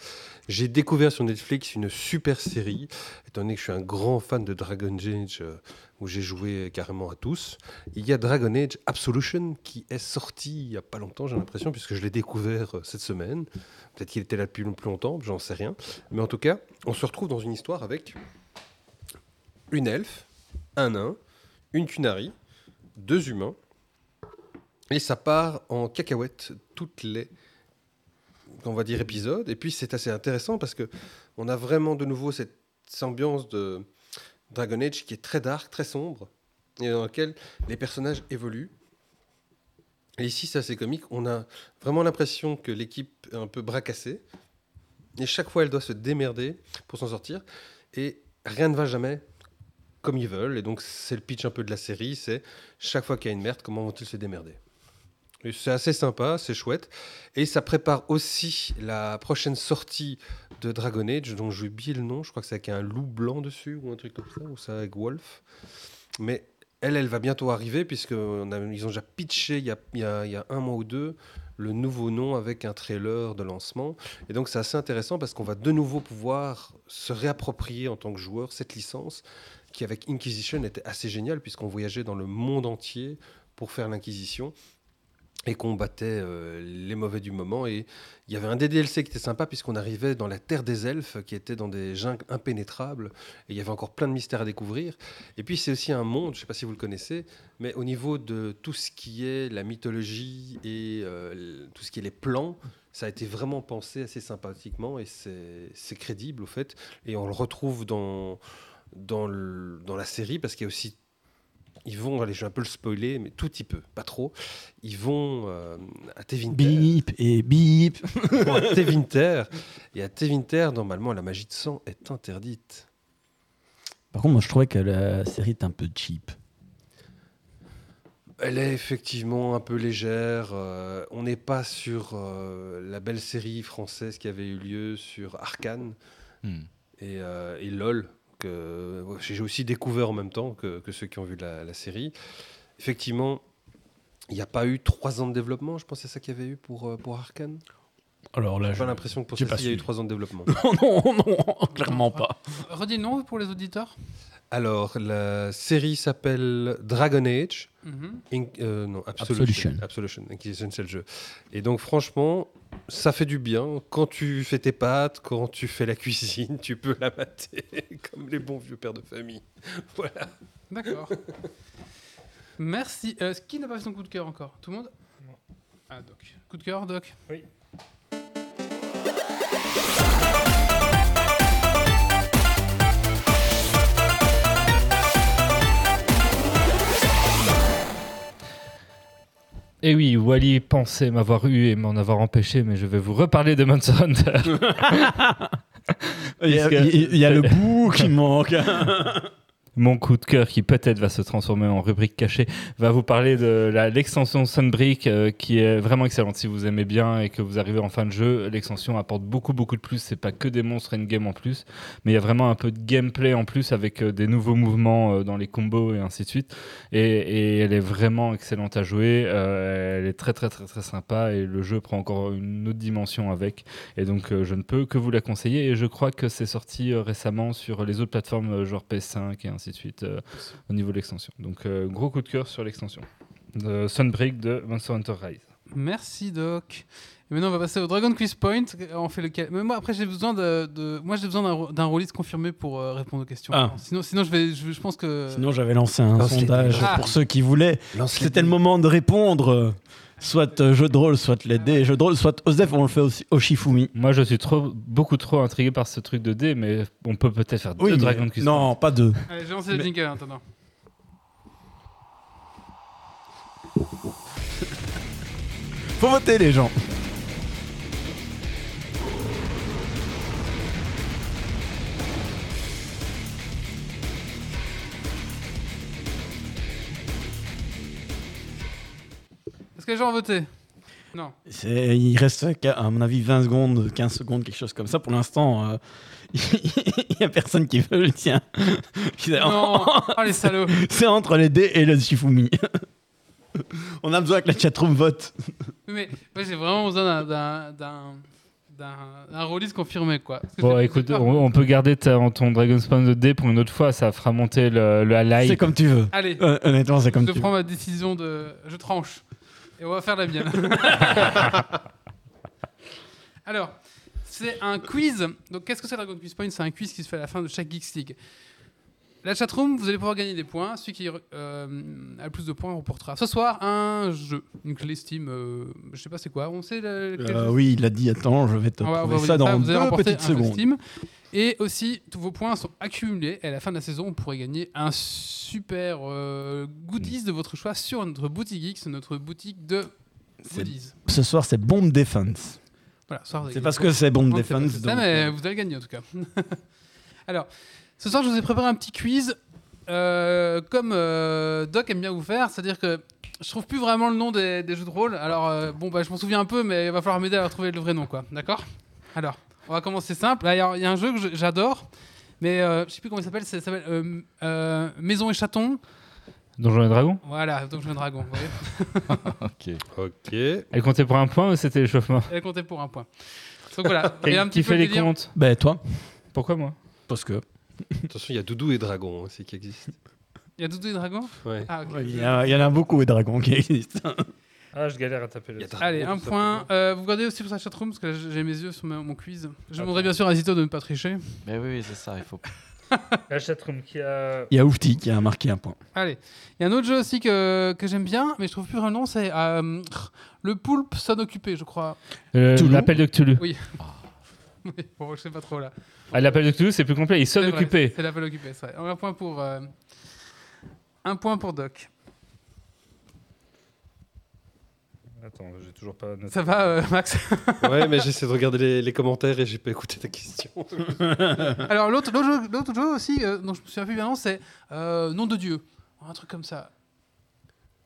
J'ai découvert sur Netflix une super série, étant donné que je suis un grand fan de Dragon Age, euh, où j'ai joué carrément à tous. Il y a Dragon Age Absolution qui est sorti il n'y a pas longtemps, j'ai l'impression, puisque je l'ai découvert euh, cette semaine. Peut-être qu'il était là depuis plus longtemps, j'en sais rien. Mais en tout cas, on se retrouve dans une histoire avec une elfe, un nain, une Kunari, deux humains, et ça part en cacahuète toutes les on va dire épisodes. Et puis c'est assez intéressant parce que on a vraiment de nouveau cette ambiance de Dragon Age qui est très dark, très sombre, et dans laquelle les personnages évoluent. Et ici, c'est assez comique. On a vraiment l'impression que l'équipe est un peu bracassée. Et chaque fois, elle doit se démerder pour s'en sortir. Et rien ne va jamais comme ils veulent. Et donc, c'est le pitch un peu de la série. C'est chaque fois qu'il y a une merde, comment vont-ils se démerder? C'est assez sympa, c'est chouette. Et ça prépare aussi la prochaine sortie de Dragon Age, dont j'ai oublié le nom. Je crois que c'est avec un loup blanc dessus ou un truc comme ça, ou ça avec Wolf. Mais elle, elle va bientôt arriver, puisqu'ils ont déjà pitché il y, a, il y a- il y a un mois ou deux le nouveau nom avec un trailer de lancement. Et donc c'est assez intéressant parce qu'on va de nouveau pouvoir se réapproprier en tant que joueur cette licence qui avec Inquisition était assez géniale puisqu'on voyageait dans le monde entier pour faire l'Inquisition et qu'on battait euh, les mauvais du moment. Et il y avait un des DLC qui était sympa puisqu'on arrivait dans la terre des elfes qui était dans des jungles impénétrables et il y avait encore plein de mystères à découvrir. Et puis c'est aussi un monde, je ne sais pas si vous le connaissez, mais au niveau de tout ce qui est la mythologie et euh, tout ce qui est les plans, ça a été vraiment pensé assez sympathiquement et c'est crédible au fait. Et on le retrouve dans, dans la série parce qu'il y a aussi ils vont, allez, je vais un peu le spoiler, mais tout petit peu, pas trop. Ils vont euh, à Tevinter. Bip et bip. Ils vont à Tevinter. Et à Tevinter, normalement, la magie de sang est interdite. Par contre, moi, je trouvais que la série est un peu cheap. Elle est effectivement un peu légère. euh, on n'est pas sur euh, la belle série française qui avait eu lieu sur Arkane Hmm. et, euh, et LOL, que j'ai aussi découvert en même temps que, que ceux qui ont vu la, la série. Effectivement, il n'y a pas eu trois ans de développement, je pense c'est ça qu'il y avait eu pour, euh, pour Arkane? Alors là, J'ai pas l'impression que pour celle-ci, il y a eu trois ans de développement. non, [LAUGHS] non, non, clairement pas. Redis le nom pour les auditeurs. Alors, la série s'appelle Dragon Age. Mhm. Euh, non, Absolution. Absolution. Absolution. Inquisition, c'est le jeu. Et donc, franchement, ça fait du bien. Quand tu fais tes pâtes, quand tu fais la cuisine, tu peux la mater [LAUGHS] comme les bons vieux pères de famille. [LAUGHS] Voilà. D'accord. Merci. Euh, qui n'a pas fait son coup de cœur encore? Tout le monde? Ah, Doc. Coup de cœur, Doc? Oui. Et oui, Wally pensait m'avoir eu et m'en avoir empêché, mais je vais vous reparler de Monster [LAUGHS] Hunter. Il y a, Puisque- il y a le bout qui manque. [LAUGHS] Mon coup de cœur, qui peut-être va se transformer en rubrique cachée, va vous parler de l'extension Sunbreak euh, qui est vraiment excellente. Si vous aimez bien et que vous arrivez en fin de jeu, l'extension apporte beaucoup, beaucoup de plus. C'est pas que des monstres in-game en plus, mais il y a vraiment un peu de gameplay en plus avec euh, des nouveaux mouvements euh, dans les combos et ainsi de suite. Et, et elle est vraiment excellente à jouer. Elle est très, très, très, très sympa et le jeu prend encore une autre dimension avec. Et donc, je ne peux que vous la conseiller. Et je crois que c'est sorti récemment sur les autres plateformes, genre PS5 et ainsi de suite, euh, au niveau de l'extension. Donc, euh, gros coup de cœur sur l'extension. De Sunbreak de Monster Hunter Rise. Merci, Doc. Et maintenant, on va passer au Dragon Quiz Point. On fait lequel Mais moi, après, j'ai besoin de, de- Moi, j'ai besoin d'un release confirmé pour euh, répondre aux questions. Ah. Sinon, sinon, je vais. Je, je pense que. Sinon, j'avais lancé un Lance sondage. Ah. pour ceux qui voulaient. Les C'était le moment de répondre. Soit euh, jeu de rôle, soit les dés. Jeu de rôle, soit Osef, on le fait aussi au Shifumi. Moi, je suis trop, beaucoup trop intrigué par ce truc de dés, mais on peut peut-être faire deux mais- Dragon Quest. Non, pas deux. Allez, j'ai lancé le jingle en attendant. Faut voter, les gens. Les gens ont voté Non. C'est- Il reste, à mon avis, 20 secondes, 15 secondes, quelque chose comme ça. Pour l'instant, euh, [LAUGHS] il n'y a personne qui veut le tien. C'est Non Oh, les salauds [LAUGHS] c'est entre les dés et le Shifumi. [LAUGHS] On a besoin que la chatroom vote. Mais moi, j'ai vraiment besoin d'un- d'un. release confirmé, quoi. Bon, écoute, on, on peut garder ta- ton Dragon Spawn de dés pour une autre fois. Ça fera monter le, le. C'est comme tu veux. Allez, Euh, honnêtement, c'est comme je tu prends veux. ma décision de. Je tranche. Et on va faire la mienne. [LAUGHS] Alors, c'est un quiz. Donc, qu'est-ce que c'est Dragon Quiz Point? C'est un quiz qui se fait à la fin de chaque Geeks League. La chatroom, vous allez pouvoir gagner des points. Celui qui euh, a le plus de points remportera ce soir un jeu. Une clé Steam. euh, je sais pas c'est quoi. On sait quel Euh, oui, il a dit attends, je vais te trouver vous ça dans Vous allez deux remporter petites un secondes. Steam. Et aussi, tous vos points sont accumulés. Et à la fin de la saison, vous pourrez gagner un super euh, goodies de votre choix sur notre boutique Geeks, notre boutique de goodies. Ce soir, c'est Bomb Defense. Voilà, ce soir, vous allez C'est parce que c'est Bomb Defense. ça, mais vous allez gagner en tout cas. [LAUGHS] Alors, ce soir, je vous ai préparé un petit quiz. euh, comme euh, Doc aime bien vous faire, c'est-à-dire que je trouve plus vraiment le nom des, des jeux de rôle. Alors, euh, bon, bah, je m'en souviens un peu, mais il va falloir m'aider à retrouver le vrai nom, quoi. D'accord? Alors, on va commencer simple. Là, Il y, a- il y a un jeu que j'adore, mais euh, je sais plus comment il s'appelle. Ça s'appelle euh, euh, Maison et Chaton. Donjons et Dragons? Voilà, je un dragon. Vous voyez [LAUGHS] Ok. Ok. Elle comptait pour un point ou c'était l'échauffement? Elle comptée pour un point. Donc voilà, [LAUGHS] Qui peu fait le les comptes? Ben, toi Pourquoi moi? Parce que. Attention, il y a Doudou et Dragon aussi qui existent. [LAUGHS] Il y a Doudou et Dragon Ouais. Ah, ok. Il y, a- il y en a beaucoup, les dragons qui existent. Ah, je galère à taper y le a Dragon, Allez, un tout point. Euh, vous regardez aussi sur sa chatroom parce que là, j'ai mes yeux sur mon mon quiz. Je demanderai bien sûr à Zito de ne pas tricher. Mais oui, oui, c'est ça, il faut. [LAUGHS] La chatroom qui a. Il y a Oufti qui a marqué un point. Allez, il y a un autre jeu aussi que, que j'aime bien, mais je trouve plus nom, c'est euh, le poulpe son occupé, je crois. Euh, Cthulhu. L'appel de Cthulhu. [LAUGHS] bon, je sais pas trop là. Ah, L'appel de Cthulhu, c'est plus complet. Il sonne occupé. C'est l'appel occupé, c'est vrai. Un point pour, euh, Un point pour Doc. Attends, j'ai toujours pas noté. Ça va, euh, Max? [LAUGHS] Ouais, mais j'essaie de regarder les, les commentaires et j'ai pas écouté ta question. [LAUGHS] Alors, l'autre l'autre jeu, jeu aussi, euh, dont je me souviens plus bien, c'est euh, Nom de Dieu. Un truc comme ça.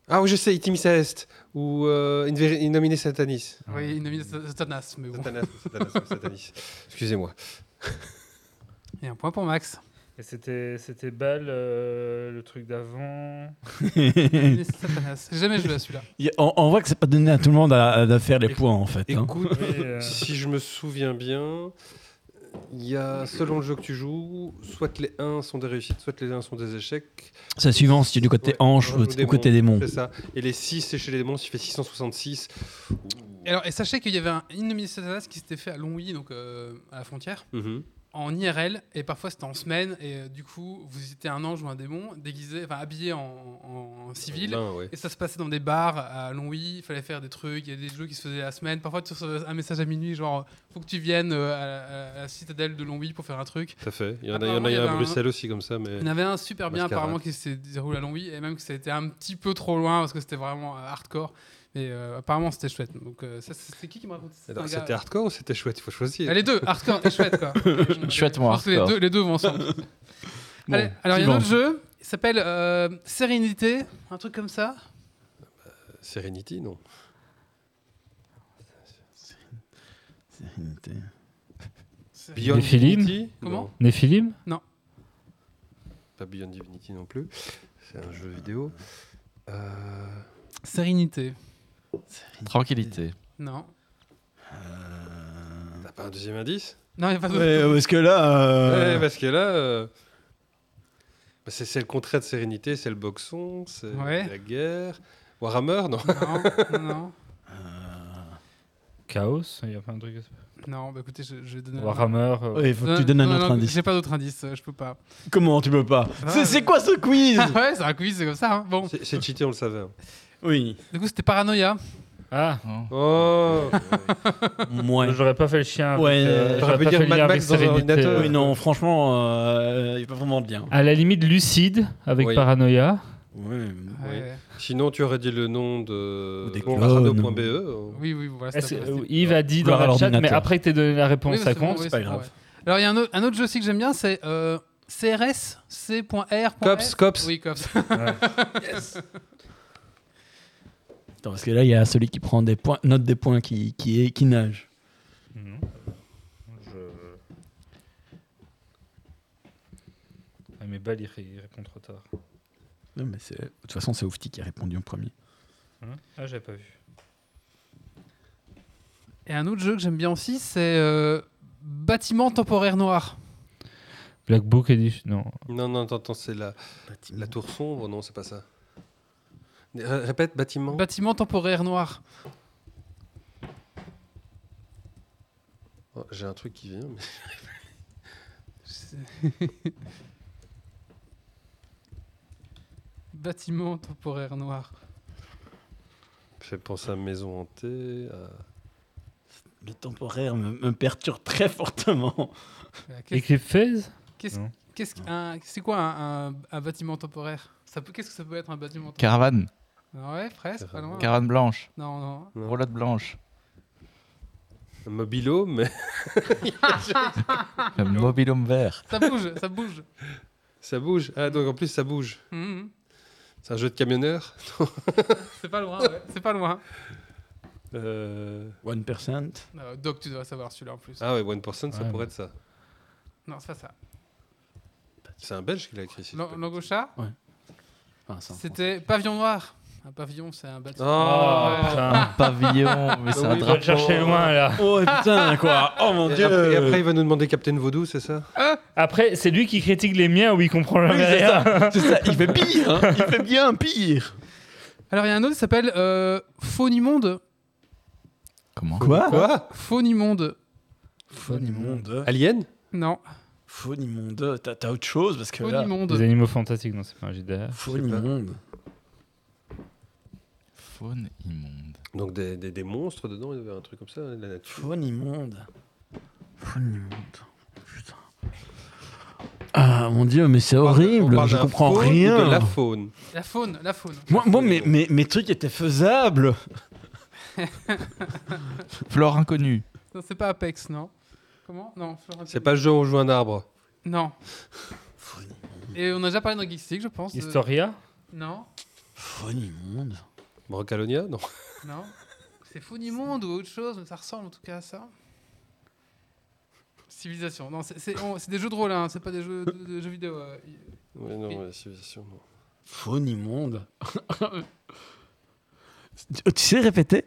Ah oui, je sais, Itimis Est ou euh, In Veri- In Nomine Satanis. Oui, une Satanas, mais bon. Satanas, Satanas, Satanis. [LAUGHS] Excusez-moi. Et un point pour Max. Et c'était c'était Bâle, euh, le truc d'avant. Jamais joué à celui-là. [LAUGHS] On, on voit que c'est pas donné à tout le monde à, à faire les points en fait. hein. Écoute, euh, si je me souviens bien, il y a, selon le jeu que tu joues, soit les 1 sont des réussites, soit les 1 sont des échecs. C'est suivant si tu es du côté Ouais, on ou ou côté démon. C'est ça. Et les 6, c'est chez les démons, il fait 666. Et, alors, et sachez qu'il y avait un Innomine Satanas qui s'était fait à Longwy, donc euh, à la frontière, Mhm. En IRL, et parfois c'était en semaine, et euh, du coup, vous étiez un ange ou un démon, déguisé, enfin habillé en, en- en civil. Ben, ouais. Et ça se passait dans des bars à Longwy, il fallait faire des trucs, il y a des jeux qui se faisaient la semaine. Parfois, tu recevais un message à minuit, genre, faut que tu viennes euh, à, la- à la citadelle de Longwy pour faire un truc. Tout à fait. Il y en a, y en a, y avait à un- Bruxelles aussi, comme ça. Mais... Il y en avait un super bien, apparemment, qui s'est déroulé à Longwy, et même que ça a été un petit peu trop loin parce que c'était vraiment euh, hardcore. Mais euh, apparemment, c'était chouette. Donc, euh, ça, c'est qui qui me raconte gars- C'était hardcore ou c'était chouette? Il faut choisir. Ah, les deux, hardcore et chouette, quoi. [LAUGHS] Chouette, moi, les deux, les deux vont ensemble. [LAUGHS] Bon, Allez, alors, il y a un autre jeu, il s'appelle euh, Sérénité, un truc comme ça. Serenity, non. Sérénité. Beyond Nephilim? Divinity? Comment? Non, Néphilim pas Beyond Divinity non plus. C'est un jeu vidéo. Euh, Sérénité. Tranquillité. Non. T'as pas un deuxième indice? Non, il n'y a pas d'autre. Ouais, parce que là. euh, Ouais, parce que là, euh, bah, c'est c'est le contraire de sérénité, c'est le boxon, c'est Ouais. la guerre. Warhammer, non Non, non, non. Chaos Il y a pas un truc. Non, bah écoutez, je, je vais donner. un- Warhammer euh, ouais, il faut que tu donnes un non, autre non, indice. J'ai pas d'autre indice, euh, je peux pas. Comment tu peux pas Ah, C'est- ouais. quoi ce quiz Ah ouais, c'est un quiz, c'est comme ça. hein. Bon, C'est cheaté, on le savait. hein. Oui. du coup, c'était Paranoia. Ah Oh [LAUGHS] Moi. J'aurais pas fait le chien. Ouais, euh, j'aurais j'aurais pu pas dire fait le Mad lien Max avec dans un ordinateur. Oui, non, franchement, il n'y a pas vraiment de lien. À la limite, Lucide avec Oui. Paranoia. Ouais, Ouais. Sinon, tu aurais dit le nom de clones. euh. Oui, oui, voilà. Pas- euh, Yves a dit dans le chat, mais après que tu donné la réponse, Oui, ça compte c'est pas grave. ouais. Alors, il y a un autre, un autre jeu aussi que j'aime bien, c'est euh, CRS, C.R. Cops, Cops. Oui, Cops. [LAUGHS] Attends, parce que là, il y a celui qui prend des points, note des points qui, qui, est, qui nage. Non. Je... Ah, mais Bal, il, ré- il répond trop tard. Non, mais c'est- de toute façon, c'est Oufti qui a répondu en premier. Hein ah, j'avais pas vu. Et un autre jeu que j'aime bien aussi, c'est euh, Bâtiment temporaire noir. Black Book Edition. Non. Non, non, attends, attends, c'est la, la tour sombre. Non, c'est pas ça. Ré- Répète, bâtiment. Bâtiment temporaire noir. Oh, J'ai un truc qui vient. mais- [LAUGHS] Bâtiment temporaire noir. Fait penser à Maison hantée. à- Le temporaire me, me perturbe très fortement. Euh, qu'est-ce- Eclipse Phase Qu'est-ce c'est quoi un, un- un bâtiment temporaire? Qu'est-ce que ça peut être un bâtiment temporaire? Caravane. Ouais, presque, pas loin. Caravane blanche. Non, non. Non. Roulotte blanche. un Mobilo, mais Le mobilhome vert. Ça bouge, ça bouge. ça bouge. Ah, donc en plus, ça bouge. Mhm. C'est un jeu de camionneur. [LAUGHS] C'est pas loin, ouais. C'est pas loin. Euh, 1%. Euh, Doc, tu dois savoir celui-là en plus. Ah ouais, One Person, ça Ouais, pourrait être ça. Non, c'est pas ça. C'est un Belge qui l'a écrit. si je Lan- Enfin, c'était Pavillon Noir. Un pavillon, c'est un bâtiment. Oh, Ouais. putain. Pavillon, [LAUGHS] mais c'est Oui, un drapeau. le chercher loin là. [LAUGHS] Oh putain, quoi Oh mon Et dieu après, et après, il va nous demander Captain Vaudou, c'est ça? Après, c'est lui qui critique les miens où il comprend Oui, jamais c'est rien. ça, [LAUGHS] c'est ça, il fait pire hein. Il fait bien pire Alors, il y a un autre qui s'appelle euh, Faunimonde. Comment? Quoi? Quoi? Faunimonde. Faux immonde. Alien? Non, Faux immonde. T'as t'as autre chose parce que là... Faunimonde. Des animaux fantastiques, non, c'est pas un JDR. Faux Je sais pas. immonde. Faune immonde. Donc des, des, des monstres dedans, il y avait un truc comme ça, la nature. Faux immonde. Faux immonde. Putain. Ah mon dieu, mais c'est on horrible, parle je comprends faune ou rien. De la faune. La faune, la faune. Moi, moi mes, mes, mes trucs étaient faisables. [LAUGHS] Flore inconnue. Non, c'est pas Apex, non Comment? Non, Florent C'est pas le jeu où on joue un arbre. Non. Et on a déjà parlé dans Geeks League, je pense. de- Historia? Non, Faune immonde. Brocalonia Non. non. C'est Monde ou autre chose, mais ça ressemble en tout cas à ça. Civilisation. Non, c'est- des jeux de rôle, hein, c'est pas des jeux, de, de jeux vidéo. euh. Ouais, non, ouais, civilisation, non. Faune immonde. [LAUGHS] tu sais répéter?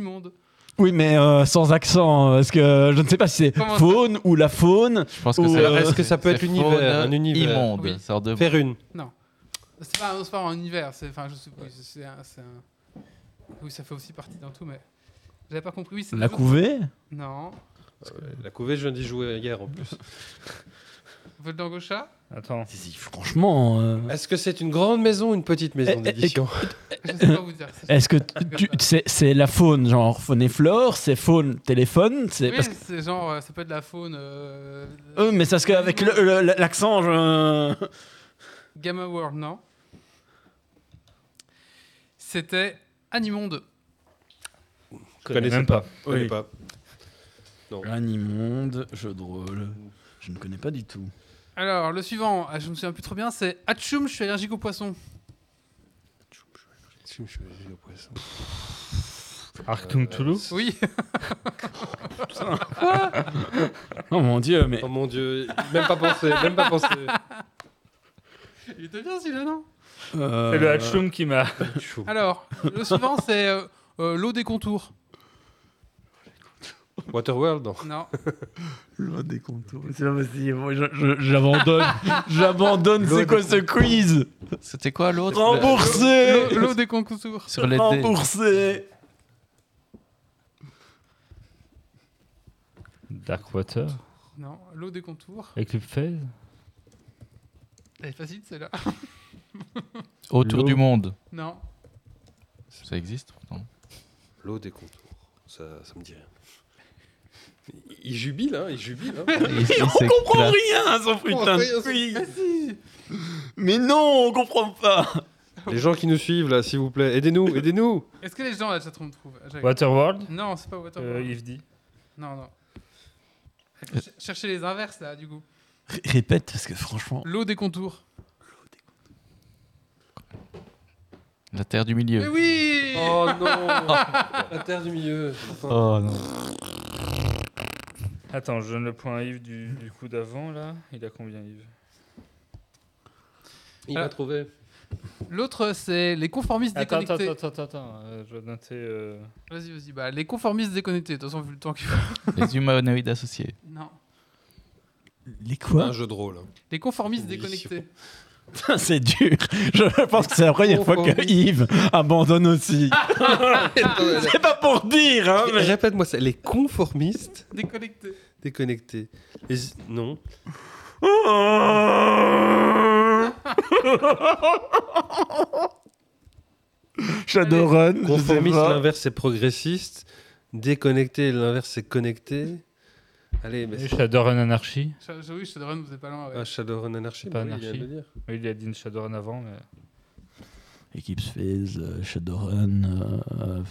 Monde. Oui, mais euh, sans accent, parce que je ne sais pas si c'est faune ou la faune. Je pense que Ou, euh, Est-ce que ça peut être faune un univers Immonde. Oui. De. Faire une. C'est pas, pas un univers, c'est, enfin, je sais, oui, c'est un, Oui, ça fait aussi partie d'un tout, mais j'avais pas compris. Oui, c'est La couvée? Non. La couvée, je viens d'y jouer hier en plus. [LAUGHS] Voldangocha Attends. Si, si, Franchement, euh, Est-ce que c'est une grande maison ou une petite maison Eh, eh, d'édition? [LAUGHS] Je sais pas vous dire. est-ce que c'est la faune, genre faune et flore, c'est faune téléphone, c'est Oui, parce que c'est genre, euh, ça peut être de la faune. Euh, Euh, mais c'est parce qu'avec l'accent, je... Gamma World, non. C'était Animonde. Je connais même pas. pas. Je connais Oui. pas. Animonde, jeu de rôle. Je ne connais pas du tout. Alors, le suivant, ah, je me souviens plus trop bien, c'est Hatchoum, je suis allergique aux poissons. Arctum Toulouse Oui, [LAUGHS] Oh mon dieu, mais Oh mon dieu, même pas pensé, même pas pensé. Il était bien celui-là, non euh, C'est le Hatchoum qui m'a. Alors, le suivant, c'est euh, euh, l'eau des contours. Waterworld, non. Non. Loi des contours. C'est pas possible. Moi, je- je- J'abandonne. J'abandonne. C'est quoi ce quiz C'était quoi l'autre? Remboursé. L'eau l'eau des contours. Sur les dés. Remboursé. Darkwater Non, l'eau des contours. Eclipse Phase Elle est facile, celle-là. [LAUGHS] Autour du monde. Non. Ça existe pourtant. L'eau des contours. Ça, ça me dit rien. Il jubile, hein, il jubile. Hein. On comprend rien à son putain rien, de quiz. Mais non, on comprend pas. Les gens qui nous suivent, là, s'il vous plaît, aidez-nous, aidez-nous. Est-ce que les gens à la chatroom trouvent J'ai- Waterworld Non, c'est pas Waterworld. euh, Ifdi Non, non. Il faut ch- Chercher les inverses, là, du coup. R- Répète, parce que franchement. L'eau des contours. La terre du milieu. Mais oui Oh non [LAUGHS] La terre du milieu. Enfin, Oh non. Attends, je donne le point à Yves du, du coup d'avant là. Il a combien Yves? Il Ah. va trouver. L'autre, c'est les conformistes Attends, attends, déconnectés. attends, attends, attends. euh, je dois noter. euh, Vas-y, vas-y. Bah, les conformistes déconnectés. De toute façon, vu le temps qu'il faut. Les humanoïdes associés. Non. Les quoi Un jeu de rôle. Les conformistes déconnectés. C'est dur. Je pense que c'est la première fois que Yves abandonne aussi. [LAUGHS] [LAUGHS] c'est pas pour dire, hein, mais. Répète-moi ça. Les conformistes Déconnectés. déconnectés. Les... Non. [LAUGHS] Shadowrun, Conformiste, l'inverse c'est progressiste. Déconnecté, l'inverse c'est connecté. Allez, mais et Shadowrun Anarchy. Sh- Oui, Shadowrun, vous êtes pas loin. ouais. Ah, Shadowrun Anarchy, Pas bah il de Anarchy. le dire. Oui, il a dit une Shadowrun avant, mais. Eclipse Phase, euh, Shadowrun, euh,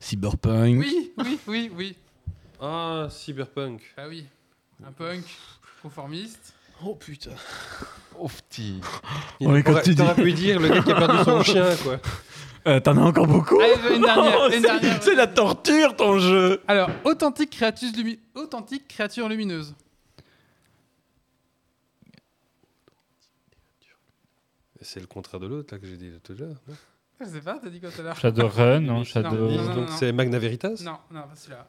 Cyberpunk. Oui, oui, oui, oui. Ah, Cyberpunk. Ah oui. Un punk conformiste. Oh putain. Oh petit. Il Ouais, aurait- pu dire le gars qui a perdu son [LAUGHS] chien, quoi. Euh, T'en as encore beaucoup Allez, je veux une dernière, [LAUGHS] une c'est- dernière. C'est la torture ton jeu Alors, authentique créature, lumi- authentique créature lumineuse. C'est le contraire de l'autre, là, que j'ai dit tout à l'heure. Je sais pas, t'as dit quoi tout à l'heure? Shadowrun, non? Non, Shadow. non, non. Donc c'est Magna Veritas? Non, non, pas celui-là.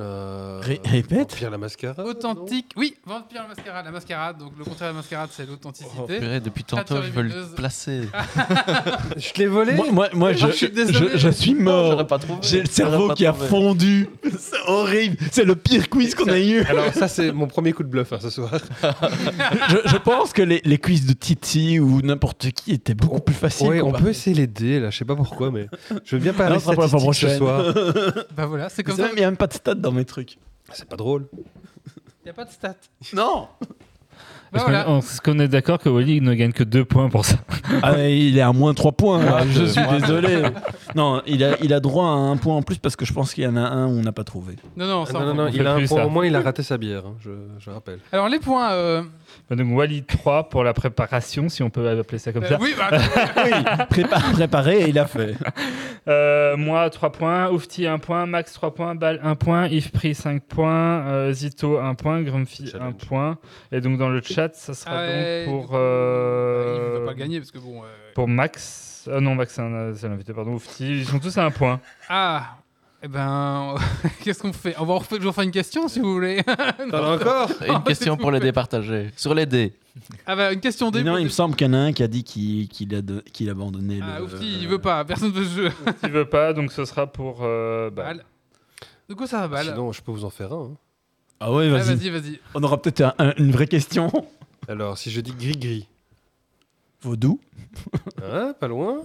Euh, Ré- répète Pierre la Mascarade Authentique, oui, Vampire la mascarade. La mascarade, donc le contraire de la mascarade, c'est l'authenticité. Purée, depuis tantôt, je veux le placer. [LAUGHS] Je l'ai volé Moi, moi, moi, je, je suis je- je suis mort. J'aurais pas trouvé. J'ai le cerveau qui a fondu. [LAUGHS] C'est horrible. C'est le pire quiz qu'on a eu. Alors ça, c'est mon premier coup de bluff hein, ce soir. [LAUGHS] je, je pense que les, les quiz de Titi ou n'importe qui étaient beaucoup plus faciles. Ouais, on peut essayer les dés, là, je sais pas pourquoi, mais je veux bien parler Non, ce soir. Bah voilà, c'est Comme ça, ça. il n'y a même pas de stats dans mes trucs. C'est pas drôle. Il n'y a pas de stats. Non [LAUGHS] Bah Est-ce qu'on- voilà. on- qu'on est d'accord que Wally ne gagne que 2 points pour ça ah, Il est à moins 3 points. Ah, là, je je- suis désolé. Non, il a, il a droit à un point en plus parce que je pense qu'il y en a un où on n'a pas trouvé. Non, non, Ah, ça non, on- non, non, on il a un point ça. au moins, il a raté sa bière, hein, je, je rappelle. Alors, les points. euh, Bah, Donc Wally 3 pour la préparation, si on peut appeler ça comme euh, ça. oui, bah, [LAUGHS] Oui, prépa- préparé et il a fait. [LAUGHS] Euh, moi 3 points, Oufti 1 point, Max 3 points, Bal 1 point, Yves Pri 5 points, euh, Zito 1 point, Grumpy 1 Challenge. point. Et donc dans le chat, ça sera Ah ouais, donc pour, euh, il ne va pas gagner parce que bon. euh, pour Max. Ah non, Max c'est l'invité, pardon. Oufti, ils sont tous à un point. Ah, eh ben, [LAUGHS] qu'est-ce qu'on fait? On va refaire, je vais refaire une question si vous voulez. [LAUGHS] T'en as encore? Une question pour les départager. Sur les dés. ah bah, une question des. Non, il me semble qu'il y en a un qui a dit qu'il qu'il a, de- qu'il abandonnait Ah, le. Oufti, il veut pas, personne ne veut ce jeu. [LAUGHS] Tu veux pas, donc ce sera pour euh, Bal. Bal. Du coup, ça va, Bal? Sinon, je peux vous en faire un. hein. Ah ouais, Ah, vas-y. vas-y, vas-y. On aura peut-être un- un- une vraie question. Alors, si je dis gris-gris, Vaudou hein, pas loin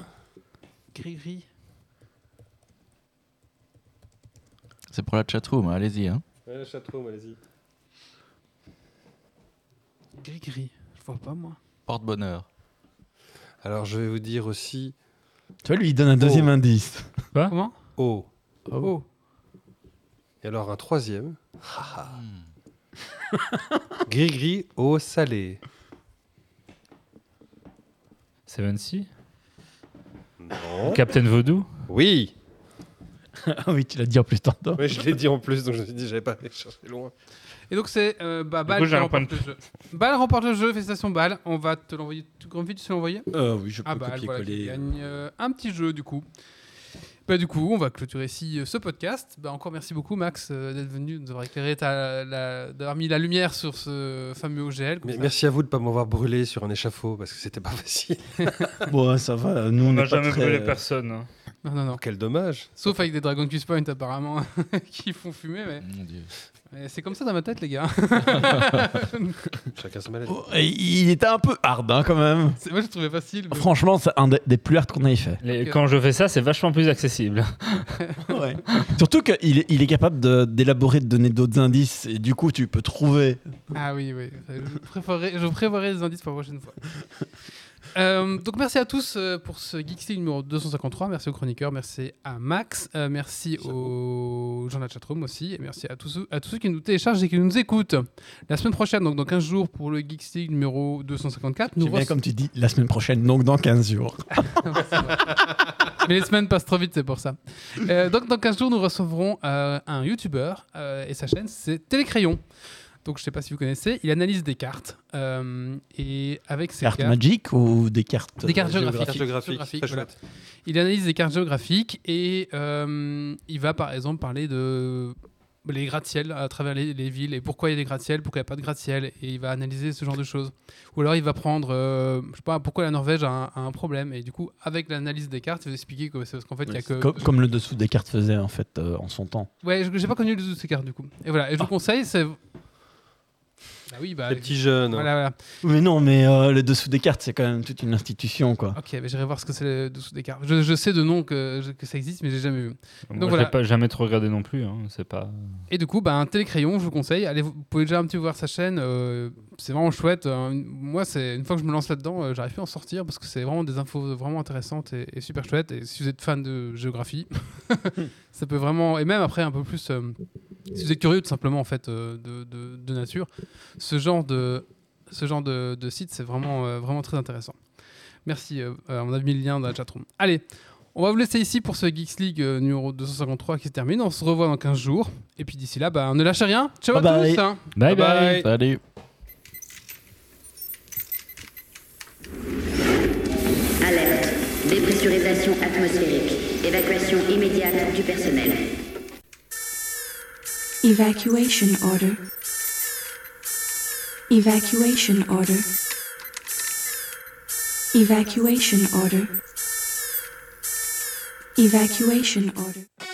Gris-gris. C'est pour la chatroom, hein, allez-y. Hein. Ouais, chatroom, allez-y. Gris-gris. Je vois pas, moi. Porte-bonheur. Alors, je vais vous dire aussi Tu vois, lui, il donne un deuxième Oh. indice. Comment? O. Oh. Et alors, un troisième. [LAUGHS] Gris-gris, salée. Seven Sea Non. Captain Vaudou Oui [LAUGHS] ah oui, tu l'as dit en plus tantôt. Ouais, je l'ai dit en plus, donc je me suis dit, j'avais pas allé chercher loin. Et donc, c'est euh, bah, coup, qui j'ai un remporte le jeu. Bal remporte le jeu, félicitations Bal. On va te l'envoyer. Grand vite, tu sais l'envoyer Euh, oui, je peux Ah bah voilà, qui copier-coller. gagne euh, un petit jeu du coup. Bah du coup, on va clôturer ici euh, ce podcast. Bah encore merci beaucoup Max euh, d'être venu, de nous avoir éclairé, ta- la- d'avoir mis la lumière sur ce fameux OGL. merci à vous de ne pas m'avoir brûlé sur un échafaud, parce que c'était pas [LAUGHS] facile. [LAUGHS] Bon, ça va. Nous, on n'a jamais très- brûlé personne. hein. Non, non, non. Quel dommage Sauf avec des Dragon Quest Point apparemment [LAUGHS] qui font fumer, mais, Mon Dieu. c'est comme ça dans ma tête les gars. [LAUGHS] Chacun sa maladie. Oh, il était un peu hard, hein, quand même. C'est- Moi je trouvais facile. mais- Franchement, c'est un des, des plus hard qu'on ait fait. Les- Ok. Quand je fais ça, c'est vachement plus accessible. [LAUGHS] Surtout qu'il est, il est capable de- d'élaborer, de donner d'autres indices, et du coup, tu peux trouver. Ah oui, oui. Je préférerais, je prévoirai des indices pour la prochaine fois. Euh, donc merci à tous euh, pour ce Geeks League numéro 253. Merci aux chroniqueurs, merci à Max, euh, merci aux gens de la chatroom aussi, et merci à tous, ceux, à tous ceux qui nous téléchargent et qui nous écoutent. La semaine prochaine, donc dans 15 jours pour le Geeks League numéro 254, nous bien comme tu dis, la semaine prochaine, donc dans 15 jours. [LAUGHS] Mais les semaines passent trop vite, c'est pour ça. Euh, donc, dans 15 jours, nous recevrons un YouTuber et sa chaîne, c'est Télécrayon. Donc, je ne sais pas si vous connaissez, il analyse des cartes. euh, et avec ces Cartes cartes. Magic ou des cartes Des cartes euh, géographiques. Carte géographique, Géographique, très voilà. chouette. Il analyse des cartes géographiques et euh, il va par exemple parler de les gratte-ciels à travers les, les villes et pourquoi il y a des gratte-ciels, pourquoi il n'y a pas de gratte-ciel et il va analyser ce genre de choses. Ou alors il va prendre, euh, je sais pas, pourquoi la Norvège a un, a un problème et du coup avec l'analyse des cartes, il va expliquer que c'est parce qu'en fait il y a que comme, comme le dessous des cartes faisait en fait euh, en son temps. Ouais, je- j'ai pas connu le dessous de ces cartes du coup. Et voilà, et je vous conseille, c'est. Bah oui, bah. Les petits jeunes. Voilà, voilà. Mais non, mais euh, le dessous des cartes, c'est quand même toute une institution, quoi. Ok, mais j'irai voir ce que c'est le dessous des cartes. Je, je sais de nom que, ça existe, mais j'ai jamais vu. Moi, voilà. pas jamais trop regardé non plus. hein, C'est pas. Et du coup, bah, un télécrayon, je vous conseille. Allez, vous pouvez déjà un petit peu voir sa chaîne. euh, c'est vraiment chouette. Euh, moi, c'est une fois que je me lance là-dedans, euh, j'arrive plus à en sortir parce que c'est vraiment des infos vraiment intéressantes et, et super chouettes. Et si vous êtes fan de géographie, [LAUGHS] ça peut vraiment. Et même après, un peu plus. Si vous êtes curieux, tout simplement, en fait, euh, de, de- de nature, ce genre de, ce genre de, de site, c'est vraiment, euh, vraiment très intéressant. Merci. euh, on a mis le lien dans la chatroom. Allez. On va vous laisser ici pour ce Geeks League euh, numéro 253 qui se termine. On se revoit dans 15 jours. Et puis d'ici là, bah, ne lâchez rien. Ciao Bye à bye. tous. hein. Bye bye. bye. Salut. Alerte. Dépressurisation atmosphérique. Évacuation immédiate du personnel. Evacuation order. Evacuation order. Evacuation order. Evacuation order.